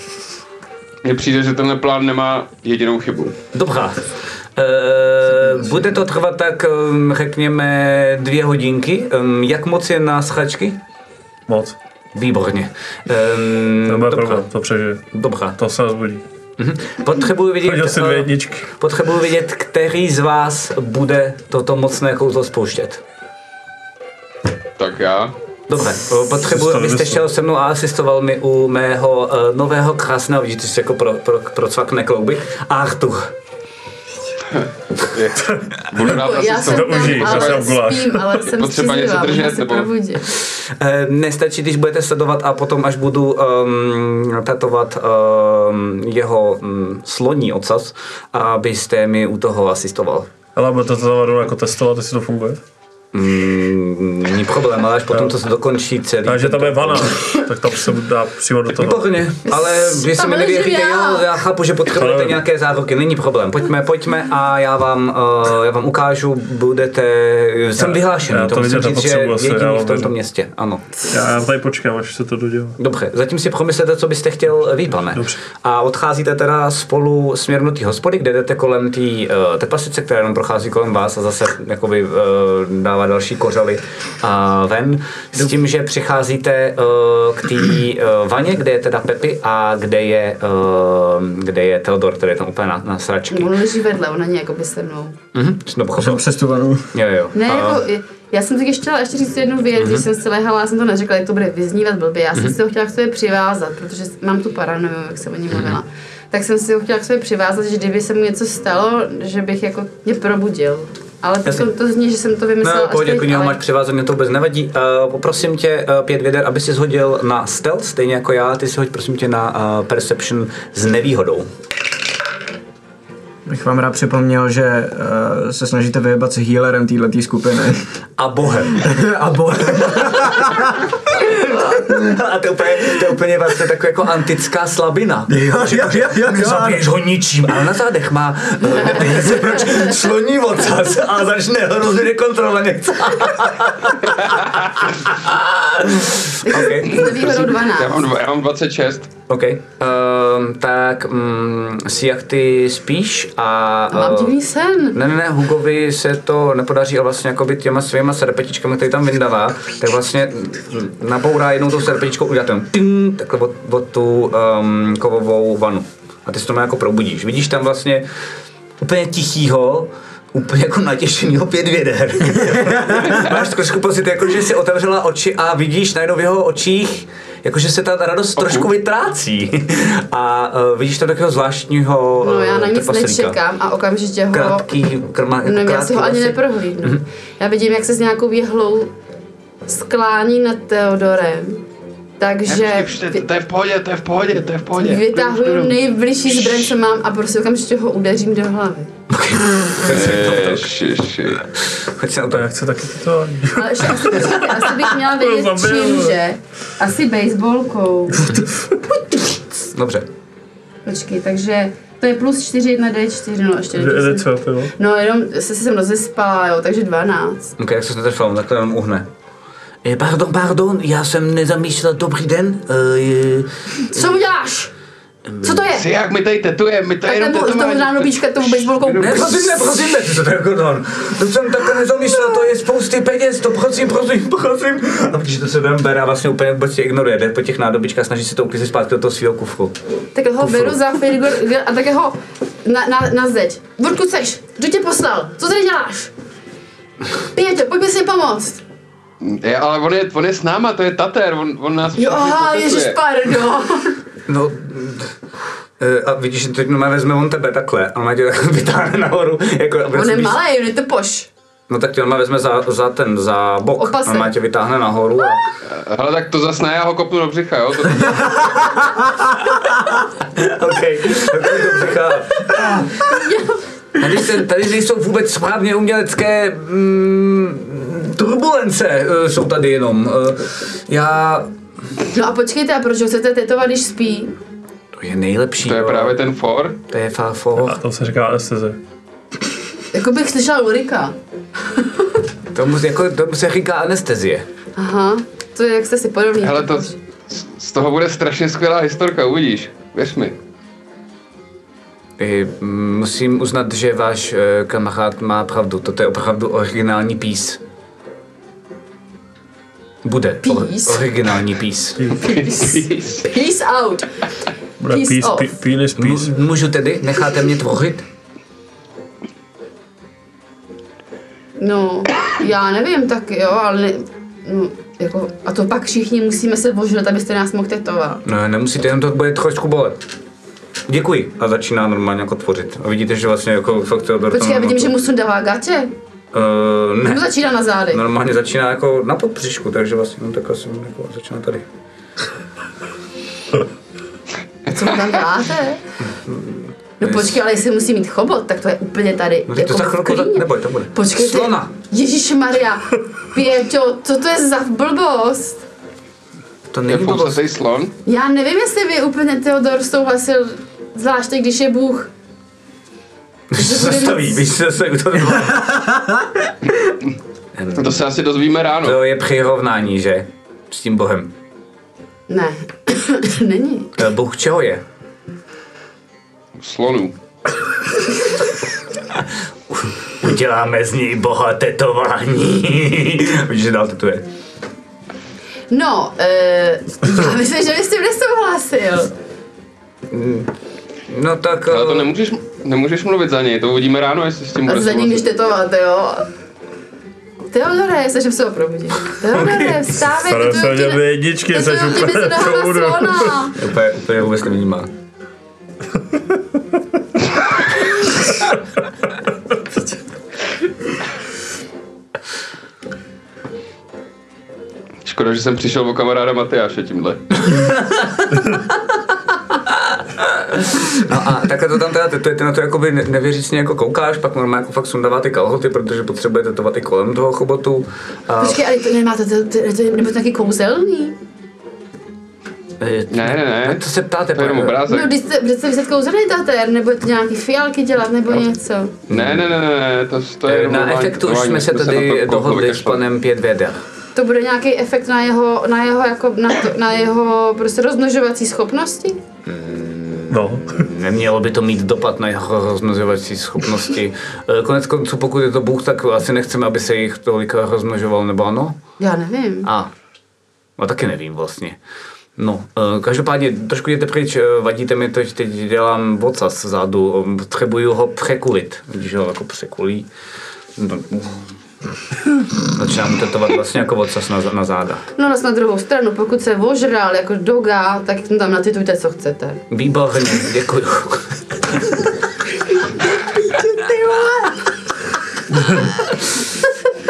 Mně přijde, že tenhle plán nemá jedinou chybu. Dobrá. Uh, bude to trvat tak, um, řekněme, dvě hodinky. Um, jak moc je na schačky? Moc. Výborně. Um, Nebude dobrá. problém, to přežije. Dobrá. To se rozbudí. Potřebuji vidět, Hodil si dvě eh, jedničky. potřebuji vidět, který z vás bude toto mocné kouzlo spouštět. Tak já. Dobře, potřebuji, abyste šel se mnou a asistoval mi u mého uh, nového krásného, vidíte, že jako pro, pro, procvakne klouby, Artur. Je. Budu rád já asi jsem to tam, užij, ale guláš. spím, ale jsem Potřeba něco držet, nebo-. Eh, Nestačí, když budete sledovat a potom, až budu um, tetovat um, jeho um, sloní ocas, abyste mi u toho asistoval. Ale bude to to jako testovat, jestli to funguje. Mm, Není problém, ale až potom, co se dokončí celý. Takže tam je vana, tak tam se dá přímo do toho. Výborně, ale vy Tam mi nevěříte, já. jo, já chápu, že potřebujete Ale- nějaké záruky, není problém, pojďme, pojďme a já vám, uh, já vám ukážu, budete, jsem vyhlášený, já to to musím říct, že jediný já v tomto městě, ano. Já, já tady počkám, až se to dodělá. Dobře, zatím si promyslete, co byste chtěl vy, pane. Dobře. A odcházíte teda spolu směrem do té hospody, kde jdete kolem té uh, tepasice, která jenom prochází kolem vás a zase jakoby uh, dává další kořaly a ven. S tím, že přicházíte uh, k té uh, vaně, kde je teda Pepi a kde je, uh, kde je Teodor, který je tam úplně na, na sračky. On leží vedle, on není jako by se mnou. Mhm, tu vanu. Jo, jo. Ne, A- jako, já jsem taky chtěla ještě říct jednu věc, Mhm. když jsem si lehala, já jsem to neřekla, jak to bude vyznívat blbě. Já jsem si ho chtěla k sobě přivázat, protože mám tu paranoju, jak jsem o Mhm. ní mluvila. Tak jsem si ho chtěla k sobě přivázat, že kdyby se mu něco stalo, že bych jako mě probudil. Ale to, to zní, že jsem to vymyslela No, pohodě, teď, jako něho ale- máš přivázat, mě to vůbec nevadí. Uh, poprosím tě, uh, pět věder, aby si shodil na stealth, stejně jako já, ty si hoď prosím tě na uh, perception s nevýhodou. Bych vám rád připomněl, že uh, se snažíte vyjebat s healerem této skupiny. A bohem. A bohem. A to je úplně, to je úplně vlastně taková jako antická slabina. Jo, jo, jo, jo, Nezabiješ ho ničím, ale na zádech má uh, peníze proč sloní ocas a začne hrozně nekontrolovaně. okay. S nevýhodou 12. Já mám, dva, já mám 26. OK. Um, tak um, si jak ty spíš a... Mám uh, divný sen. Ne, ne, ne, Hugovi se to nepodaří a vlastně jakoby těma svýma serpetičkami, který tam vyndává, tak vlastně nabourá jednou tou serpetičkou udělá ten ting, takhle od, od tu um, kovovou vanu. A ty se tomu jako probudíš. Vidíš tam vlastně úplně tichýho, úplně jako natěšenýho pět věder. Máš trošku pocit, jako že si otevřela oči a vidíš najednou v jeho očích, jakože se ta radost trošku vytrácí. A uh, vidíš tam takového zvláštního No já na uh, nic trpaslíka. nečekám a okamžitě ho... Krátký, krma, No, já krátký si ho ani neprohlídnu. Já vidím, jak se s nějakou jehlou sklání nad Teodorem. Takže to je v pohodě, to je v pohodě, to je v pohodě. vytahuju nejbližší zbraň, co mám a prostě okamžitě ho udeřím do hlavy. Ježiši. Choď se na to. To já chci taky to. Ale ještě asi, počkejte, asi bych měla vědět čím, že? Asi baseballkou. Dobře. Počkej, takže to je plus 4, 1 D4, no ještě Že nejde jde jsem- co, ty jo? No jenom se jsem rozespala, jo, takže 12. Ok, jak se to netrefilo, tak to jenom uhne. Eh, pardon, pardon, já jsem nezamýšlel dobrý den. Eh, Co uděláš? Co to je? Si jak my tady tetuje, my tady Tak jenom nebo tomu tetování. ráno píčka tou baseballkou. ne, prosím, ne, prosím, ne, se tak no. To jsem takhle nezamýšlel, to je spousty peněz, to prosím, prosím, prosím. A vidíš, to se tam bere a vlastně úplně vůbec tě ignoruje, jde po těch nádobičkách, snaží se to uklízet zpátky do toho svého kufru. Tak ho beru za Firgor a tak ho na, na, na zeď. Odkud seš? Kdo tě poslal? Co tady děláš? Pěťo, pojď mi si pomoct. Je, ale on je, on je s náma, to je Tater, on, on nás Jo, aha, ježiš, pardon. No, eh, a vidíš, že teď no, vezme on tebe takhle a on tě takhle vytáhne nahoru. Jako, On je víš- malý, on je to poš. No tak tě on vezme za, za ten, za bok. Opasek. On má tě vytáhne nahoru a Hele, tak to zas ne, já ho kopnu do břicha, jo? To, OK, tak to břicha. Tady, se, tady nejsou vůbec správně umělecké mm, turbulence, eh, jsou tady jenom. Eh, Já... No a počkejte, a proč ho chcete tetovat, když spí? To je nejlepší. to je jo. právě ten for. To je fafo. A tam se říká anesteze. Jako bych slyšela Ulrika. Tomu, jako, tomu se říká anestezie. Aha, to je, jak jste si podobný. Hele, to, z- z toho bude strašně skvělá historka, uvidíš. Věř mi. I, mm, musím uznat, že váš eh, kamarád má pravdu. Toto je opravdu originální pís. Bude. Or, originální pís. Peace out. Bude Peace peace, off. pe- penis, peace. Mů- Můžu tedy? Necháte mě tvořit? No, já nevím, tak jo, ale ne, no, jako, a to pak všichni musíme se božrat, abyste nás mohl tetovat. Ne, nemusíte, jenom to bude trošku bolet. Děkuji. A začíná normálně jako tvořit. A vidíte, že vlastně jako fakt Theodor Počkej, já vidím, že mu sundává gače. Uh, Nebo ne. začíná na zádech. Normálně začíná jako na podbřišku, takže vlastně no, tak asi jako začíná tady. Co mu tam děláte? No počkej, ale jestli musí mít chobot, tak to je úplně tady. No, tak to za chvilku, neboj, to bude. Počkejte. Slona. Ježíš Maria, Pěťo, co to je za blbost? To Je není blbost. slon? Já nevím, jestli by úplně Theodor souhlasil, zvlášť teď, když je Bůh. Když se zastaví, víš, se se u toho To se asi dozvíme ráno. To je přirovnání, že? S tím bohem. Ne, není. Bůh čeho je? Slonů. Uděláme z něj boha tetování. Víš, že dál tetuje. No, uh, já myslím, že bys s tím nesouhlasil. No tak... Ale to eh, nemůžeš, nemůžeš mluvit za něj, to uvidíme ráno, jestli s tím A bude za ním tetovat, jo. Teodore, se ho probudit. Teodore, vstávej, Staré se o tetuju ně ti, dvě jedničky, ti úplně slona. Úplně, úplně vůbec nevnímá. Škoda, že jsem přišel o kamaráda Matyáše tímhle. No a takhle to tam teda tetujete, na to jakoby ne- nevěřícně jako koukáš, pak normálně jako fakt sundává ty kalhoty, protože potřebuje tetovat i kolem toho chobotu. A, Počkej, ale to nemáte, to, to, to, nebo to taky kouzelný? Eh, Ne, ne, ne. To se ptáte, To je jenom pane. obrázek. No, když jste, když jste tater, nebo to nějaký fialky dělat, nebo něco. Ne, ne, ne, ne, to, to je Eh, Na efektu už jsme se na tady dohodli s panem pět věder. To bude nějaký efekt na jeho, na jeho, jako, na, to, na jeho prostě rozmnožovací schopnosti? No. Nemělo by to mít dopad na jeho rozmnožovací schopnosti. Eh, Konec konců, pokud je to Bůh, tak asi nechceme, aby se jich tolik rozmnožoval, nebo ano? Já nevím. A, no taky nevím vlastně. No, eh, každopádně trošku jděte pryč, eh, vadíte mi to, že teď dělám vocas zadu, potřebuju ho překulit, když ho jako překulí. No, Začínám mu tetovat vlastně jako vocas na, na záda. No na druhou stranu, pokud se ožral jako doga, tak tam natitujte, co chcete. Výborně, děkuju.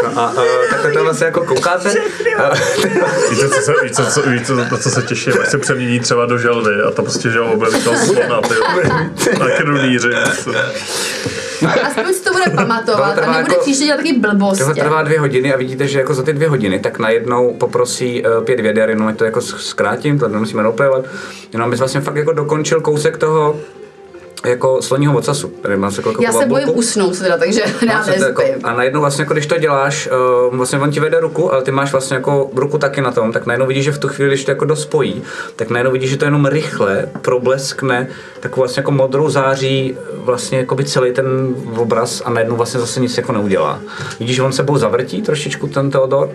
No a, a takhle to vlastně jako koukáte. A, Víte, co se, víte, co, víte, na co se těším? Jak se přemění třeba do želvy a to prostě, že ho objeví toho slona, ty. Na krunýři. Aspoň si to bude pamatovat a nebude jako- příště dělat taky blbosti. Tohle trvá dvě hodiny a vidíte, že jako za ty dvě hodiny tak najednou poprosí uh, pět věder, jenom to jako zkrátím, to nemusíme roleplayovat, jenom bys vlastně fakt jako dokončil kousek toho jako sloního ocasu. Tady má se jako Já se bojím usnout teda, takže já jako, a najednou vlastně, jako když to děláš, uh, vlastně on ti vede ruku, ale ty máš vlastně jako ruku taky na tom, tak najednou vidíš, že v tu chvíli, když to jako dospojí, tak najednou vidíš, že to jenom rychle probleskne takovou vlastně jako modrou září vlastně jako by celý ten obraz a najednou vlastně zase nic jako neudělá. Vidíš, že on sebou zavrtí trošičku ten Teodor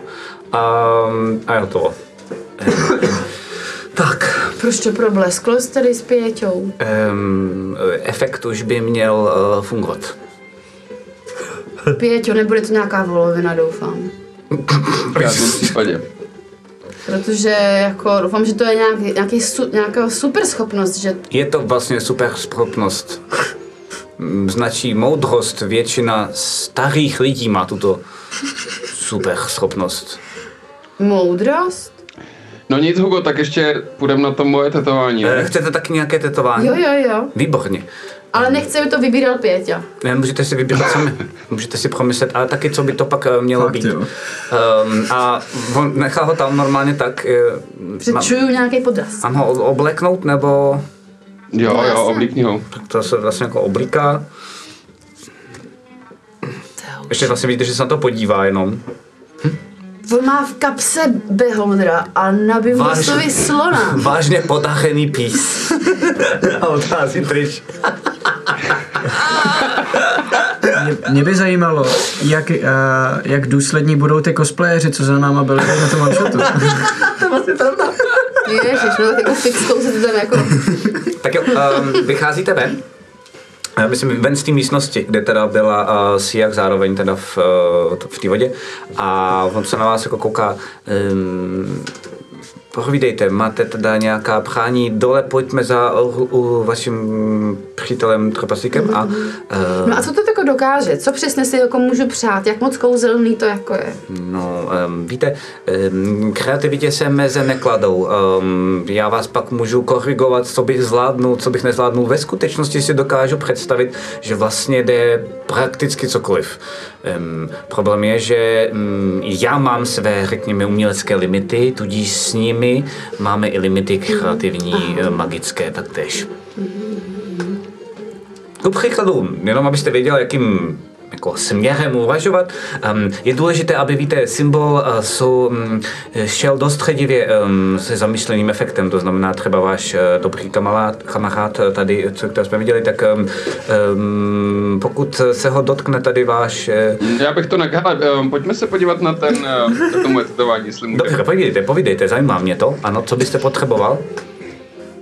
a, a je hotovo. tak, Proč to problesklo s tady s Pěťou? um, efekt už by měl uh, fungovat. Pěťo, nebude to nějaká volovina, doufám. V žádném případě. Protože jako doufám, že to je nějaký, nějaký su, nějaká super schopnost, že Je to vlastně super schopnost. Značí moudrost. Většina starých lidí má tuto super schopnost. moudrost. No nic, Hugo, tak ještě půjdeme na to moje tetování, Eh, ne? Chcete taky nějaké tetování? Jo, jo, jo. Výborně. Ale nechci, aby to vybíral Pěťa. Ne, můžete si vybírat sami. Můžete si promyslet, ale taky, co by to pak eh, mělo Fakt, být. jo. Um, a on nechá ho tam normálně tak. eh, Protože mám, čuju nějaký podraz. mám ho obleknout, nebo Jo, No, jo, jasně. oblíkni ho. tak to se vlastně jako oblíká. Ještě vlastně vidíte, že se na to podívá jenom. On má v kapse beholdra a Váž- nabimbosovi slona. Vážně potachený pís. A odchází pryč. Mě, mě by zajímalo, jak, uh, jak důslední budou ty cosplayeři, co za náma byli na tom one-shotu. to vlastně pravda. Ježiš, no tak jako fixkou se to tam jako... Tak Tak jo, um, vycházíte ven. Já myslím, ven z té místnosti, kde teda byla uh, Siak zároveň teda v, uh, v té vodě a on se na vás jako kouká um, Povídejte, máte teda nějaká přání dole, pojďme za u, u vaším přítelem Trpaslíkem a... Uh, No a co to jako dokáže? Co přesně si jako můžu přát? Jak moc kouzelný to jako je? No, um, víte, um, kreativitě se meze nekladou. Um, já vás pak můžu korigovat, co bych zvládnul, co bych nezvládnul. Ve skutečnosti si dokážu představit, že vlastně jde prakticky cokoliv. Um, problém je, že um, já mám své, řekněme, umělecké limity, tudíž s nimi máme i limity kreativní, eh, magické taktéž. Ku příkladu, jenom abyste věděli, jakým jako směrem uvažovat. Um, je důležité, aby víte, symbol uh, jsou, um, šel dostředivě um, se zamýšleným efektem, to znamená třeba váš uh, dobrý kamarád, kamarád uh, tady, co který jsme viděli, tak pokud se ho dotkne tady váš... Uh, Já bych to ne... Hele, pojďme se podívat na ten, uh, na tomu tetování, jestli můžeme. Dobře, povídejte, povídejte, zajímá mě to. Ano, co byste potřeboval?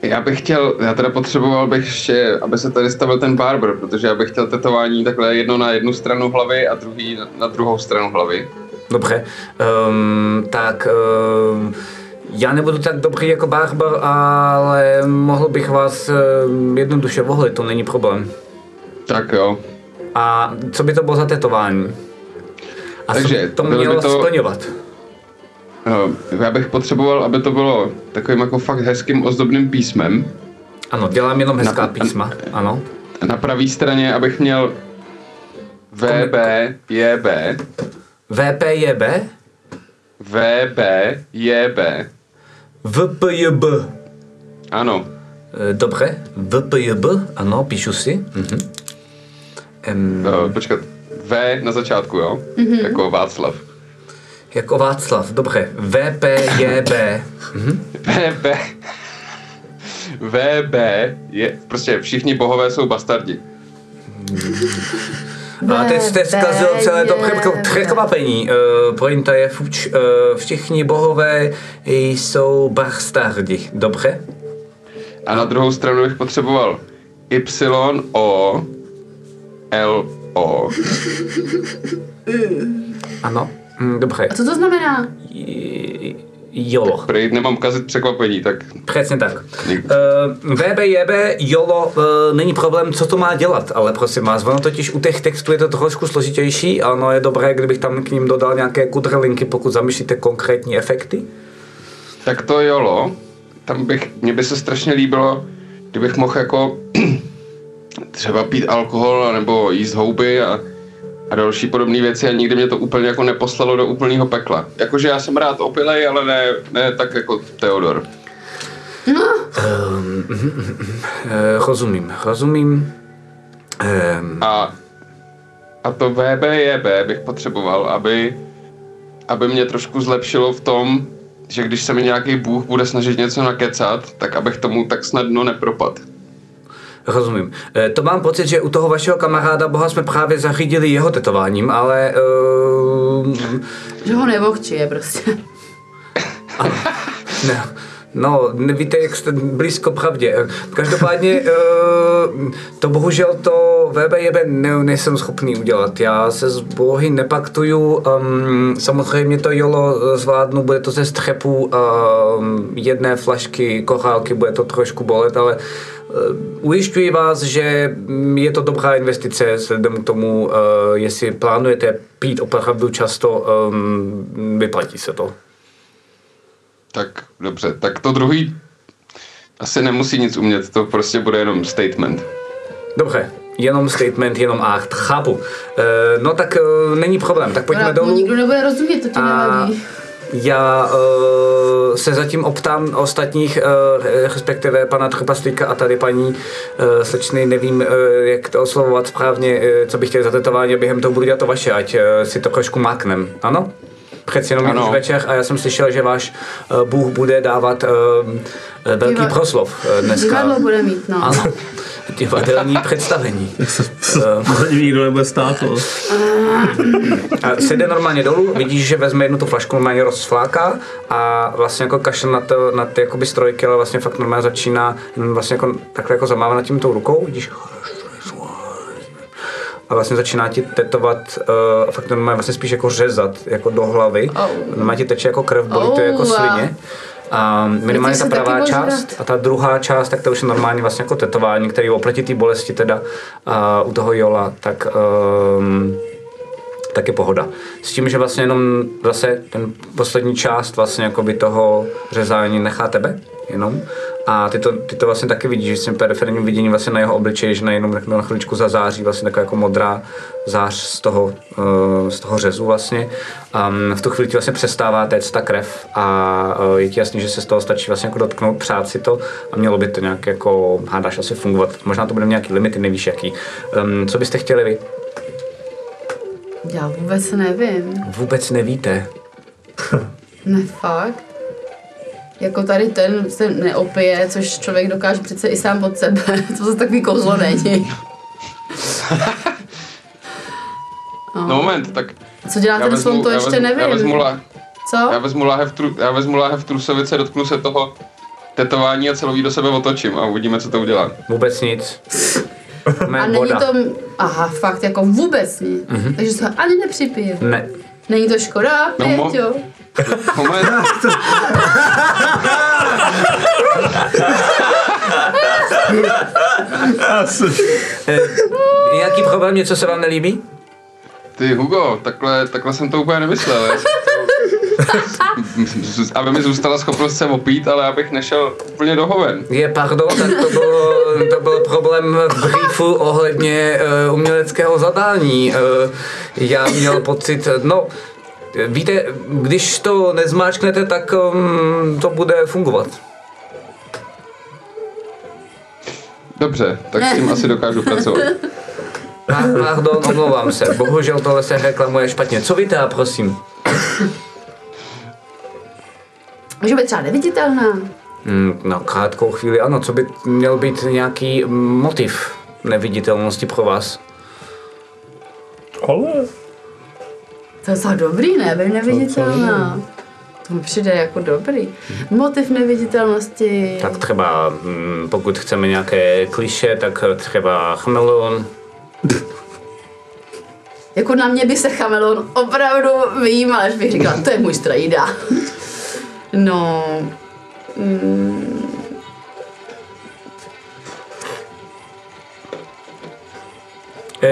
Já bych chtěl, já teda potřeboval bych ještě, aby se tady stavil ten barber, protože já bych chtěl tetování takhle jedno na jednu stranu hlavy a druhý na, na druhou stranu hlavy. Dobře, um, tak um, já nebudu tak dobrý jako barber, ale mohl bych vás um, jednoduše vohlit, to není problém. Tak jo. A co by to bylo za tetování? A co Takže by to bylo by mělo to- splňovat? Uh, Já bych potřeboval, aby to bylo takovým jako fakt hezkým ozdobným písmem. Ano, dělám jenom hezká Na- písma, ano. Na pravé straně, abych měl VB, JB, VPJB, VB, JB. VPJB. Ano, Eh, Dobře, VPJB, ano, píšu si. Mhm. Em, uh, počkat, V na začátku, jo? Mm-hmm. Jako Václav. Jako Václav, dobře, VPJB. VB, VB je, prostě všichni bohové jsou bastardi. A teď jste zkazil celé to překvap- překvapení. Uh, pointa je, fuč, uh, všichni bohové jsou bastardi. Dobře? A na druhou stranu bych potřeboval Y, O, L, O. Ano. Mm, dobře. A co to znamená? Jolo. Prej nemám kazit překvapení, tak Přesně tak. Uh, VBJB, Jolo, uh, není problém, co to má dělat, ale prosím vás, ono totiž u těch textů je to trošku složitější, a ono je dobré, kdybych tam k ním dodal nějaké kudrlinky, pokud zamýšlíte konkrétní efekty. Tak to jolo, tam bych, mně by se strašně líbilo, kdybych mohl jako třeba pít alkohol nebo jíst houby a, a další podobné věci a nikdy mě to úplně jako neposlalo do úplného pekla. Jakože já jsem rád opilej, ale ne, ne tak jako Theodor. Uh, rozumím, rozumím. Um, A, a to VBJB bych potřeboval, aby, aby mě trošku zlepšilo v tom, že když se mi nějaký bůh bude snažit něco nakecat, tak abych tomu tak snadno nepropad. Rozumím. Eh, To mám pocit, že u toho vašeho kamaráda Boha jsme právě zařídili jeho tetováním, ale uh, Že ho nevohčije prostě. ne, no, nevíte, jak jste blízko pravdě. Každopádně uh, to bohužel to VBJB ne, nejsem schopný udělat. Já se s bohy nepaktuju, um, samozřejmě to jolo zvládnu, bude to ze střepu um, jedné flašky korálky, bude to trošku bolet, ale ujišťuji vás, že je to dobrá investice vzhledem k tomu, uh, jestli plánujete pít opravdu často, um, vyplatí se to. Tak dobře, tak to druhý asi nemusí nic umět, to prostě bude jenom statement. Dobře, jenom statement, jenom art, chápu. E, no tak e, není problém, tak pojďme Ale mu dolů. nikdo nebude rozumět, to ti A nevadí. Já e, se zatím optám ostatních, e, respektive pana Trpaslíka a tady paní e, slečny, nevím, e, jak to oslovovat správně, e, co bych chtěl za tetování, a během toho budu dělat to vaše, ať e, si to trošku máknem, ano? Přeci jenom je Ano. už večer a já jsem slyšel, že váš uh, Bůh bude dávat uh, velký Diva- proslov uh, dneska. Divadlo bude mít, no. Ano, divadelní představení. Za ním nikdo nebude stát, no. A se jde normálně dolů, vidíš, že vezme jednu tu flašku, normálně rozfláká a vlastně jako kašle na, to, na ty jakoby strojky, ale vlastně fakt normálně začíná vlastně jako, takhle jako zamávat nad tím tou rukou, vidíš, a vlastně začíná ti tetovat, uh, fakt normálně vlastně spíš jako řezat, jako do hlavy. Au. Normálně ti teče jako krev, bolí to Au, jako svině. A minimálně ta pravá část a ta druhá část, tak to už je normálně vlastně jako tetování, který oproti té bolesti teda uh, u toho Jola, tak um, tak je pohoda. S tím, že vlastně jenom zase ten poslední část vlastně jakoby toho řezání nechá tebe jenom. A ty to, ty to vlastně taky vidíš, že s tím periferním viděním vlastně na jeho obličeji, že najednou na chviličku zazáří vlastně taková jako modrá zář z toho, uh, z toho řezu vlastně. Um, v tu chvíli ti vlastně přestává téct ta krev a uh, je ti jasný, že se z toho stačí vlastně jako dotknout, přát si to a mělo by to nějak jako, hádáš asi fungovat. Možná to bude nějaký limity, nevíš jaký. Um, co byste chtěli vy? Já vůbec nevím. Vůbec nevíte. Ne, fakt. Jako tady ten se neopije, což člověk dokáže přece i sám od sebe. To zase takový kouzlo není. No moment, tak Co dělá ten slon, to já ještě vezmu, Já nevím. vezmu, la, já Co? vezmu láhev, tru, já vezmu láhev trusovice, dotknu se toho tetování a celový do sebe otočím a uvidíme, co to udělá. Vůbec nic. A není voda. to, aha, fakt, jako vůbec nic. Takže se ho ani nepřipije. Ne. Není to škoda, No, mo-? Moment, Je nějaký problém, něco se vám nelíbí? ty Hugo, takhle, takhle jsem to úplně nemyslel. Já jsem to, aby mi zůstala schopnost se opít, ale abych nešel úplně do hoven. Je, pardon, tak to byl, to byl problém v briefu ohledně uh, uměleckého zadání. Uh, já měl pocit, no, víte, když to nezmáčknete, tak um, to bude fungovat. Dobře, tak s tím asi dokážu pracovat. Pa- Pardon, omlouvám se. Bohužel tohle se reklamuje špatně. Co víte, a prosím? Může být třeba neviditelná. Hmm, na krátkou chvíli ano, co by měl být nějaký motiv neviditelnosti pro vás? Ale... To je docela dobrý, ne? Být neviditelná. To mi přijde jako dobrý. Motiv neviditelnosti. Tak třeba, mm, pokud chceme nějaké kliše, tak třeba chameleon. Jako na mě by se chameleon opravdu vyjímal, až bych říkala, to je můj strajda. No, Eh,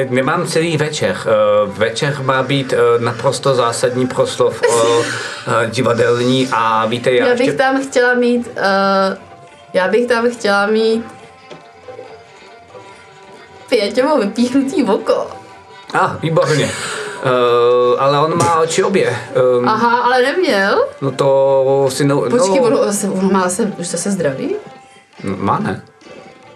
Nemám celý večer. Eh, Večer má být eh, naprosto zásadní proslov o eh, divadelní a víte, já, já bych ještě... tam chtěla mít, uh, já bych tam chtěla mít Pěťovo vypíchnutý oko. A, ah, výborně. Uh, ale on má oči obě. Um, Aha, ale neměl. no to si no, Počkej, no, zase- ono má zase, už zase zdraví? Má ne?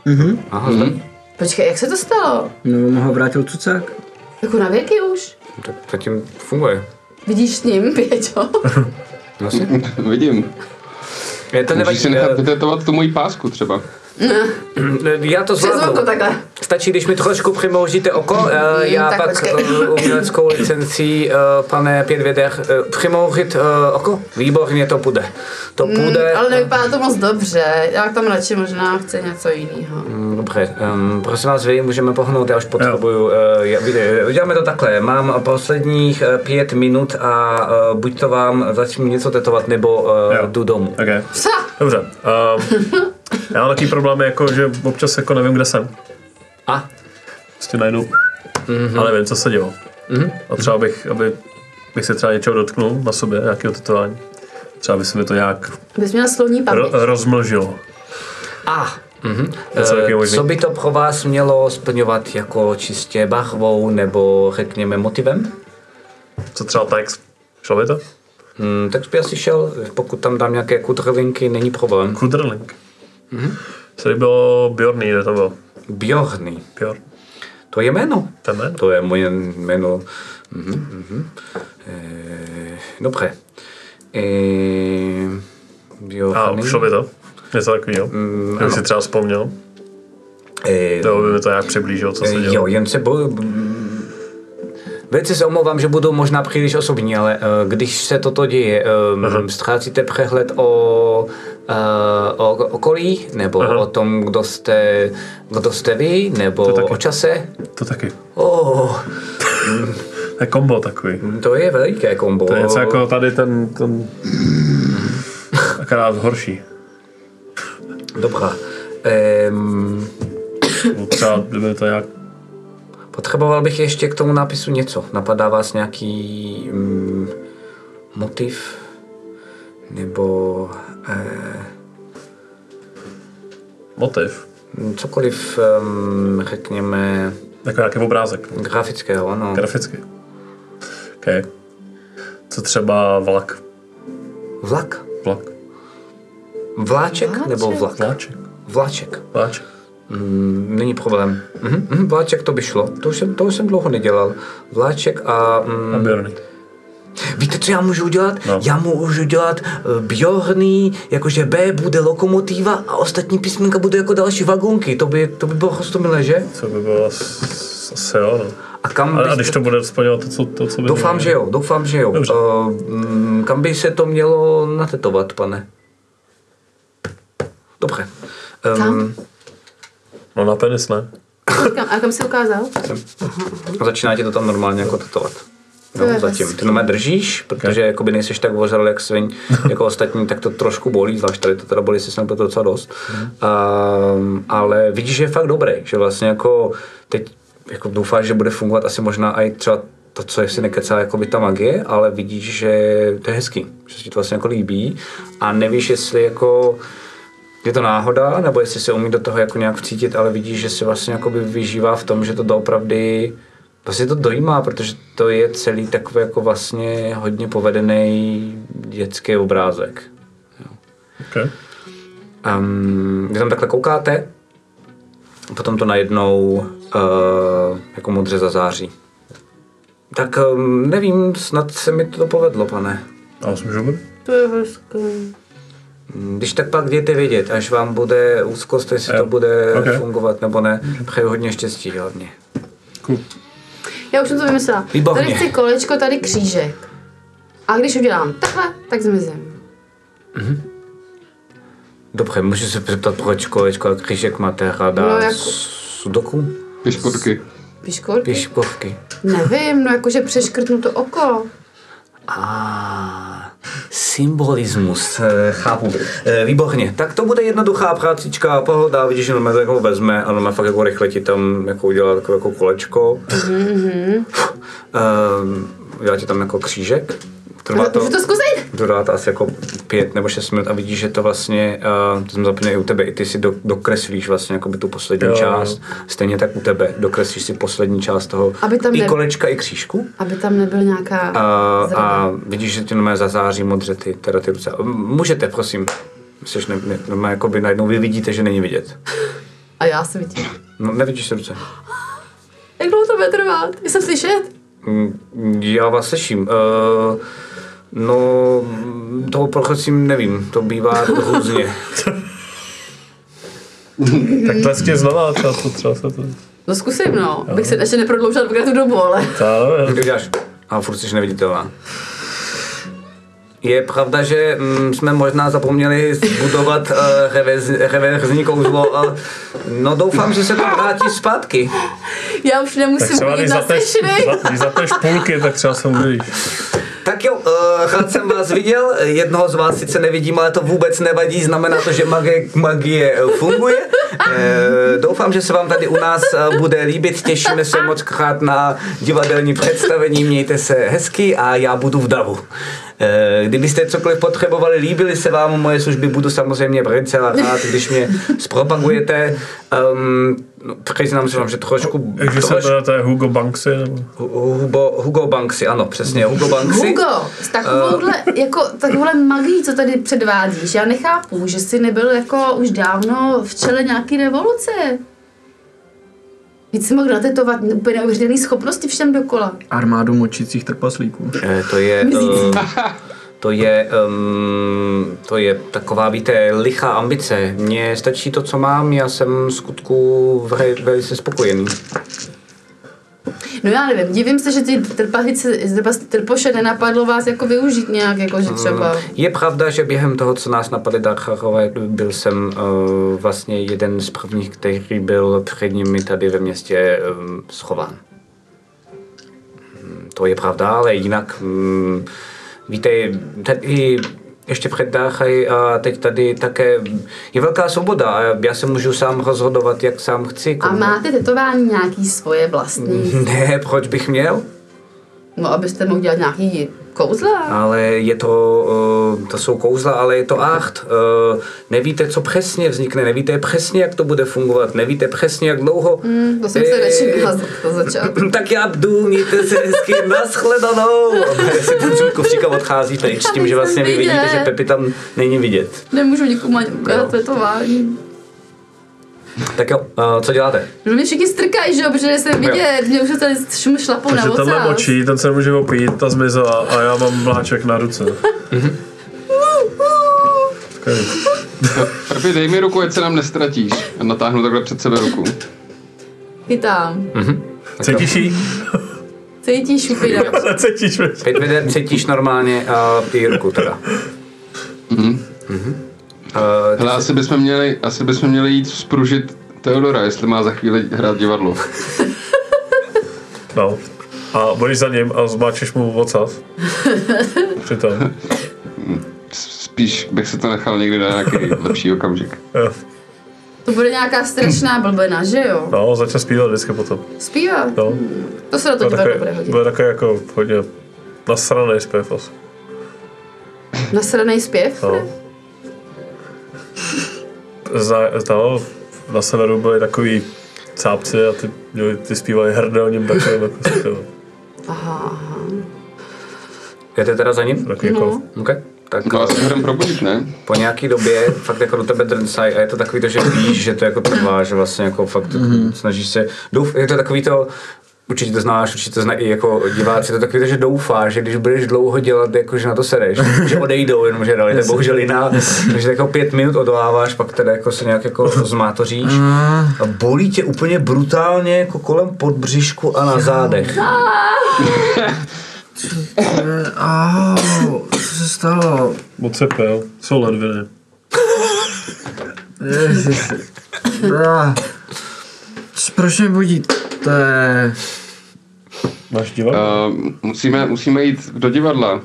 Mhm. Aha, mm-hmm. Počkej, jak se to stalo? No, ho vrátil cucák. Jako na věky už? tak zatím funguje. Vidíš s ním, Pěťo? Vlastně. Vidím. Je to Můžeš nevadí. si nechat eh, vytetovat tu moji pásku třeba. Já to Přes oko zvládnu. takhle. Stačí, když mi trošku přimoužíte oko, eh, já tak pak počkej. eh, uměleckou licencí, eh, pane Pětvěder, přimouřit eh, oko? Výborně to půjde. To půjde. Mm, Ale nevypadá to moc dobře. Já tam radši možná chci něco jiného. Mm, Dobře, um, prosím vás, vy můžeme pohnout, já už potřebuju. Uh, já, uděláme to takhle, mám posledních pět minut a uh, buď to vám začnu něco tetovat, nebo uh, Jo. jdu domů. Okay. Dobře. Um, já mám takový problém, jako, že občas jako nevím, kde jsem. A? Prostě najdu. Mm-hmm. Ale nevím, co se dělo. Mm-hmm. A třeba bych, aby bych se třeba něčeho dotknul na sobě, nějakého tetování. Třeba by se mi to nějak Bys měl sloní paměť. ro- rozmlžilo. A. Mhm. Něco Eh, možný. Co by to pro vás mělo splňovat jako čistě barvou nebo řekněme motivem? Co třeba text? Šlo by to? Hmm, tak by asi šel, pokud tam dám nějaké kudrlinky, není problém. Kudrlink. Mm-hmm. Co bylo Bjorný, kde to bylo? Bjorny. Bjorn. To je jméno. To je jméno. To je moje jméno. Mhm, mhm. E, dobře. E, A Johanny. šlo by to? Něco takového? Mm, si třeba vzpomněl? E, To by mi to nějak přiblížilo, co se Eh, dělo. Jo, jen se bo... Velice se omlouvám, že budu možná příliš osobní, ale uh, když se toto děje, um, ztrácíte přehled o, uh, o okolí, nebo Aha. o tom, kdo jste, kdo jste vy, nebo To taky. o čase? To taky. Oh, To je kombo takový. to je veliké kombo. To je něco jako tady ten, ten akorát horší. Dobrá. Um, Třeba kdyby to nějak potřeboval bych ještě k tomu nápisu něco. Napadá vás nějaký um, motiv? Nebo... Uh, motiv, Cokoliv, um, řekněme, jako nějaký obrázek, grafického, ano. graficky. Okay. Co třeba vlak? Vlak? Vlak. Vláček, Vláček? nebo vlak? Vláček. Vláček. Vláček. Mm, není problém. Mhm, mhm, vláček to by šlo. To už, jsem, to už jsem dlouho nedělal. Vláček a... Mm, Naběrný. víte, co já můžu udělat? No. Já můžu udělat uh, Bjorný, jakože B bude lokomotiva a ostatní písmenka bude jako další vagonky. To by, to by bylo hostomilé, že? Co by bylo as- asi jo, no. A kam A, a když to bude splňovat to, co, to, co by Doufám, mělo. že jo, doufám, že jo. Dobře. Uh, mm, kam by se to mělo natetovat, pane? Dobře. Um, Kam? No na penis ne. Kam, a kam jsi ukázal? začíná ti to tam normálně jako tetovat. To No, zatím. hezký. Ty nomé držíš, protože jakoby nejseš tak ožral jak svin, jako ostatní, tak to trošku bolí, zvlášť tady to teda bolí, si jsem to docela dost. Um, ale vidíš, že je fakt dobrý, že vlastně jako teď jako doufáš, že bude fungovat asi možná i třeba to, co jestli nekecá jako by ta magie, ale vidíš, že to je hezký, že se ti to vlastně jako líbí a nevíš, jestli jako je to náhoda, nebo jestli se umí do toho jako nějak vcítit, ale vidíš, že se vlastně jakoby vyžívá v tom, že to doopravdy vlastně to dojímá, protože to je celý takový jako vlastně hodně povedený dětský obrázek. Okay. Um, vy tam takhle koukáte, potom to najednou uh, jako modře zazáří. Tak um, nevím, snad se mi to povedlo, pane. A bude. To je hezké. Když tak pak dejte vědět, až vám bude úzkost, jestli Jo. to bude Ok. fungovat nebo ne. Přeju hodně štěstí hlavně. Cool. Já už jsem to vymyslela. Výborně. Tady chci kolečko, tady křížek. A když udělám takhle, tak zmizím. Dobře, můžu se zeptat, proč kolečko a křížek máte ráda No, jako- sudoku? Piškotky. Piškolky? Pěškovky. Nevím, no jakože přeškrtnu to oko. A symbolismus, eh, chápu. Eh, Výborně, tak to bude jednoduchá prácička, pohoda, vidíš, že normálně tak ho vezme a normálně fakt jako rychle ti tam jako udělá takové jako kolečko. Mm-hmm. udělá ti tam jako křížek. Trvá to, to zkusit? trvá to asi jako pět nebo šest minut a vidíš, že to vlastně, uh, to jsem zapomněl i u tebe, i ty si do, dokreslíš vlastně jako by tu poslední Jo, část, stejně tak u tebe, dokreslíš si poslední část toho, Aby tam i ne- kolečka, i křížku. Aby tam nebyl nějaká A, zrada. a vidíš, že ti normálně zazáří modře ty, teda ty ruce. Můžete, prosím. Jsi ne, ne, normálně jako by najednou vy vidíte, že není vidět. A já se vidím. No, nevidíš ty ruce. Jak dlouho to bude trvat? Jsem slyšet? Mm, Já vás slyším. Uh, no, toho prosím nevím, to bývá různě. Tak tleskně znova, třeba to, třeba se to... No zkusím, no. Abych se ještě neprodloužila dvakrát tu dobu, ale... To, to děláš? A furt jsi neviditelná. Je pravda, že mm, jsme možná zapomněli zbudovat uh, revez, reverzní kouzlo. Uh, no doufám, že se to vrátí zpátky. Já už tak nemusím chodit když na sešny. za- když zapneš půlky, tak třeba se uvidíš. Tak jo, uh, rád jsem vás viděl, jednoho z vás sice nevidím, ale to vůbec nevadí, znamená to, že magie, magie eh, funguje. Uh, doufám, že se vám tady u nás uh, bude líbit, těšíme se moc krát na divadelní představení, mějte se hezky a já budu v davu. Eh, Kdybyste cokoliv potřebovali, líbily se vám moje služby, budu samozřejmě velice rád, když mě zpropagujete. Um, no, přiznám se vám, že trošku... Takže se trošku to je Hugo Banksy, nebo... Hugo, Hugo Banksy, ano, přesně, Hugo Banksy. Hugo, s takovouhle, jako, takovouhle magií, co tady předvádíš, já nechápu, že jsi nebyl jako už dávno v čele nějaký revoluce. Víc si mohl natetovat úplně neuvěřitelné schopnosti všem dokola. Armádu močících trpaslíků. Eh, To je, uh, to je, um, to je taková, víte, lichá ambice. Mně stačí to, co mám, já jsem v skutku velice spokojený. No já nevím, divím se, že ty trpahice, trpoše nenapadlo vás jako využít nějak, jako že třeba... Je pravda, že během toho, co nás napadli Darcharové, byl jsem uh, vlastně jeden z prvních, který byl před nimi tady ve městě um, schován. Mm, To je pravda, ale jinak, um, víte, tady ještě před Darchaj a teď tady také je velká svoboda a já se můžu sám rozhodovat, jak sám chci. A komu- máte tetování nějaký svoje vlastní? Ne, proč bych měl? No, abyste mohl dělat nějaký kouzla? Ale je to, uh, to jsou kouzla, ale je to art. Uh, nevíte, co přesně vznikne, nevíte přesně, jak to bude fungovat, nevíte přesně, jak dlouho. Hmm, to jsem se Eh, nečekala na začátku. Tak já jdu, mějte se hezky, nashledanou. A si ten kufříka odchází pryč s tím, že vlastně vy vidíte, že Pepi tam není vidět. Nemůžu nikomu ani ukázat tetování. Tak jo, uh, co děláte? No mě všichni strkají, že jo, protože jsem vidět, mě už se tady šum šlapou na Takže tenhle močí, ten se může opít, ta zmizela a já mám vláček na ruce. Skvělý. Pepi, dej mi ruku, ať se nám nestratíš. A natáhnu takhle před sebe ruku. Chytám. Cítíš jí? Cítíš šupina. Cítíš mi? Cítíš normálně uh, i ruku teda. Mhm. Uh, Hele, asi bychom měli, asi bychom měli jít spružit Teodora, jestli má za chvíli hrát divadlo. No. A budeš za ním a zmáčeš mu ocas. Přitom. Spíš bych se to nechal někdy na nějaký lepší okamžik. Jo. To bude nějaká strašná blbena, že jo? No, začal zpívat vždycky potom. Zpívá? No. To se na to Bude divadlo bude hodit. bude takový jako hodně nasranej zpěv asi. Nasranej zpěv? No. Zna, no, na severu byli takový cápci a ty, měli- ty zpívali hrdelním takovým jako. Aha, aha. jdete teda za ním? Takový jako, Okay. Tak No asi jdem probudit, ne? po nějaký době fakt jako do tebe drncaj a je to takový to, že víš, že to jako trvá, že vlastně jako fakt mm-hmm. snažíš se, douf, je to takový to, určitě to znáš, určitě to znají i jako diváci, to takový to, že doufáš, že když budeš dlouho dělat, jako že na to sereš, že odejdou, jenom že realita je bohužel jiná, takže tak jako pět minut odváváš, pak teda jako se nějak jako zmátoříš a bolí tě úplně brutálně jako kolem podbřišku a na zádech. Au, co se stalo? moc se pil, jsou ledviny. Ježiši. Ah. Co- Proč budíte? Máš divadlo? Uh, musíme, musíme jít do divadla.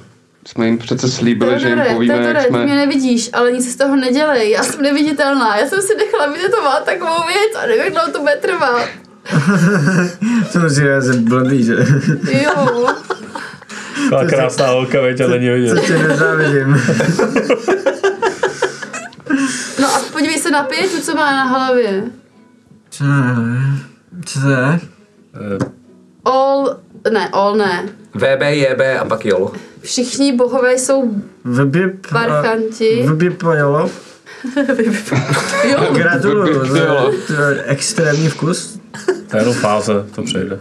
Jsme jim přece slíbili, že jim Teodore, povíme, Teodore, jak ty mě jsme... nevidíš, ale nic z toho nedělej. Já jsem neviditelná. Já jsem si nechala vytetovat takovou věc a nevím, jak dlouho to bude trvat. To musí být blbý, že? Jo. Taková krásná holka, veď, a není Co vidět. tě nezávidím. No a podívej se na pěťu, co má na hlavě. Co, co to je? Eh, All, ne, all ne. VB, JB a pak JOL. Všichni bohové jsou Vybip... Parchanti. Vybip jolo. jo. Gratuluju, to je, extrémní vkus. To je jenom fáze, to přejde.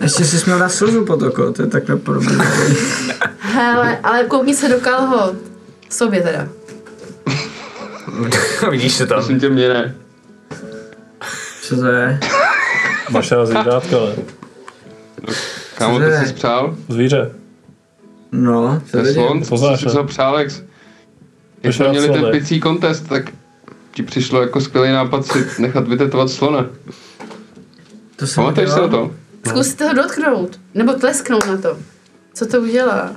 Ještě jsi směl dát slzu pod oko, to je takhle podobné. Hele, ale koukni se do kalhot. Sobě teda. Vidíš se tam. Prosím tě, mě ne. Co to je? Máš na zvířátka, ne? Kámo, Co ty to je? jsi přál? Zvíře. No, To je slon, Poznáš, jsi ne? si ho přál, jak, jak Už jsme měli ten picí kontest, tak ti přišlo jako skvělý nápad si nechat vytetovat slona. To jsem Pamatuješ se na to? Zkus to dotknout. Nebo tlesknout na to. Co to udělá?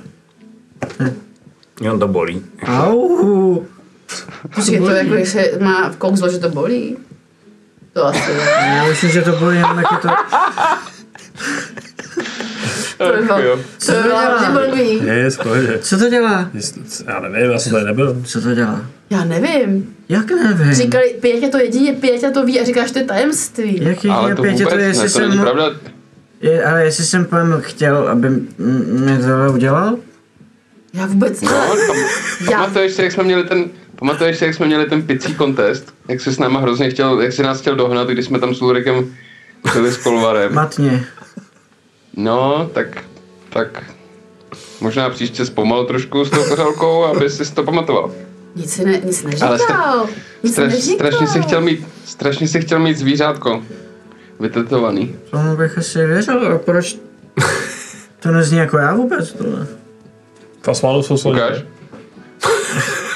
Jo, to bolí. Au. Počkej, to jako, že má v kouzlo, že to bolí? To asi ne. Já myslím, že to bylo jenom taky to... To je jo. To je blbý. Je, je, v pohodě. Co to dělá? Já nevím, já jsem tady nebyl. Co to dělá? Já nevím. Jak nevím? Říkali, Pětě to jedině, Pětě to ví a říkáš, to je tajemství. Jak je, Ale to pětě vůbec to, ne, jestli to není jsem, pravda. je, ale jestli jsem povím chtěl, aby mě tohle udělal? Já vůbec ne. No, pam- Já, pamatuješ si, jak jsme měli ten, pamatuješ si, jak jsme měli ten picí kontest? Jak jsi s náma hrozně chtěl, jak jsi nás chtěl dohnat, když jsme tam s Ulrikem Byli s polvarem. Matně. No, tak, tak možná příště zpomal trošku s tou kořálkou, aby si to pamatoval. Nic si ne, nic Ale neříkal. Nic Straš, neříkal. strašně si chtěl mít, strašně si chtěl mít zvířátko. Vytetovaný. Tomu bych asi věřil, a proč? To nezní jako já vůbec, tohle. Fasmálu jsou složité.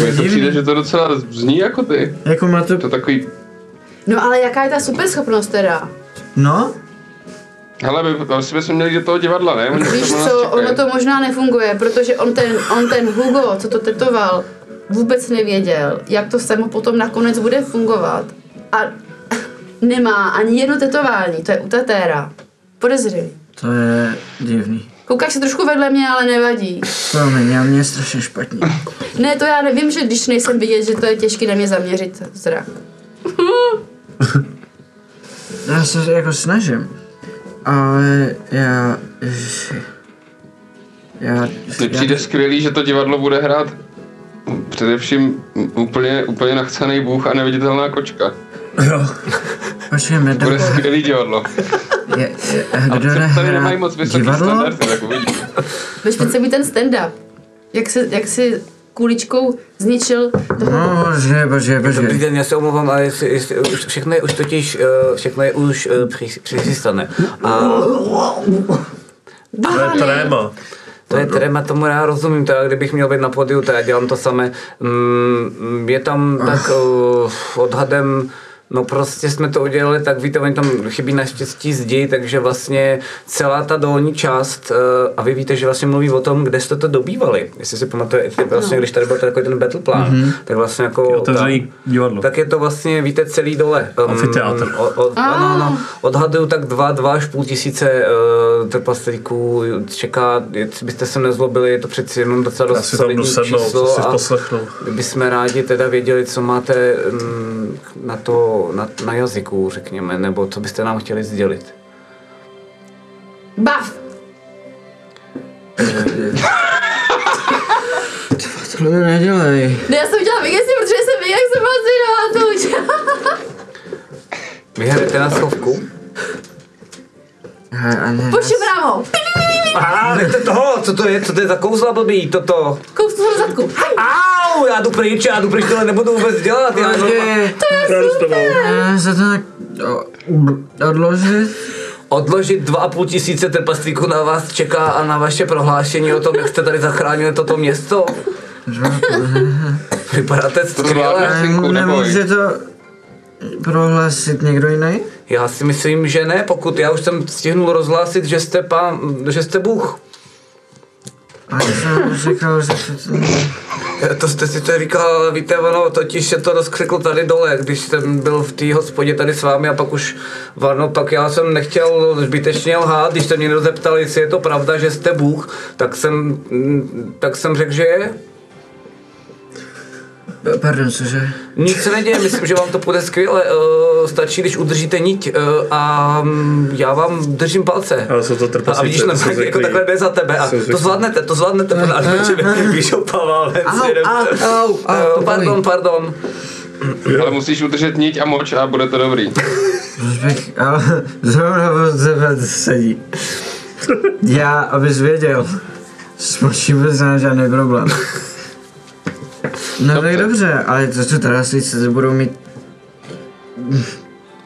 Mně to přijde, že to docela zní jako ty. Jako má to... To takový, No ale jaká je ta superschopnost teda? No, hele, my asi bychom měli do toho divadla, ne? Oni Víš co, ono to možná nefunguje, protože on ten, on ten Hugo, co to tetoval, vůbec nevěděl, jak to samo potom nakonec bude fungovat. A nemá ani jedno tetování, to je u tatéra. Podezřelý. to je divný. Koukáš se trošku vedle mě, ale nevadí. Promiň, já mě je strašně špatně. Ne, to já nevím, že když nejsem vidět, že to je těžké na mě zaměřit zrak. Já se jako snažím. Ale já... Já... Mně přijde skvělý, že to divadlo bude hrát především úplně, úplně nachcený bůh a neviditelná kočka. Počkej, mi Bude skvělý divadlo. je, je, Ale Kdo jde tady nemají moc vysoký divadlo? standardy, tak uvidíme. Víš, teď se mi ten stand-up. Jak si, jak si kuličkou zničil toho No, počkej, počkej, Dobrý počkej. den, já se omlouvám, ale jestli, jestli, už, všechno je už totiž, eh, všechno je už eh, při- přichystané. A To je tréma. to je tréma, tomu já rozumím, to já kdybych měl být na podiu, to já dělám to samé. Mm, je tam tak uh, odhadem, No prostě jsme to udělali, tak víte, oni tam chybí naštěstí zdi, takže vlastně celá ta dolní část, eh, a vy víte, že vlastně mluví o tom, kde jste to dobývali. Jestli si pamatujete, vlastně, když tady byl takový ten battle plan, mm-hmm. tak vlastně jako... Divadlo. Tak je to vlastně, víte, celý dole. Um, Amfiteátr. O, ano, ano, odhaduju tak dva, dva až půl tisíce uh, trpaslíků čeká, jestli byste se nezlobili, je to přeci jenom docela Já dost si tam jdu solidní sednout, číslo co si a poslechnu. bychom rádi teda věděli, co máte um, na to, na, na jazyku, řekněme, nebo co byste nám chtěli sdělit. Bav! Tohle mi nedělej. Ne, já jsem udělala vegesy, protože jsem věděla, jak jsem byla zvědavá Vy hrajete na schovku? A Pošli brámo! Aha, nechte toho, co to je, co to je za kouzla blbý, toto. Kousnu do zadku. Au, já jdu pryč, já jdu pryč, tohle nebudu vůbec dělat. Já, Počkej, Rádu s tebou. já se to tak odložit. Odložit dva a půl tisíce trpaslíků na vás čeká a na vaše prohlášení o tom, jak jste tady zachránili toto město. Vypadáte skvěle. Nemůže to prohlásit někdo jiný? Já si myslím, že ne, pokud já už jsem stihnul rozhlásit, že jste pán, že jste Bůh. A já jsem říkal, že to... To jste si to říkal, víte, ono totiž se to rozkřiklo tady dole, když jsem byl v té hospodě tady s vámi a pak už, no pak já jsem nechtěl zbytečně lhát, když se mě někdo zeptal, jestli je to pravda, že jste Bůh, tak jsem, tak jsem řekl, že je. Pardon, cože? Nic se neděje, myslím, že vám to půjde skvěle. Uh, stačí, když udržíte niť uh, a um, já vám držím palce. Ale jsou to trpaslíci, A vidíš, to na, jsou jako takhle jde za tebe. A to zvládnete, to zvládnete, podle Víš, opával ven Eh, Pardon, pardon. Ale musíš udržet niť a moč a bude to dobrý. Bych... Ale zrovna tebe sedí. Já, abys věděl, s močí vůbec nemá žádný problém. No tak dobře, ale to, co teda si se budou mít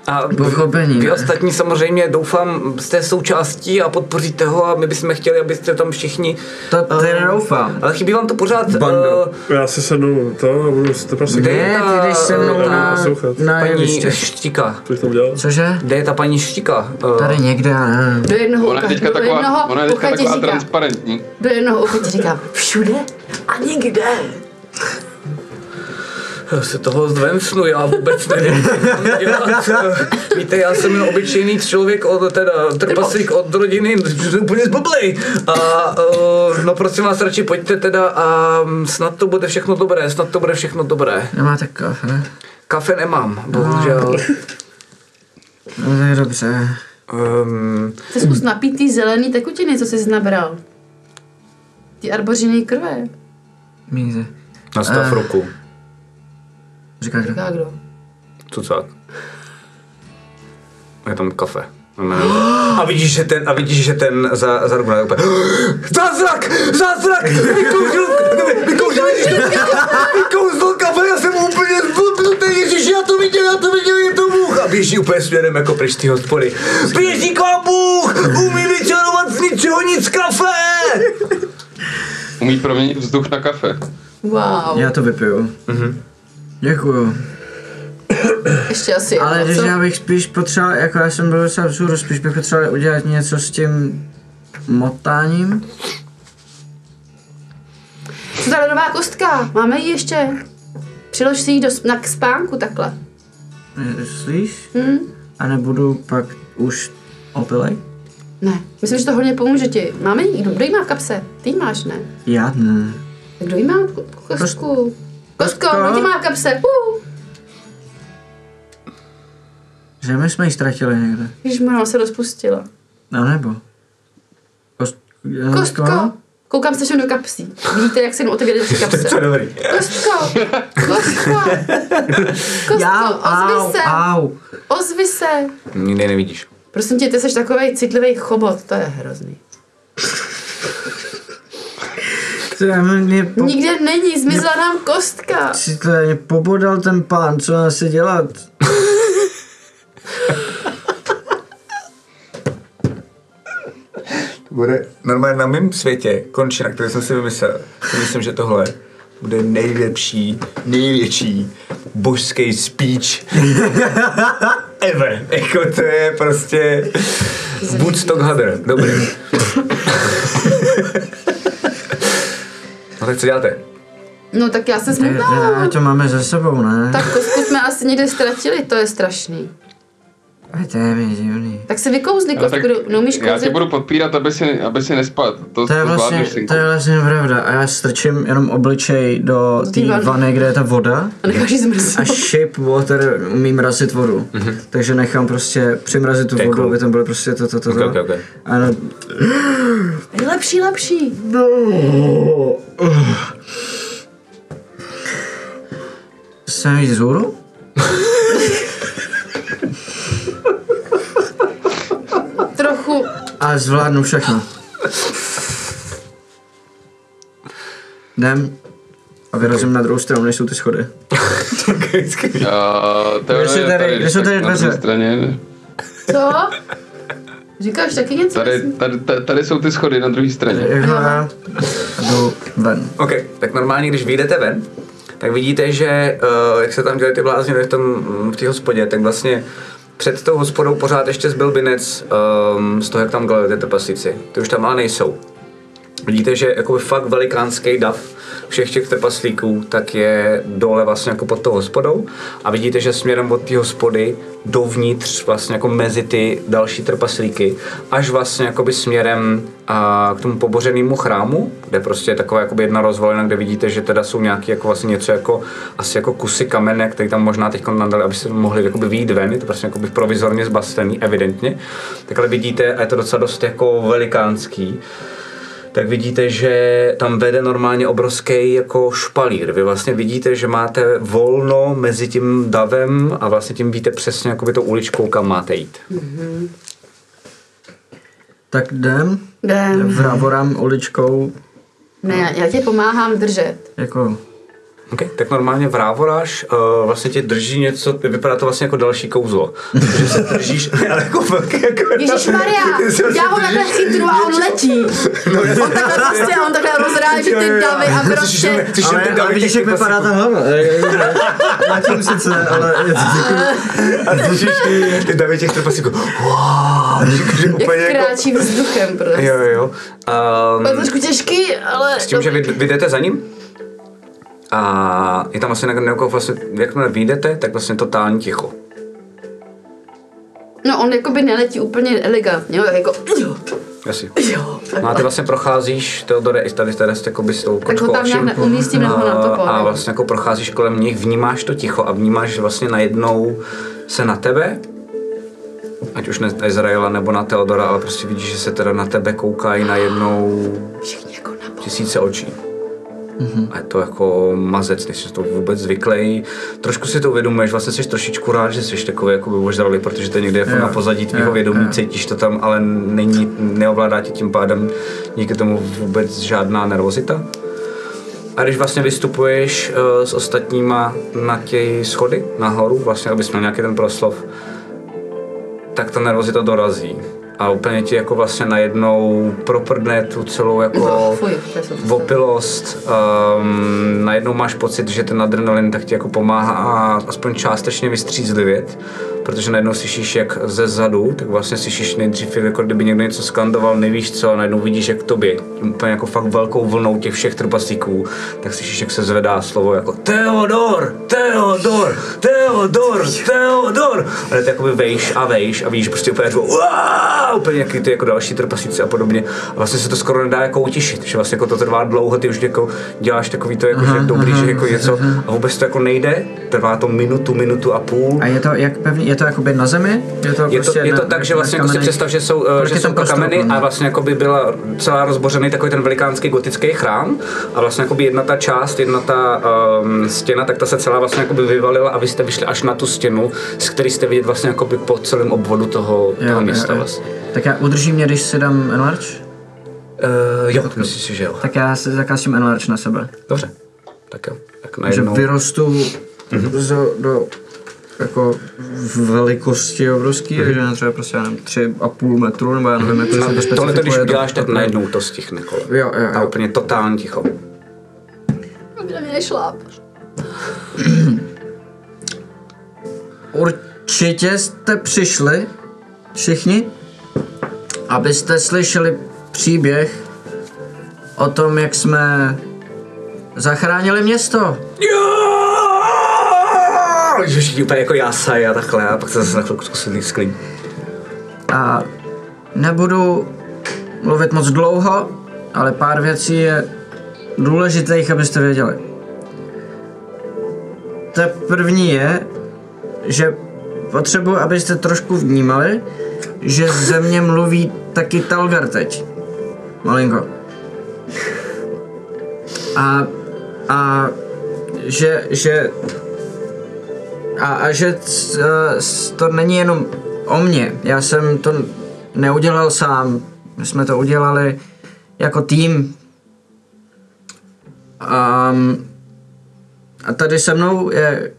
A pochopení. vy ne? ostatní samozřejmě doufám jste součástí a podpoříte ho a my bychom chtěli, abyste tam všichni... To ty eh, nedoufám. Ale chybí vám to pořád... Bando. eh, Já si sednu to a budu si to prostě Kde Ne, ty jdeš se mnou ta- na, poslouchat. na paní. Štika. Co bych tam dělal? Cože? Kde je ta paní Štika? Eh, Tady někde, já nevím. Do jednoho Ona je teďka do taková, jednoho ona je teďka taková transparentní. do jednoho ucha ti říkám, všude a nikde. Já se toho zvemsnu, já vůbec nevím, dělat. Víte, já jsem jen obyčejný člověk, od, teda trpaslík od rodiny, úplně zblblej. A uh, no prosím vás, radši pojďte teda a mm, snad to bude všechno dobré, snad to bude všechno dobré. Nemáte kafe? Kafe nemám, bohužel. No tak dobře. Um, Ty zkus napít ty zelený tekutiny, co jsi nabral. Ty arbořiny krve. Míze. Nastav Eh. ruku. Říká kdo? Říká kdo? Cucák. Je tam kafe. A vidíš, že ten, a vidíš, že ten za, za ruku na úplně, Zázrak! Zázrak! Vykouřil, vykouřil, vykouřil kafe, já jsem úplně zblbnutý, ježiš, já to viděl, já to viděl, je to Bůh. A běží úplně směrem jako pryč z té hospody. Běží k vám Bůh! Umí vyčarovat z ničeho nic kafe! Umí proměnit vzduch na kafe. Wow. Já to vypiju. Mhm. Děkuju. Ještě asi Ale když co? já bych spíš potřeboval, jako já jsem byl docela vzhůru, spíš bych potřeboval udělat něco s tím motáním. Co ta ledová kostka? Máme ji ještě? Přilož si ji do, na k spánku takhle. Myslíš? Hm? A nebudu pak už opilej? Ne, myslím, že to hodně pomůže ti. Máme ji? Kdo ji má v kapse? Ty máš, ne? Já ne. Kdo ji má? Ko- Kostku. Kostko, Kostko? kdo ti má v kapse? Uh. Že my jsme ji ztratili někde. Ježišmarja, ona se rozpustila. A nebo? Kost... Kostko! Koukám se všem do kapsí. Vidíte, jak se jim otevírají ty kapse. Co dobrý. Kostko! Kostko! Kostko, Jau, au, ozvi se! au. Ozvi se! Nikdy nevidíš. Prosím tě, ty jsi takový citlivý chobot, to je hrozný. To je mě po... Nikde není, zmizela nám kostka. Si to mě pobodal ten pán, co má se dělat? bude normálně na mém světě, končina, který jsem si vymyslel. Myslím, že tohle bude nejlepší, největší božský speech ever. Jako to je prostě Woodstock Hadr. Dobrý. no tak co děláte? No tak já jsem Ne, smutná. to máme za sebou, ne? Tak kostku jsme asi někde ztratili, to je strašný. A to je mi divný. Tak si vykouzli Ale kostku, tak neumíš já tě budu podpírat, aby si, aby si nespad. To, To je vlastně, synku. to je vlastně pravda. A já strčím jenom obličej do té vany. kde je ta voda. A necháš A shape water umí mrazit vodu. Takže nechám prostě přimrazit tu To vodu, cool. aby tam bylo prostě to, to, to, Ok, to. ok, ok. A no, Lepší, lepší. no. Jsem víc vzhůru? Trochu. A zvládnu všechno. Jdem a vyrazím na druhou stranu, než jsou ty schody. Teorie Kde jsou je tady- kde jsou tady na druhé dveře? straně. Co? Říkáš taky něco? Tady, tady, tady, tady jsou ty schody na druhé straně. Já jdu ven. OK, tak normálně, když vyjdete ven, tak vidíte, že uh, jak se tam dělají ty blázni v, tom, v té hospodě, tak vlastně před tou hospodou pořád ještě zbyl binec um, z toho, jak tam gledali ty trpaslíci. Ty už tam ale nejsou. Vidíte, že jakoby fakt velikánský dav všech těch trpaslíků tak je dole vlastně jako pod tou hospodou. A vidíte, že směrem od té hospody dovnitř vlastně jako mezi ty další trpaslíky až vlastně jakoby směrem a, k tomu pobořenému chrámu, kde prostě je taková jakoby jedna rozvalina, kde vidíte, že teda jsou nějaký jako vlastně něco jako asi jako kusy kamene, který tam možná teď nadali, aby se mohli jakoby výjít ven, je to prostě jakoby provizorně zbastený, evidentně. Tak ale vidíte, a je to docela dost jako velikánský, tak vidíte, že tam vede normálně obrovský jako špalír. Vy vlastně vidíte, že máte volno mezi tím davem a vlastně tím víte přesně jakoby tou uličkou, kam máte jít. Tak jdem, Jdem. vravorám uličkou, Ne, já, já tě pomáhám držet. jako Okay. Tak normálně vrávoráš uh, vlastně tě drží něco, vypadá to vlastně jako další kouzlo. Že se držíš, ale jako velký, jako... Ježíš Maria, Ty já ho takhle chytru a on letí. on takhle prostě, on takhle rozráží ty davy a prostě... Ty ale, ale vidíš, jak vypadá ta hlava. Zatím sice, ale je to A držíš ty, ty davy těch trpaslíků. Wow, Jak úplně jako... kráčí vzduchem prostě. Jo, jo, jo. Um, To je trošku těžký, ale... S tím, že vy, vy jdete za ním a je tam vlastně, jako vlastně jakmile vyjdete, tak vlastně totální ticho. No on jakoby neletí úplně elegantně, jo, tak jako... Asi. Jo, No a ty vlastně procházíš, Teodore, i tady, tady s, jakoby s tou Tak kočkou ho tam nějak umístím nebo na to a, vlastně jako procházíš kolem nich, vnímáš to ticho a vnímáš, že vlastně najednou se na tebe, ať už na Izraela nebo na Teodora, ale prostě vidíš, že se teda na tebe koukají najednou Všichni jako na tisíce očí. A je to jako mazec, nejsi to vůbec zvyklý. Trošku si to uvědomuješ, vlastně jsi trošičku rád, že jsi takový jako ožralý, protože to někde jako Jo, na pozadí tvýho jo, vědomí, jo. cítíš to tam, ale není, neovládá tě tím pádem díky tomu vůbec žádná nervozita. A když vlastně vystupuješ uh, s ostatníma na těch schody nahoru, vlastně abys měl nějaký ten proslov, tak ta nervozita dorazí. A úplně ti jako vlastně najednou proprdne tu celou jako super. opilost. Um, najednou máš pocit, že ten adrenalin tak ti jako pomáhá a aspoň částečně vystřízlivět, protože najednou slyšíš, jak ze zadu, tak vlastně slyšíš nejdřív, jako kdyby někdo něco skandoval, nevíš co, a najednou vidíš, jak k tobě, úplně jako fakt velkou vlnou těch všech trpaslíků, tak slyšíš, jak se zvedá slovo jako Teodor, Teodor, Teodor, Teodor. A ty jakoby vejš a vejš a víš, prostě úplně jako Úplně jaký ty jako další trpaslíci a podobně. A vlastně se to skoro nedá jako utišit, že vlastně jako to trvá dlouho, ty už jako děláš takový to jako, že dobrý, že jako něco a vůbec to jako nejde, trvá to minutu, minutu a půl. A je to jak pevný, je to jakoby na zemi? Je to, Je to, prostě je to tak, že vlastně jako si představ, že jsou, Kolik že jsou kameny a vlastně jako by byla celá rozbořený takový ten velikánský gotický chrám a vlastně jako by jedna ta část, jedna ta um, stěna, tak ta se celá vlastně jako by vyvalila a vy jste vyšli až na tu stěnu, z který jste vidět vlastně jako by po celém obvodu toho, toho místa vlastně. Tak já udržím mě, když si dám enlarge? Uh, jo, myslím si, že jo. Tak já si zakázím enlarge na sebe. Dobře. Tak jo. Tak Že najednou. vyrostu Mhm. do, do jako velikosti obrovský, takže já třeba prostě, já nevím, tři a půl metru, nebo já nevím, jak to se to Tohle to, když uděláš, tak najednou to stihne kolem. Jo, jo, A jo. úplně totálně ticho. Na mě nešláp. Určitě jste přišli, všichni, abyste slyšeli příběh o tom, jak jsme zachránili město. Jo! Že všichni úplně jako jásají a takhle a pak se zase na chvilku zkusili sklí. A nebudu mluvit moc dlouho, ale pár věcí je důležitých, abyste věděli. Ta první je, že potřebuji, abyste trošku vnímali, že ze mě mluví taky Talgar teď. Malinko. A, a že, že a, a že eh, to není jenom o mně. Já jsem to neudělal sám. My jsme to udělali jako tým. Um, a tady se mnou je,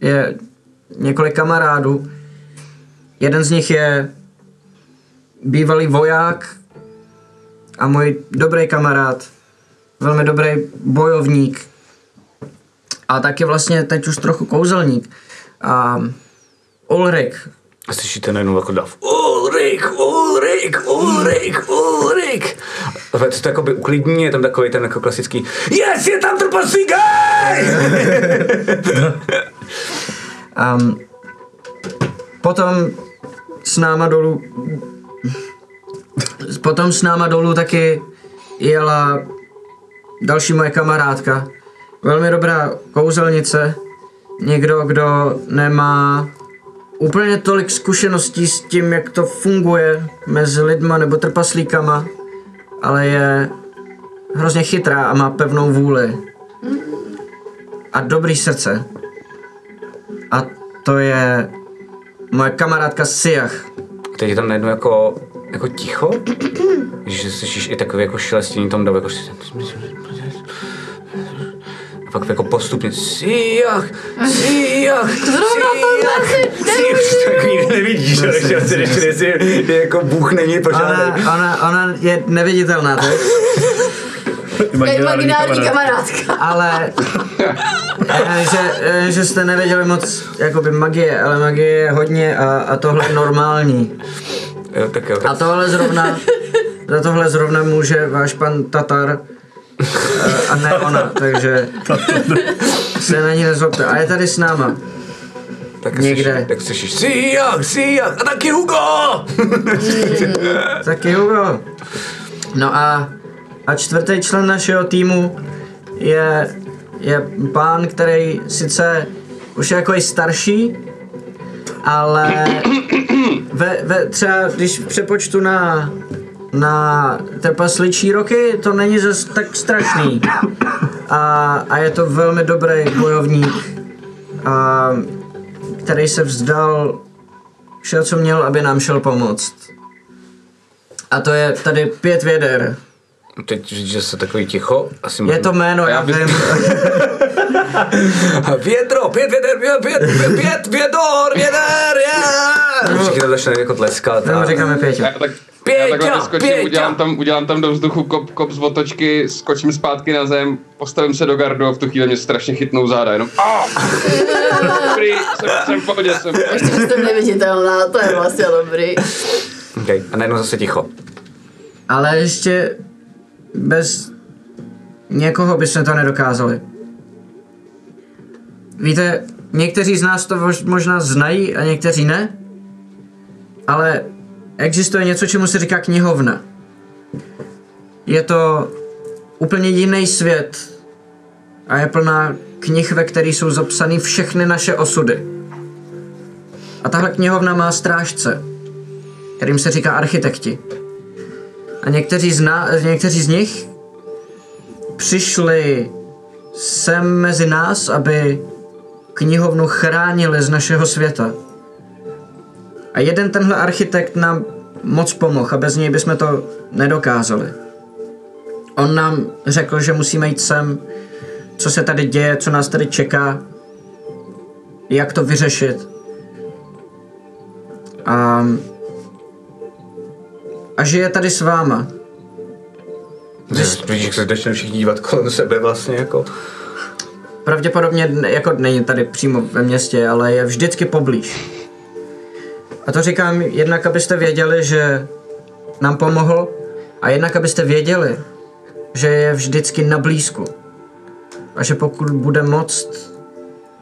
je několik kamarádů. Jeden z nich je bývalý voják a můj dobrý kamarád, velmi dobrý bojovník a taky vlastně teď už trochu kouzelník. Um, Ulrik, A slyšíte najednou jako dav. Ulrik, Ulrik, Ulrik, Ulrik. A to to jakoby uklidní, je tam takový ten jako klasický Yes, je tam trpaslík! Um, potom s náma dolů potom s náma dolů taky jela další moje kamarádka. Velmi dobrá kouzelnice. Někdo, kdo nemá úplně tolik zkušeností s tím, jak to funguje mezi lidma nebo trpaslíkama, ale je hrozně chytrá a má pevnou vůli. A dobrý srdce. A to je moje kamarádka Siach. Teď tam najednou jako, jako ticho, že slyšíš i takový jako šelestění tom davu, jako a pak jako postupně Sijach, Sijach, Sijach, Sijach, to nikdy nevidíš, ale chtěl si říct, jestli je jako Bůh není Ona, požádný. ona, ona je neviditelná teď, Imaginární kamarádka. ale eh, že, eh, že jste nevěděli moc jakoby magie, ale magie je hodně a, a tohle je normální. Jo, tak jo, A tak tohle zrovna, za tohle zrovna může váš pan Tatar eh, a ne ona, takže se na ní nezlobte. A je tady s náma. tak někde. Slyšíš, tak slyšíš Sijach, Sijach, a taky Hugo! Taky Hugo. No a, a čtvrtý člen našeho týmu je, je pán, který sice už je jako i starší, ale ve, ve, třeba když přepočtu na, na trpasličí roky, to není zas tak strašný. a, a je to velmi dobrý bojovník, a, který se vzdal všeho, co měl, aby nám šel pomoct. A to je tady pět věder. Teď říct, že se takový ticho. Asi Je to jméno, já bych- vím. Větro, pět věder, pět, pět, pět, pět vědor, věder, je! Všichni to začne jako tleskat. A- říkáme Pětě. Já, tak, Pěťa, vyskočím, Pěťa. udělám tam, udělám tam do vzduchu kop, kop z otočky, skočím zpátky na zem, postavím se do gardu a v tu chvíli mě strašně chytnou záda, jenom! Dobrý, jsem, jsem v pohodě, jsem. Ještě, jsem neviditelná, to je vlastně dobrý. Okay. A najednou zase ticho. Ale ještě bez někoho bychom to nedokázali. Víte, někteří z nás to mož- možná znají a někteří ne, ale existuje něco, čemu se říká knihovna. Je to úplně jiný svět a je plná knih, ve kterých jsou zapsané všechny naše osudy. A tahle knihovna má strážce, kterým se říká architekti. A někteří z, ná, někteří z nich přišli sem mezi nás, aby knihovnu chránili z našeho světa. A jeden tenhle architekt nám moc pomohl a bez něj bychom to nedokázali. On nám řekl, že musíme jít sem, co se tady děje, co nás tady čeká, jak to vyřešit. A a žije tady s váma. Vidíš, jak se začne všichni dívat kolem sebe vlastně jako. Pravděpodobně jako není tady přímo ve městě, ale je vždycky poblíž. A to říkám jednak, abyste věděli, že nám pomohl a jednak, abyste věděli, že je vždycky na blízku. A že pokud bude moct,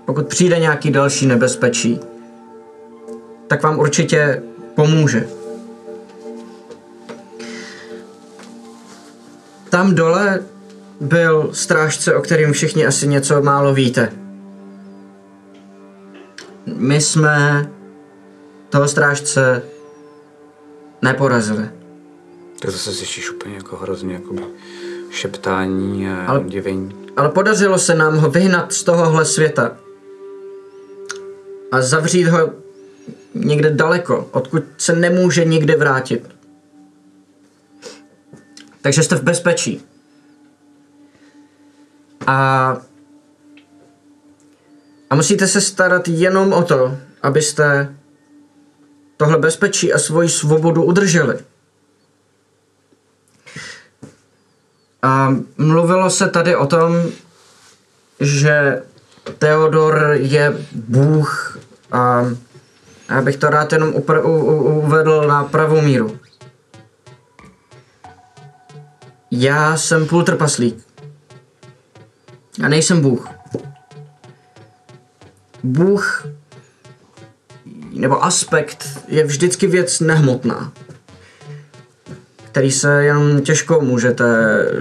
pokud přijde nějaký další nebezpečí, tak vám určitě pomůže. Tam dole byl strážce, o kterým všichni asi něco málo víte. My jsme toho strážce neporazili. Tak zase slyšíš úplně jako hrozně jako šeptání a Ale- Ale... děvení. Ale podařilo se nám ho vyhnat z tohohle světa a zavřít ho někde daleko, odkud se nemůže nikdy vrátit. Takže jste v bezpečí. A, a musíte se starat jenom o to, abyste tohle bezpečí a svoji svobodu udrželi. A mluvilo se tady o tom, že Theodor je bůh a já bych to rád jenom upr- u- u- uvedl na pravou míru. Já jsem půl trpaslík. Já nejsem bůh. Bůh nebo aspekt je vždycky věc nehmotná který se jenom těžko můžete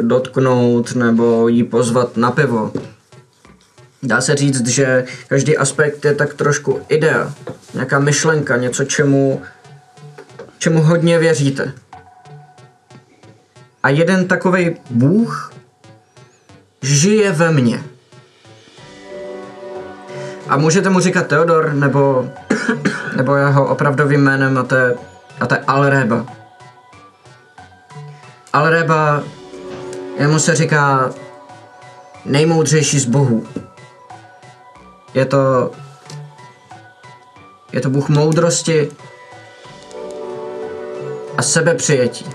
dotknout nebo jí pozvat na pivo. Dá se říct, že každý aspekt je tak trošku idea, nějaká myšlenka, něco, čemu, čemu hodně věříte. A jeden takový bůh žije ve mně. A můžete mu říkat Theodor, nebo, nebo jeho opravdovým jménem, a to je, a to je Alreba. Alreba, jemu se říká nejmoudřejší z bohů. Je to... Je to bůh moudrosti a sebepřijetí.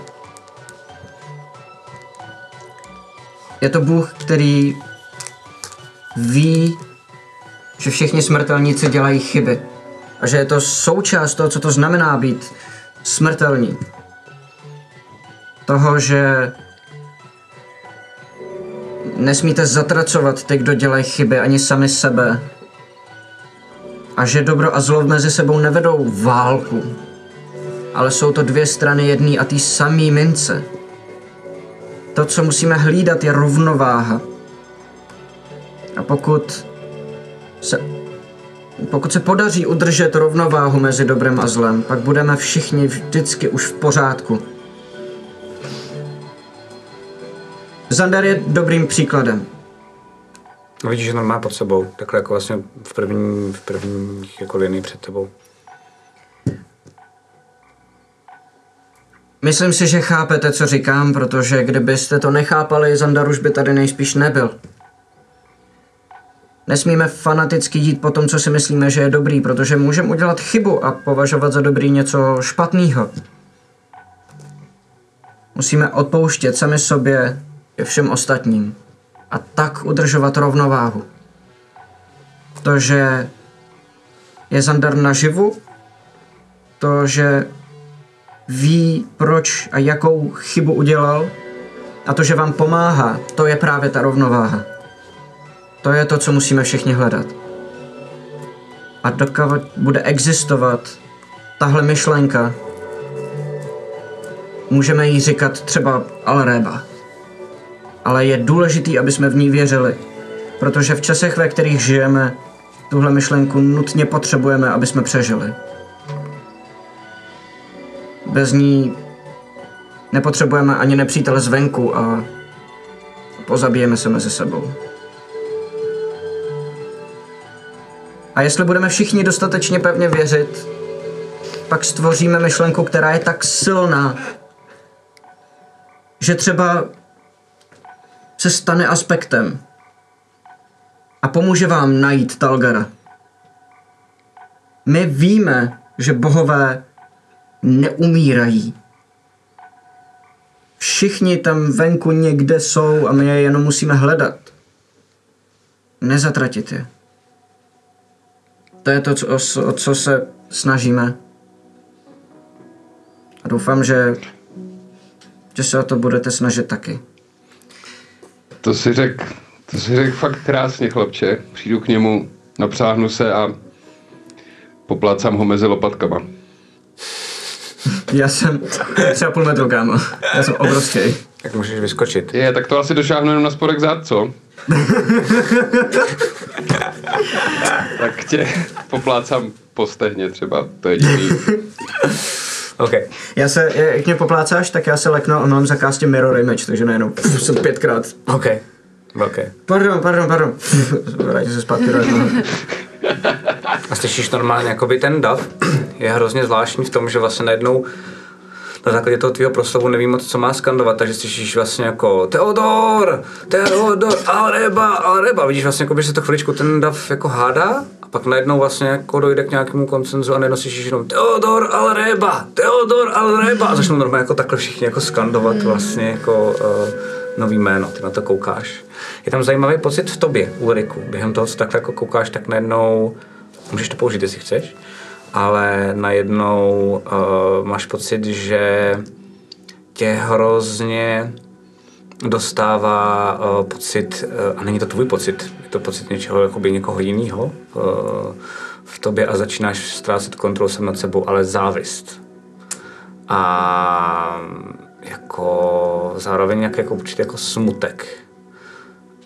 Je to bůh, který ví, že všichni smrtelníci dělají chyby. A že je to součást toho, co to znamená být smrtelní toho, že nesmíte zatracovat ty, kdo dělají chyby, ani sami sebe. A že dobro a zlo mezi sebou nevedou válku, ale jsou to dvě strany jedné a té samé mince. To, co musíme hlídat, je rovnováha. A pokud se, pokud se podaří udržet rovnováhu mezi dobrem a zlem, pak budeme všichni vždycky už v pořádku. Zandar je dobrým příkladem. Vidíš, že normálně pod sebou, takhle jako vlastně v první, v první jako linii před tebou. Myslím si, že chápete, co říkám, protože kdybyste to nechápali, Zandar už by tady nejspíš nebyl. Nesmíme fanaticky jít po tom, co si myslíme, že je dobrý, protože můžeme udělat chybu a považovat za dobrý něco špatného. Musíme odpouštět sami sobě i všem ostatním a tak udržovat rovnováhu. To, že je Zandar naživu, to, že ví, proč a jakou chybu udělal a to, že vám pomáhá, to je právě ta rovnováha. To je to, co musíme všichni hledat. A dokud bude existovat tahle myšlenka, můžeme jí říkat třeba Alreba. Ale je důležitý, aby jsme v ní věřili, protože v časech, ve kterých žijeme, tuhle myšlenku nutně potřebujeme, aby jsme přežili. Bez ní nepotřebujeme ani nepřítele zvenku a pozabijeme se mezi sebou. A jestli budeme všichni dostatečně pevně věřit, pak stvoříme myšlenku, která je tak silná, že třeba se stane aspektem a pomůže vám najít Talgara. My víme, že bohové neumírají. Všichni tam venku někde jsou a my je jenom musíme hledat. Nezatratit je. To je to, co, o, co se snažíme. A doufám, že, že se o to budete snažit taky. To si řek, to si řek fakt krásně, chlapče. Přijdu k němu, napřáhnu se a poplácám ho mezi lopatkama. Já jsem třeba půl metru, kámo. Já jsem obrovský. Jak můžeš vyskočit? Je, tak to asi došáhnu jenom na spodek zad, co? tak tě poplácám po stehně třeba, to je jediný. OK. Já se, jak mě poplácáš, tak já se leknu a mám zakázat mirror image, takže najednou pff, jsem pětkrát. OK. OK. Pardon, pardon, pardon. Vrátím se zpátky do. A slyšíš normálně, jakoby ten dav je hrozně zvláštní v tom, že vlastně najednou na základě toho tvýho proslovu neví moc, co má skandovat, takže slyšíš vlastně jako Teodor, Teodor, Alreba, Alreba. Vidíš vlastně, jako, že se to chviličku ten dav jako hádá a pak najednou vlastně jako dojde k nějakému koncenzu a najednou slyšíš jenom Teodor, Alreba, Teodor, Alreba a začnou normálně jako takhle všichni jako skandovat vlastně jako uh, nový jméno, ty na to koukáš. Je tam zajímavý pocit v tobě, Ulriku. Během toho, co takhle jako koukáš, tak najednou, můžeš to použít, jestli chceš, ale najednou uh, máš pocit, že tě hrozně dostává uh, pocit, uh, a není to tvůj pocit, je to pocit něčeho, jakoby někoho jiného uh, v tobě a začínáš ztrácet kontrolu sem nad sebou, ale závist. A jako zároveň nějaký jako určitý jako smutek.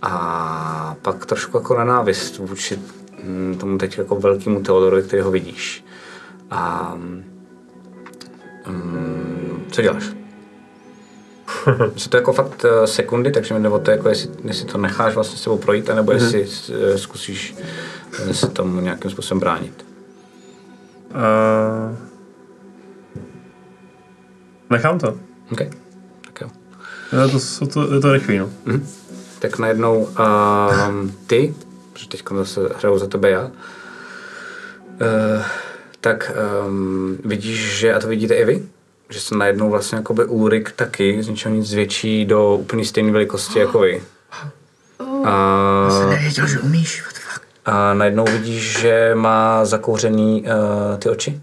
A pak trošku jako nenávist vůči tomu teď jako velkému Teodorovi, který ho vidíš. A um, co děláš? Jsou to jako fakt uh, sekundy, takže mi jde o to, jako jestli, jestli to necháš vlastně s sebou projít, anebo mm-hmm. jestli uh, zkusíš uh, se tomu nějakým způsobem bránit. Uh, nechám to. OK, tak jo. Je to, to, je to rychlý, no. Mhm. Tak najednou um, ty, protože teď zase hraju za tebe já, uh, tak um, vidíš, že, a to vidíte i vy, že se najednou vlastně jakoby Ulrik taky z ničeho nic zvětší do úplně stejné velikosti jako vy. A, Nevěděl, že umíš, a najednou vidíš, že má zakouřený uh, ty oči.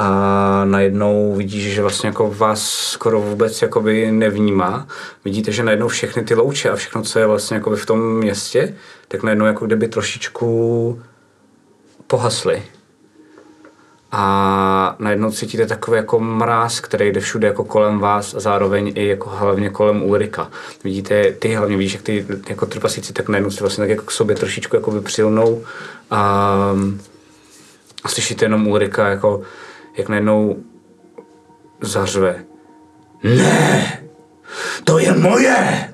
A najednou vidíš, že vlastně jako vás skoro vůbec jakoby nevnímá. Vidíte, že najednou všechny ty louče a všechno, co je vlastně jakoby v tom městě, tak najednou jako kdyby trošičku pohasly. A najednou cítíte takový jako mráz, který jde všude jako kolem vás a zároveň i jako hlavně kolem Ulrika. Vidíte, ty hlavně vidíš, jak ty jako trpasíci tak najednou se vlastně tak jako k sobě trošičku jako přilnou a, a slyšíte jenom Ulrika jako, jak najednou zařve. Ne, to je moje!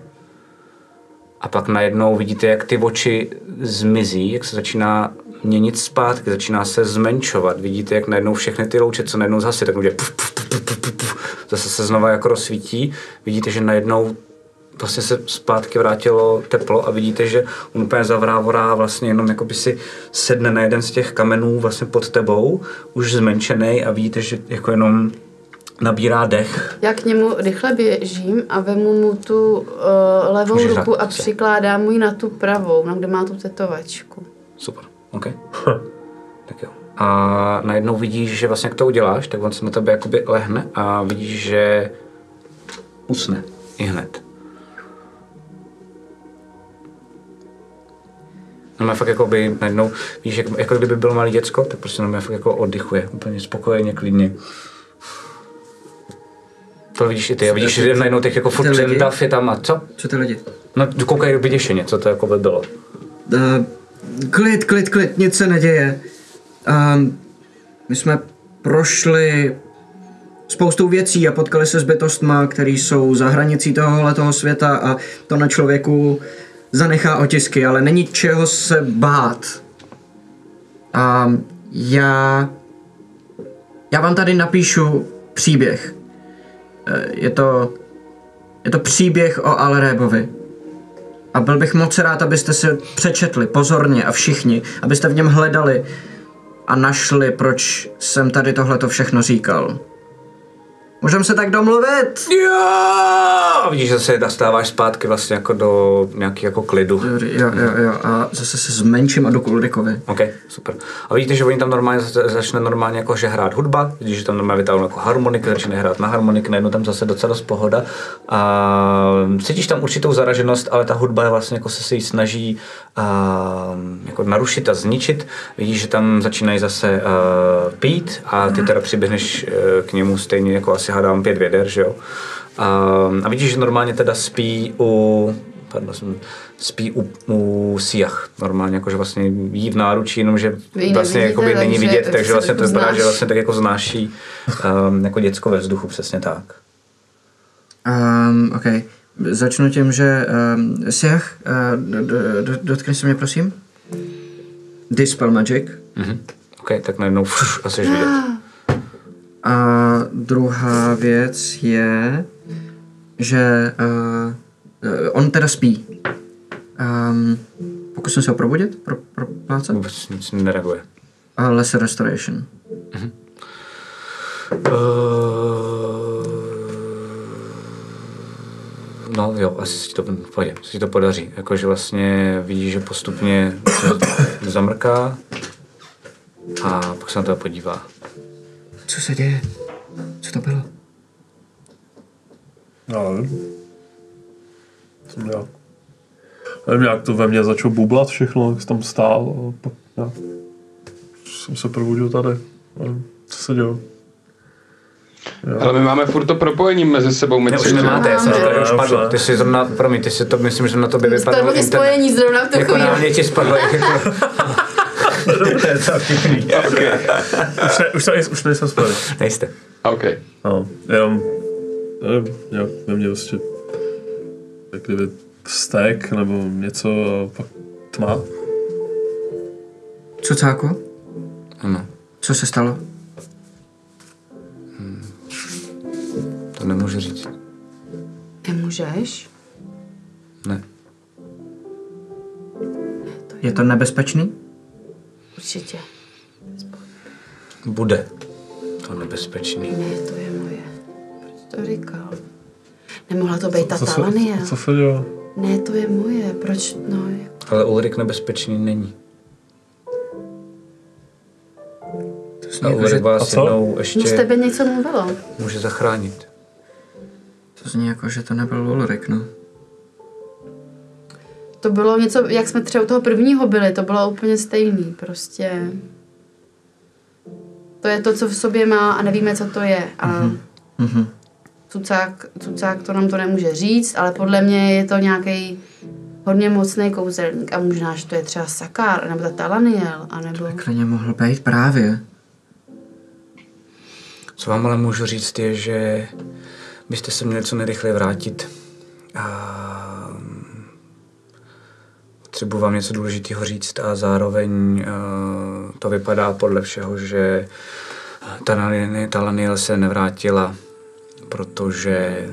a pak najednou vidíte, jak ty oči zmizí, jak se začíná měnit zpátky, začíná se zmenšovat. Vidíte, jak najednou všechny ty louče, co najednou zhasí, tak udělá puf, puf, puf, puf, puf, puf, zase se znova jako rozsvítí. Vidíte, že najednou vlastně se zpátky vrátilo teplo a vidíte, že on úplně zavrávorá vlastně jenom jako by si sedne na jeden z těch kamenů vlastně pod tebou, už zmenšený a vidíte, že jako jenom nabírá dech. Já k němu rychle běžím a vemu mu tu uh, levou Můžeš ruku a přikládám mu ji na tu pravou, na kde má tu tetovačku. Super, OK. tak jo. A najednou vidíš, že vlastně jak to uděláš, tak on se na tebe jakoby lehne a vidíš, že usne i hned. No má fakt jako by najednou, víš, jak, jako kdyby bylo malé děcko, tak prostě no fakt jako oddychuje, úplně spokojeně, klidně. To vidíš i ty, a vidíš, že najednou těch jako furt dav je tam a co? Co ty lidi? No koukají vyděšeně, co to jako by bylo. Uh, klid, klid, klid, nic se neděje. Um, my jsme prošli spoustou věcí a potkali se s bytostma, které jsou za hranicí tohohle světa a to na člověku zanechá otisky, ale není čeho se bát. A já... Já vám tady napíšu příběh. Eh, Je to... Je to příběh o Alrébovi. A byl bych moc rád, abyste si přečetli pozorně a všichni, abyste v něm hledali a našli, proč jsem tady tohleto všechno říkal. Můžeme se tak domluvit? Jo! A vidíš, že se dostáváš zpátky vlastně jako do nějaký jako klidu. Dobrý, jo, jo, jo. A zase se zmenším a jdu k Ulrikovi. OK, super. A vidíte, že oni tam normálně začne normálně jako že hrát hudba, vidíš, že tam normálně vytáhnou jako harmoniky, začne hrát na harmoniky, najednou tam zase docela dost pohoda. A cítíš tam určitou zaraženost, ale ta hudba je vlastně jako se si ji snaží a, jako narušit a zničit. Vidíš, že tam začínají zase uh, pít a ty teda přiběhneš uh, k němu stejně jako asi hádám pět věder, že jo. A, a vidíš, že normálně teda spí u pardon, jsem, spí u, u Siach normálně, jakože vlastně jí v náručí, jenomže Vy vlastně jakoby není takže vidět, takže vlastně to vypadá, že vlastně tak jako znáší um, jako děcko ve vzduchu, přesně tak. Um, OK. Začnu tím, že... Um, Siach, uh, d- d- d- dotkni se mě, prosím. Dispel Magic. Mhm. OK, tak najednou fuš, a jsi vidět. A druhá věc je, že uh, uh, on teda spí. Um, pokusím se ho probudit, pro, pro pláce. Vůbec nic nereaguje. A Lesser Restoration. Uh, no jo, asi se ti to, pojde, se ti to podaří. Jakože vlastně vidíš, že postupně se zamrká a pak se na to podívá. Co se děje? Co to bylo? Já nevím. Jsem nějak... Nevím, nějak to ve mně začalo bublat všechno, jak jsem tam stál a pak nějak jsem se probudil tady. Nevím, co se dělo. Ale my máme furt to propojení mezi sebou, my Ne, už nemáte, já jsem to tady už padl. Ty jsi zrovna, promiň, ty si to, myslím, že na tobě vypadalo Spadlo mi spojení zrovna v tu Jako chvíli. reálně ti spadlo. Jako... to je docela vtipný. Už, ne, už, ne, už nejsem spojený. Nejste. OK. No, jenom, nevím, nějak ve mně prostě jak kdyby vztek nebo něco a pak tma. Cucáku? Ano, Co se stalo? to nemůžu říct. Nemůžeš? Ne. Je to nebezpečný? Určitě. Bude to nebezpečný. Ne, to je moje. Proč to říkal? Nemohla to být ta Co Talania. co se dělo? Ne, to je moje. Proč? No, jako- Ale Ulrik nebezpečný není. To A jako, Ulrik A vás co? jednou no z ještě tebe něco mluvilo. může zachránit. to zní jako, že to nebyl Ulrik, no. To bylo něco, jak jsme třeba u toho prvního byli, to bylo úplně stejný. Prostě to je to, co v sobě má a nevíme, co to je. A Mhm. cucák, cucák to nám to nemůže říct, ale podle mě je to nějaký hodně mocný kouzelník a možná, že to je třeba Sakár, nebo ta Talaniel, anebo... Klidně mohl být právě. Co vám ale můžu říct je, že byste se měli co nejrychleji vrátit a potřebuji vám něco důležitého říct a zároveň uh, to vypadá podle všeho, že ta ta Laniel se nevrátila, protože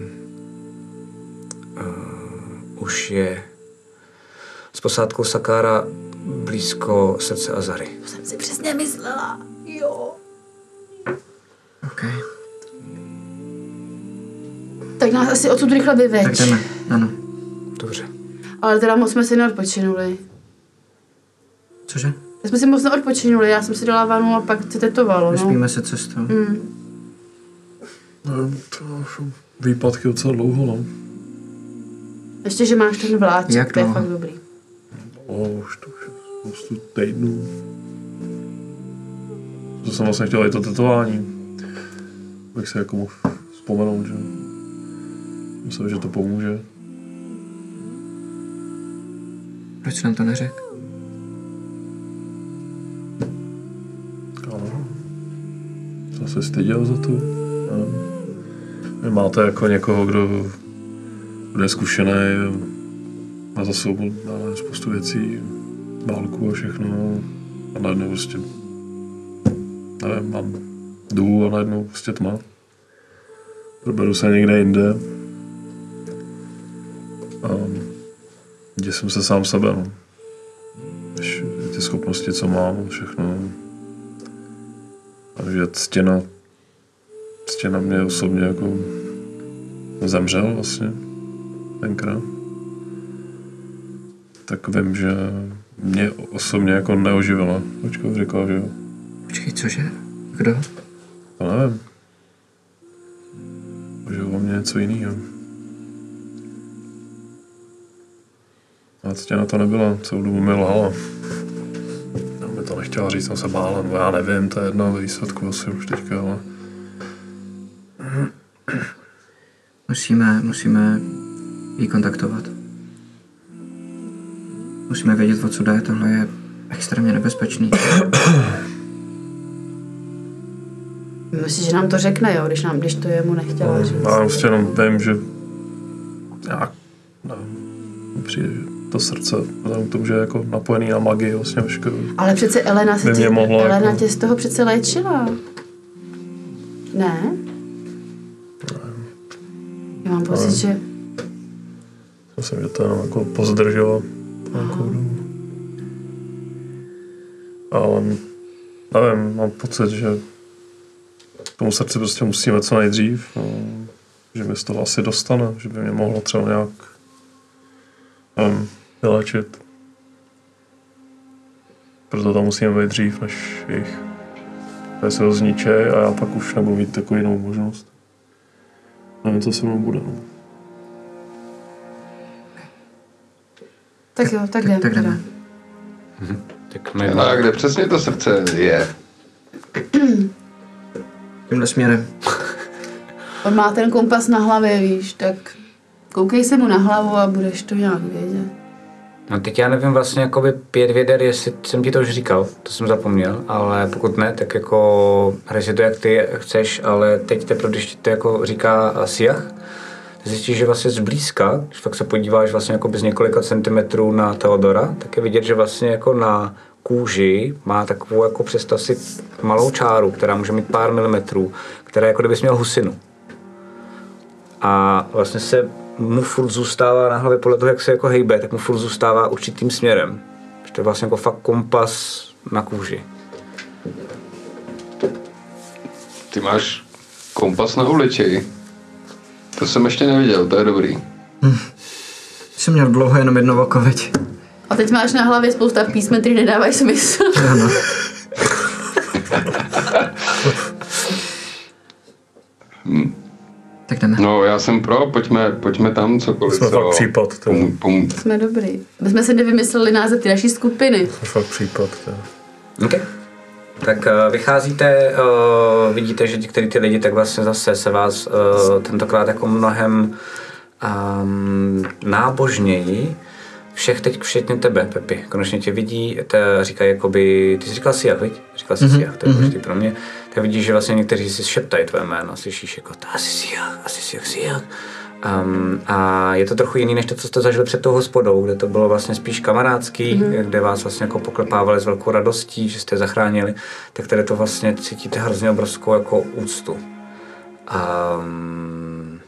uh, už je s posádkou Sakára blízko srdce Azary. To jsem si přesně myslela. Jo. OK. Tak nás asi odsud rychle vyveď. Tak jdeme. Ano. Dobře. Ale teda moc jsme si neodpočinuli. Cože? My jsme si moc neodpočinuli, já jsem si dala vanu a pak se tetovalo, no. Vyspíme se cestou. Mm. No, to jsou výpadky docela dlouho, no. Ještě, že máš ten vláček, Jak to je fakt dobrý. O, už to už je spoustu týdnů. To jsem vlastně chtěl i to tetování. Bych se jako mohl vzpomenout, že myslím, že to pomůže. Proč nám to neřekl? Ano. Jsem se styděl za to. Vy máte jako někoho, kdo, kdo je zkušený, má za sebou spoustu věcí, válku a všechno. A najednou prostě, nevím, mám jdu a najednou prostě tma. Proberu se někde jinde. A děsím se sám sebe, no. Když ty schopnosti, co mám, všechno, takže Ctěna, Ctěna mě osobně jako zemřel vlastně tenkrát. Tak vím, že mě osobně jako neoživila. Počkej, říkal, že jo. Počkej, cože? Kdo? To nevím. Oživilo mě něco jiného. A Ctěna to nebyla, celou dobu mi lhala. Já mi to nechtěla říct, jsem se bála, no já nevím, to je jedno ve výsledku asi už teďka, ale... Musíme, musíme jí kontaktovat. Musíme vědět, o co jde. Tohle je extrémně nebezpečný. Myslíš, že nám to řekne, jo, když, nám, když to jemu nechtěla říct. Já prostě jenom vím, že já nevím, přijde, že to srdce, vzhledem k tomu, že je jako napojený na magii vlastně veškerou. Ale přece Elena, se tě, mohla Elena jako- tě z toho přece léčila. Ne? Já mám pocit, že... Myslím, že to jenom jako pozdrželo nějakou dobu. Ale nevím, mám pocit, že k tomu srdci prostě musíme co nejdřív, no, že mi z toho asi dostane, že by mě mohlo třeba nějak nevím, vylečit. Proto tam musíme být dřív, než jich než se ho zničí a já pak už nebudu mít takovou jinou možnost. Nevím, co se mnou bude. No. Tak jo, tak jdem. tak jdeme. teda. Tak my No a kde přesně to srdce je? Tímhle směrem. On má ten kompas na hlavě, víš, tak koukej se mu na hlavu a budeš to nějak vědět. No teď já nevím vlastně jakoby pět věder, jestli jsem ti to už říkal, to jsem zapomněl, ale pokud ne, tak jako hraj si to jak ty chceš, ale teď teprve, když ti to jako říká Siach, zjistíš, že vlastně zblízka, když fakt se podíváš vlastně jako z několika centimetrů na Teodora, tak je vidět, že vlastně jako na kůži má takovou jako představ si malou čáru, která může mít pár milimetrů, která jako kdybys měl husinu. A vlastně se mu furt zůstává na hlavě podle toho, jak se jako hejbe, tak mu furt zůstává určitým směrem. Že to je vlastně jako fakt kompas na kůži. Ty máš kompas na obličeji. To jsem ještě neviděl, to je dobrý. Jsem měl dlouho jenom jedno oko, veď. A teď máš na hlavě spousta písmen, které nedávají smysl. Ano. Tak jdeme. No já jsem pro, pojďme, pojďme tam cokoliv. Jsme co fakt případ, to je. Pom, pom, Jsme dobrý. My jsme si nevymysleli název ty naší skupiny. To je fakt případ. Je. Okay. Tak uh, vycházíte, uh, vidíte, že některý ty lidi tak vlastně zase se vás uh, tentokrát jako mnohem um, nábožněji všech teď včetně tebe, Pepi. Konečně tě vidí, te říkají jakoby, ty jsi říkal Siach, viď? Říkal jsi mm-hmm. Je důležitý pro mě. Tak vidíš, že vlastně někteří si šeptají tvé jméno, slyšíš jako, to asi Siach, asi Siach, Siach. Um, a je to trochu jiný než to, co jste zažili před tou hospodou, kde to bylo vlastně spíš kamarádský, mm-hmm. kde vás vlastně jako poklepávali s velkou radostí, že jste je zachránili, tak tady to vlastně cítíte hrozně obrovskou jako úctu. Um,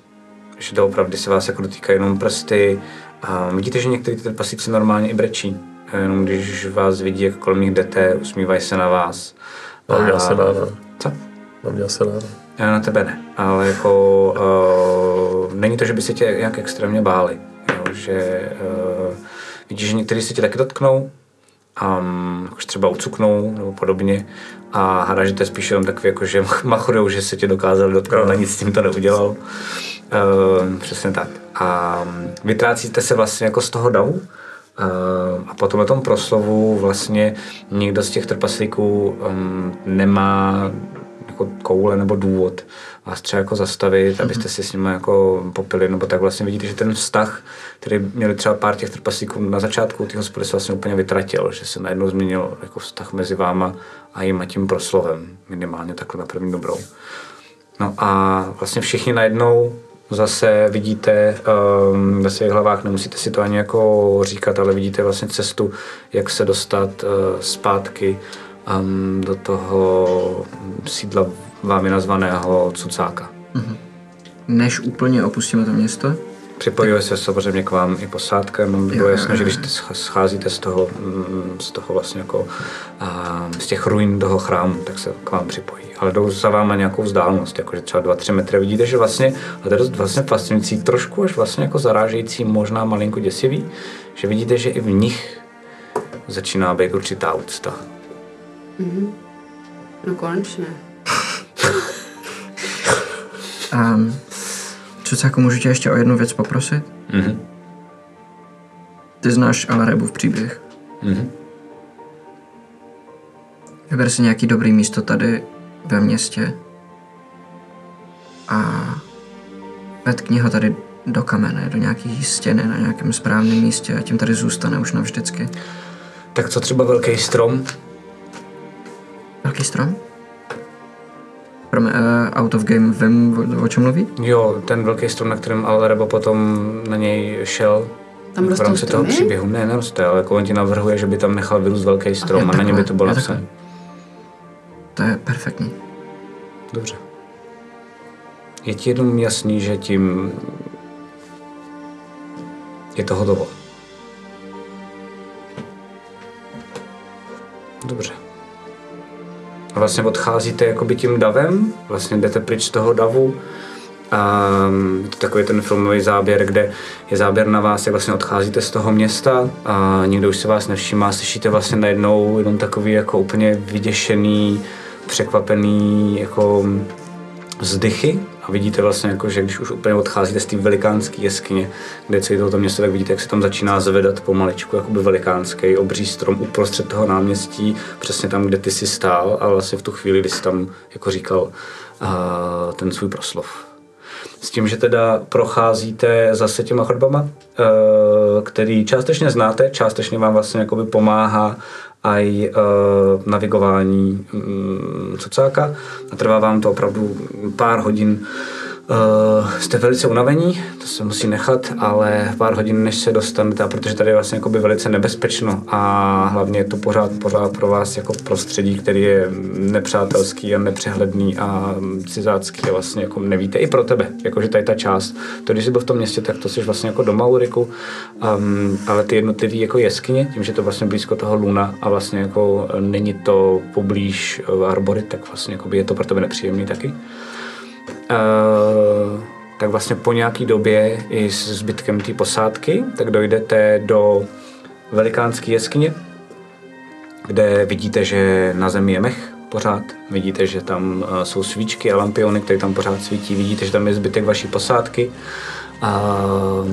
že doopravdy se vás jako dotýkají jenom prsty. A vidíte, že někteří ty trpaslíci normálně i brečí. Jenom když vás vidí, jak kolem nich jdete, usmívají se na vás. Na mě asi ne, ne. Co? Na mě asi ne. Já na tebe ne, ale jako uh, není to, že by se tě nějak extrémně báli, jo, že uh, vidíš, že někteří se tě taky dotknou, um, už třeba ucuknou nebo podobně a hádá, že to je spíš jenom takový, jako, že machrujou, že se tě dokázali dotknout a nic s tím to neudělal. Uh, přesně tak. A vytrácíte se vlastně jako z toho davu, a potom na tom proslovu vlastně nikdo z těch trpaslíků um, nemá jako koule nebo důvod vás třeba jako zastavit, abyste si s nimi jako popili, nebo tak vlastně vidíte, že ten vztah, který měli třeba pár těch trpaslíků na začátku těch hospody se vlastně úplně vytratil, že se najednou změnil jako vztah mezi váma a jim a tím proslovem, minimálně takhle na první dobrou. No a vlastně všichni najednou zase vidíte um, ve svých hlavách, nemusíte si to ani jako říkat, ale vidíte vlastně cestu, jak se dostat uh, zpátky um, do toho sídla vámi nazvaného Cucáka. Než úplně opustíme to město, Připojuje se samozřejmě k vám i posádka, jenom by bylo jasné, že když scházíte z toho, mm, z toho vlastně jako, a, z těch ruin toho chrámu, tak se k vám připojí. Ale jdou za váma nějakou vzdálenost, jakože třeba 2-3 metry. Vidíte, že vlastně, a to je dost vlastně fascinující, trošku až vlastně jako zarážející, možná malinko děsivý, že vidíte, že i v nich začíná být určitá úcta. No konečně. um, Cucáku, můžu tě ještě o jednu věc poprosit? Mhm. Ty znáš Alarebův příběh. Mhm. Vyber si nějaký dobrý místo tady ve městě a vetkni ho tady do kamene, do nějaký stěny na nějakém správném místě a tím tady zůstane už navždycky. Tak co třeba velký strom? Velký strom? Pro uh, out of game vím, o, o čem mluví? Jo, ten velký strom, na kterém Alrebo potom na něj šel. Tam v rostou rámci toho stromy? příběhu. Ne, neroste, ale jako on ti navrhuje, že by tam nechal vyrůst velký strom jo, a na něm by to bylo napsané. To je perfektní. Dobře. Je ti jenom jasný, že tím je to hotovo. Dobře. A vlastně odcházíte jakoby tím davem, vlastně jdete pryč z toho davu. Je to takový ten filmový záběr, kde je záběr na vás, jak vlastně odcházíte z toho města a nikdo už se vás nevšímá, slyšíte vlastně najednou jenom takový jako úplně vyděšený, překvapený jako vzdychy a vidíte vlastně, jako, že když už úplně odcházíte z té velikánské jeskyně, kde celé toto město, tak vidíte, jak se tam začíná zvedat pomaličku, jakoby velikánský obří strom uprostřed toho náměstí, přesně tam, kde ty jsi stál a vlastně v tu chvíli, kdy jsi tam jako říkal uh, ten svůj proslov. S tím, že teda procházíte zase těma chodbama, eh, který částečně znáte, částečně vám vlastně jakoby pomáhá aj uh, navigování um, cucáka a trvá vám to opravdu pár hodin. Uh, jste velice unavení, to se musí nechat, ale pár hodin, než se dostanete, a protože tady je vlastně jakoby velice nebezpečno a hlavně je to pořád, pořád pro vás jako prostředí, který je nepřátelský a nepřehledný a cizácký a vlastně jako nevíte i pro tebe, jakože tady ta část. To, když jsi byl v tom městě, tak to jsi vlastně jako doma Ulriku, um, ale ty jednotlivý jako jeskyně, tím, že to vlastně blízko toho Luna a vlastně jako není to poblíž Arbory, tak vlastně jako je to pro tebe nepříjemný taky. Tak vlastně po nějaký době i s zbytkem té posádky, tak dojdete do velikánské jeskyně, kde vidíte, že na zemi je mech pořád. Vidíte, že tam uh, jsou svíčky a lampiony, které tam pořád svítí. Vidíte, že tam je zbytek vaší posádky. A,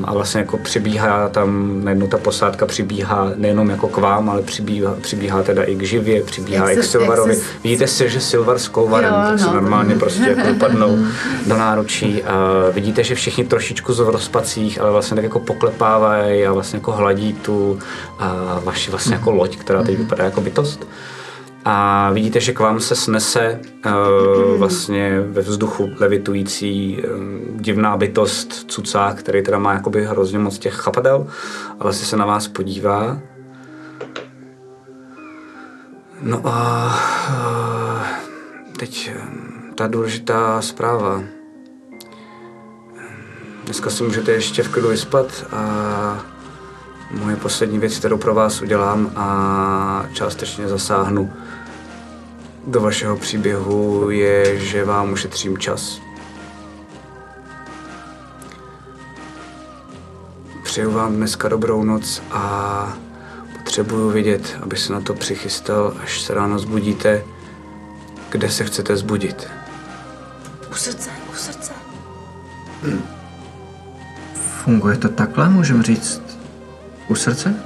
a vlastně jako přibíhá tam, najednou ta posádka přibíhá nejenom jako k vám, ale přibíhá, přibíhá teda i k živě, přibíhá Jak i k se- Silvarovi. se- Vidíte si, že Silvar s Kolvarem, Jo, tak se no. normálně prostě jako upadnou do náručí. A vidíte, že všichni trošičku v rozpacích, ale vlastně tak jako poklepávají a vlastně jako hladí tu a vaši vlastně jako loď, která teď vypadá jako bytost. A vidíte, že k vám se snese uh, vlastně ve vzduchu levitující um, divná bytost, cucák, který teda má jakoby hrozně moc těch chapadel, ale si se na vás podívá. No a uh, teď ta důležitá zpráva. Dneska si můžete ještě v klidu vyspat a moje poslední věc, kterou pro vás udělám a částečně zasáhnu do vašeho příběhu, je, že vám ušetřím čas. Přeju vám dneska dobrou noc a potřebuju vědět, aby se na to přichystal, až se ráno zbudíte, kde se chcete zbudit. U srdce, u srdce. Funguje to takhle, můžeme říct, u srdce?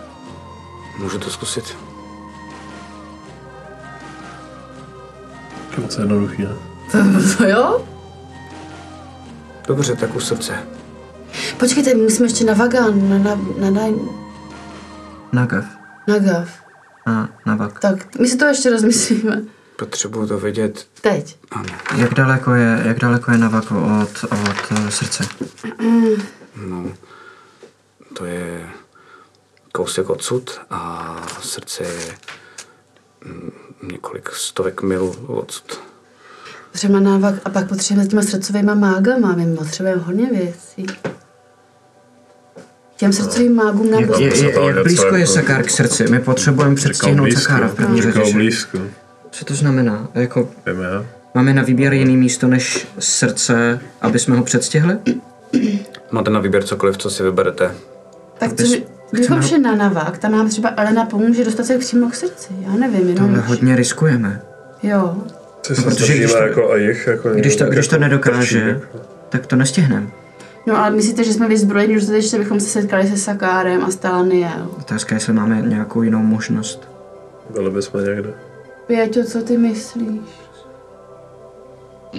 Můžu to zkusit? To je moc jednoduchý, ne? To jo? Dobře, tak u srdce. Počkejte, my musíme ještě na Vagan, na, na, na, na, Nagav. na Gav. Na, na vak. Tak, my si to ještě rozmyslíme. Potřebuju to vědět. Teď. Ano. Jak daleko je, jak daleko je Navak od, od eh, srdce? No, to je kousek odsud a srdce je mm, několik stovek mil odsud. Vak a pak potřebujeme s těma srdcovýma mágama, my potřebujeme hodně věcí. Těm srdcovým mágům nám Je-. Je, je, jak blízko je jako- Sakár k srdci? My potřebujeme předstihnout Sakára v první řadě. blízko. Co to znamená? Jako, máme na výběr jiný místo než srdce, aby jsme ho předstihli? Máte na výběr cokoliv, co si vyberete. Tak co, Kdybychom šli na Navak, tam nám třeba Elena pomůže dostat se přímo k srdci. Já nevím, jenom... Tohle hodně riskujeme. Jo. Co se protože snažíme když to- jako a jich, jako Když to, nějak když to jako nedokáže, trčí, jako. tak to nestihneme. No ale myslíte, že jsme vyzbrojeni dostatečně, bychom se setkali se Sakárem a Stalaniel? Otázka je, jestli máme nějakou jinou možnost. Byli bychom někde. Pěťo, co ty myslíš?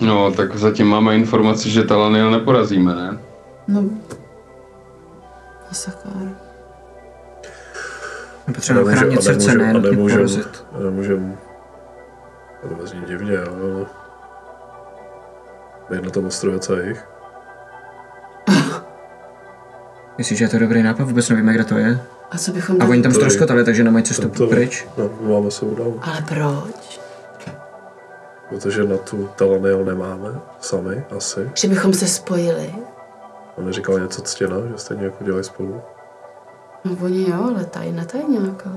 No, tak zatím máme informaci, že Talaniel neporazíme, ne? No... Na Sakár. Potřebujeme chránit a srdce, ne nutně nemůžem- Nemůžem... To zní divně, jo, ale... Být na tom ostrově co je jich. Myslíš, že je to dobrý nápad? Vůbec nevíme, kde to je. A co bychom A oni tam To ztroskotali, takže nemají cestu To- pryč. No, máme se udávat. Ale proč? Protože na tu Talaniel nemáme sami, asi. Že bychom se spojili? On neříkal něco ctěna, že stejně jako dělají spolu. No oni jo, ale tajna to je nějaká.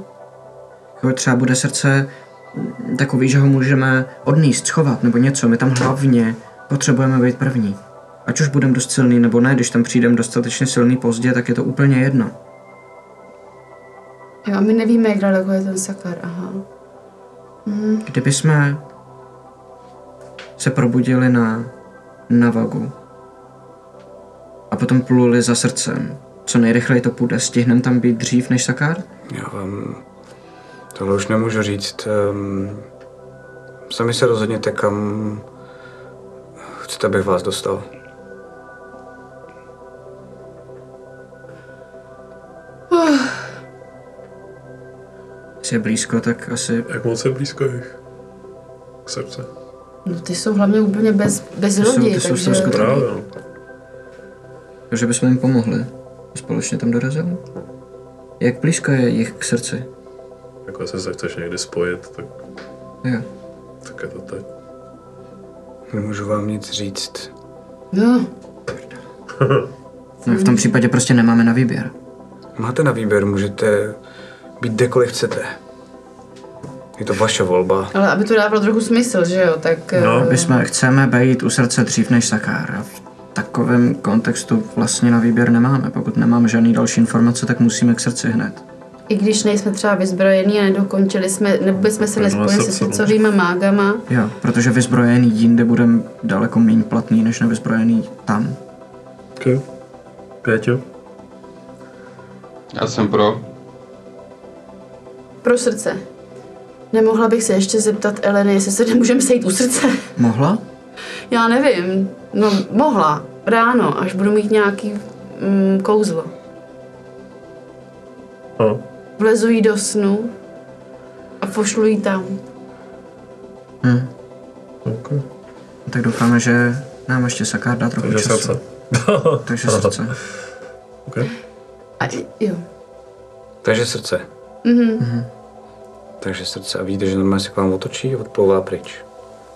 Jako třeba bude srdce takový, že ho můžeme odníst, schovat nebo něco. My tam hlavně potřebujeme být první. Ať už budeme dost silný nebo ne, když tam přijdeme dostatečně silný pozdě, tak je to úplně jedno. Jo, a my nevíme, jak daleko je ten Sakar, aha. Kdyby jsme se probudili na Navagu a potom pluli za srdcem, co nejrychleji to půjde, stihneme tam být dřív než Sakár? Já vám tohle už nemůžu říct. Um, sami se rozhodněte, kam chcete, abych vás dostal. Jestli je blízko, tak asi Jak moc je blízko jich? K srdce. No ty jsou hlavně úplně bez, bez Ty jsou- lodi, ty jsou takže... ztroskotany. Právě, no. že bychom jim pomohli. Společně tam dorazili. Jak blízko je jich k srdci? Jako jestli se chceš někdy spojit, tak, Jo. tak je to teď. Nemůžu vám nic říct. No, No, v tom případě prostě nemáme na výběr. Máte na výběr, můžete být kdekoliv chcete. Je to vaše volba. ale aby to dávalo trochu smysl, že jo, tak... No, eh, My jsme, chceme být u srdce dřív než Sakár a v takovém kontextu vlastně na výběr nemáme. Pokud nemáme žádný další informace, tak musíme k srdci hned. I když nejsme třeba vyzbrojení a nedokončili jsme, nebo jsme se nespojili se srdce, srdcovýma mágama, Jo, protože vyzbrojený jinde budeme daleko méně platný, než nevyzbrojený tam. Okay. Pěťo? Já jsem pro. pro srdce. Nemohla bych se ještě zeptat Eleny, jestli se nemůžeme sejít u srdce? Mohla? Já nevím. No, mohla. Ráno, až budu mít nějaký mm, kouzlo. No. Vlezu jí do snu a pošlu jí tam. Hm. Okay. Tak doufáme, že nám ještě Sakár dá trochu Takže času. srdce. Takže srdce. okay. A jo. Takže srdce. Mhm. Takže srdce a vidíte, že normálně se k vám otočí a odplouvá pryč.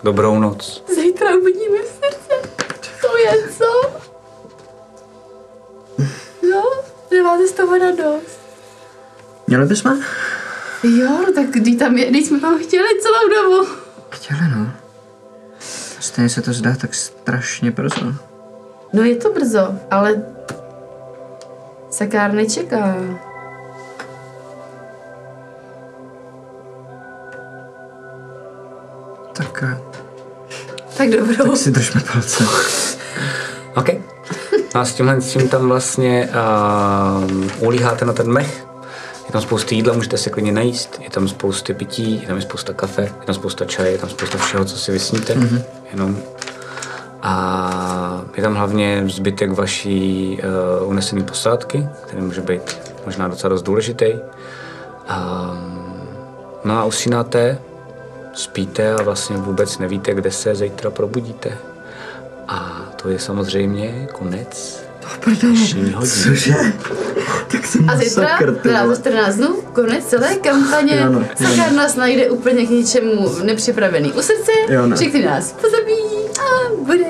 Dobrou noc. Zítra uvidíme srdce. To je co? No, nemáte z toho radost. Měli bychom? Jo, tak když tam je, když jsme tam chtěli celou dobu. Chtěli, no. Stejně se to zdá tak strašně brzo. No je to brzo, ale Sakár nečeká. Tak, eh, Tak dobrou. tak si držme palce. OK. No a s tímhle s tím tam vlastně uh, ulíháte na ten mech. Je tam spousta jídla, můžete se klidně najíst. Je tam spousty pití, je tam spousta kafe, je tam spousta čaje, je tam spousta všeho, co si vysníte. Mm-hmm. Jenom. A je tam hlavně zbytek vaší uh, unesené posádky, který může být možná docela dost důležitý. Um, no a usínáte, spíte a vlastně vůbec nevíte, kde se zítra probudíte. A to je samozřejmě konec dnešního. Cože? Tak jsem A zítra, teda za 14 dnů, konec celé kampaně. Jo, no, Sakár nás najde úplně k ničemu nepřipravený u srdce, no. všechny nás pozabíjí a bude.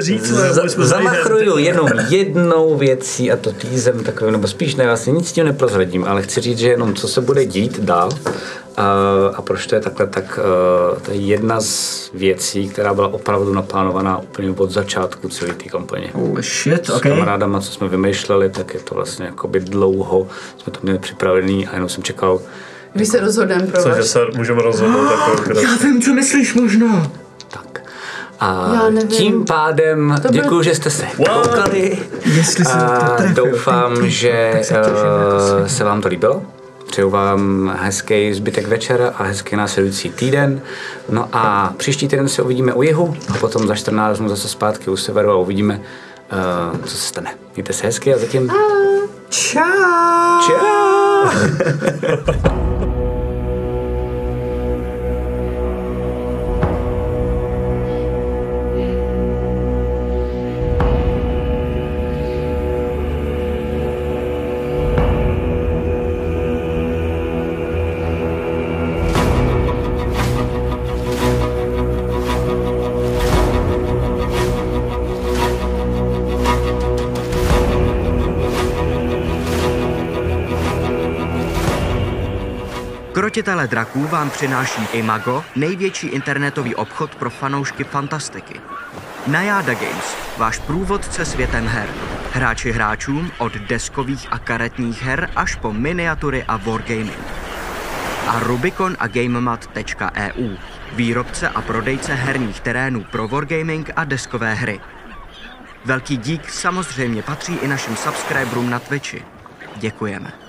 Říct, jsme zamachruju jenom jednou věcí a to týzem takovým, nebo spíš ne, vlastně nic s tím neprozradím, ale chci říct, že jenom co se bude dít dál a, a proč to je takhle, tak uh, to je jedna z věcí, která byla opravdu naplánovaná úplně od začátku celé té kampaně. Holy shit, S kamarádama, co jsme vymýšleli, tak je to vlastně jakoby dlouho, jsme to měli připravený a jenom jsem čekal, Když se rozhodneme pro vás. se můžeme rozhodnout takovou Já vím, co myslíš možná. tak. A tím pádem To byl- děkuji, že jste se koukali. Jestli se to A trefil. doufám, že tak se těším, jako eh, se vám to líbilo. Přeju vám hezký zbytek večera a hezký následující týden. No a příští týden se uvidíme u jihu a potom za 14 dnů zase zpátky u severu a uvidíme, eh, co se stane. Mějte se hezky a zatím Čau. čau! Krotitele draků vám přináší Imago, největší internetový obchod pro fanoušky fantastiky. Najada Games, váš průvodce světem her. Hráči hráčům od deskových a karetních her až po miniatury a wargaming. A Rubicon a GameMat.eu, výrobce a prodejce herních terénů pro wargaming a deskové hry. Velký dík samozřejmě patří i našim subscriberům na Twitchi. Děkujeme.